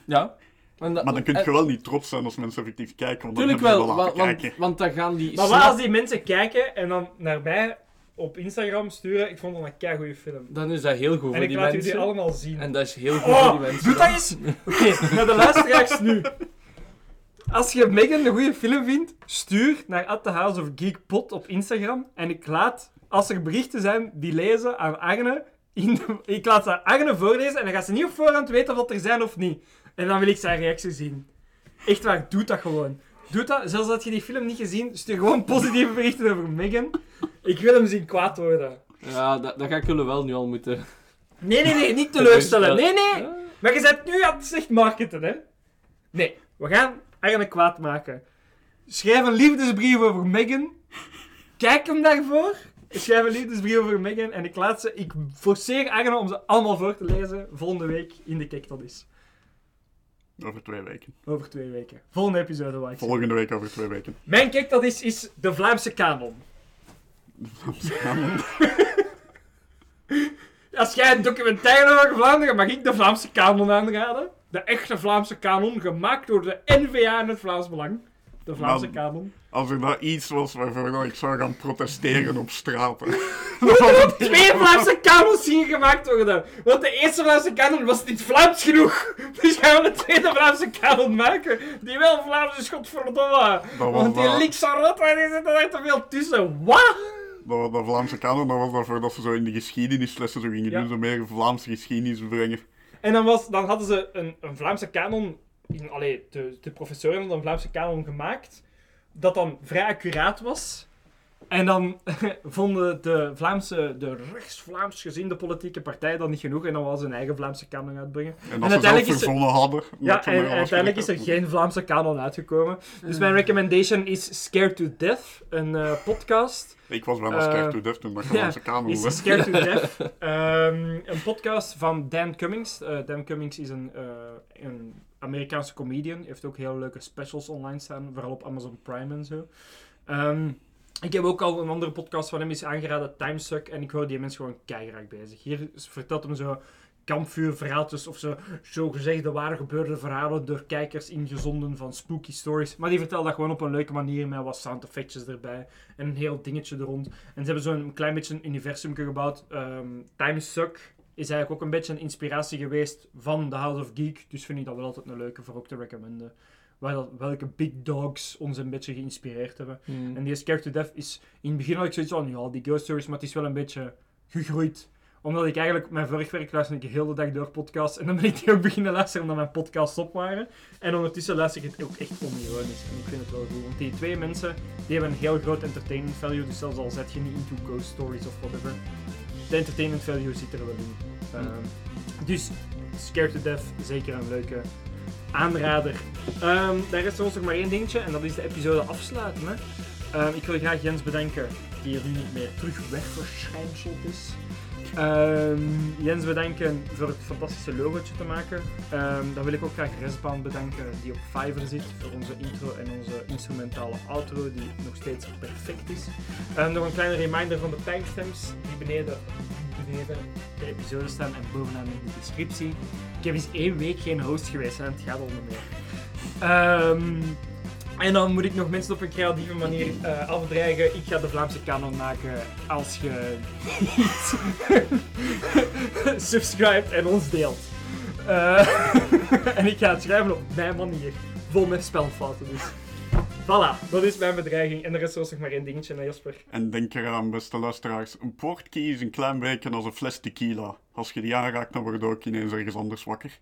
ja. En dat- Maar dan kun je en- wel niet trots zijn als mensen effectief kijken, want dan Tuurlijk hebben ze wel, wel want, want, want dan gaan die... Maar wat als die mensen kijken en dan naar mij op Instagram sturen, ik vond het een kei goede film. Dan is dat heel goed En voor ik die laat u mensen. die allemaal zien. En dat is heel goed voor die Oh, mensen. doe dat eens! Oké, naar de luisteraars nu. Als je Megan een goede film vindt, stuur naar At the House of Geek Pod op Instagram. En ik laat, als er berichten zijn die lezen aan Agne, in de- ik laat ze aan Agne voorlezen en dan gaat ze niet op voorhand weten of dat er zijn of niet. En dan wil ik zijn reactie zien. Echt waar, doe dat gewoon. Doe dat, zelfs als je die film niet gezien, stuur gewoon positieve berichten over Megan. Ik wil hem zien kwaad worden. Ja, dat, dat ga ik jullie wel nu al moeten... Nee, nee, nee, niet teleurstellen. Nee, nee. Maar je bent nu aan het slecht marketen, hè? Nee, we gaan Arne kwaad maken. Schrijf een liefdesbrief over Megan. Kijk hem daarvoor. Schrijf een liefdesbrief over Megan. En ik laat ze... Ik forceer Arne om ze allemaal voor te lezen volgende week in de Kijk Dat Is. Over twee weken. Over twee weken. Volgende episode, zeg. Volgende week over twee weken. Mijn Kijk Dat Is, is de Vlaamse kanon. Als jij een documentaire over Vlaanderen, mag ik de Vlaamse kanon aanraden. De echte Vlaamse kanon, gemaakt door de NVA en het Vlaams Belang. De Vlaamse kanon. Als er dat iets was waarvoor ik zou gaan protesteren op straten. Er twee Vlaamse kanons zien gemaakt worden. Want de eerste Vlaamse kanon was niet Vlaams genoeg. Dus gaan we een tweede Vlaamse kanon maken. Die wel Vlaams is, godverdomme. Want die linkse rotten, die zitten er te veel tussen. Wat? Dat, Vlaamse kanon, dat was daarvoor dat ze zo in de geschiedenislessen zo gingen Ja. doen, zo meer Vlaamse geschiedenis brengen. En dan, was, dan hadden ze een, een Vlaamse kanon, in, allee, de, de professoren hadden een Vlaamse kanon gemaakt, dat dan vrij accuraat was. En dan vonden de Vlaamse, de rechts-Vlaams gezinde politieke partij dat niet genoeg en dan was ze een eigen Vlaamse kanon uitbrengen. En dat ze zelf verzonnen hadden. Ja, maar en, uiteindelijk is er geen Vlaamse kanon uitgekomen. Dus mijn recommendation is Scared to Death, een eh, podcast. Ik was bijna Eh, scared to death toen dat ja, Vlaamse kanon is. Scared to Death. Ehm, een podcast van Dan Cummings. Eh, Dan Cummings is een, eh, een Amerikaanse comedian. Heeft ook heel leuke specials online staan. Vooral op Amazon Prime en zo. Ehm, ik heb ook al een andere podcast van hem is aangeraden, Timesuck. En ik hoor die mensen gewoon keihard bezig. Hier vertelt hem zo kampvuurverhaaltjes of zo zogezegde waar gebeurde verhalen door kijkers ingezonden van spooky stories. Maar die vertelt dat gewoon op een leuke manier met wat sound effectjes erbij en een heel dingetje er rond. En ze hebben zo'n klein beetje een universum gebouwd. Ehm Timesuck is eigenlijk ook een beetje een inspiratie geweest van The House of Geek. Dus vind ik dat wel altijd een leuke voor ook te recommenden. Waar dat, welke big dogs ons een beetje geïnspireerd hebben. Hmm. En die Scared to Death is... In het begin had ik zoiets van, ja, die ghost stories, maar het is wel een beetje gegroeid. Omdat ik eigenlijk... Mijn vorig werk luisterde ik de hele dag door podcasts. En dan ben ik die ook beginnen luisteren omdat mijn podcasts op waren. En ondertussen luister ik het ook echt onironisch. En ik vind het wel goed. Want die twee mensen, die hebben een heel groot entertainment value. Dus zelfs al zet je niet into ghost stories of whatever. De entertainment value zit er wel in. Ehm, dus Scared to Death, zeker een leuke aanrader. Ehm daar is ons nog maar één dingetje en dat is de episode afsluiten. Hè. Ehm, ik wil graag Jens bedanken, die er nu niet meer terug wegverschijnseld is. Ehm, Jens bedanken voor het fantastische logootje te maken. Dan wil ik ook graag Resbaan bedanken, die op Fiverr zit voor onze intro en onze instrumentale outro, die nog steeds perfect is. Ehm, nog een kleine reminder van de timestamps, die beneden, beneden de episode staan en bovenaan in de descriptie. Ik heb eens één week geen host geweest en het gaat niet meer. Ehm, en dan moet ik nog mensen op een creatieve manier eh, afdreigen. Ik ga de Vlaamse kanon maken als je iets subscribt en ons deelt. Eh, en ik ga het schrijven op mijn manier. Vol met spelfouten dus. Voilà, dat is mijn bedreiging. En de rest was nog maar één dingetje, hè, Jasper. En denk eraan, beste luisteraars, een portkey is een klein beetje als een fles tequila. Als je die aanraakt, dan word je ook ineens ergens anders wakker.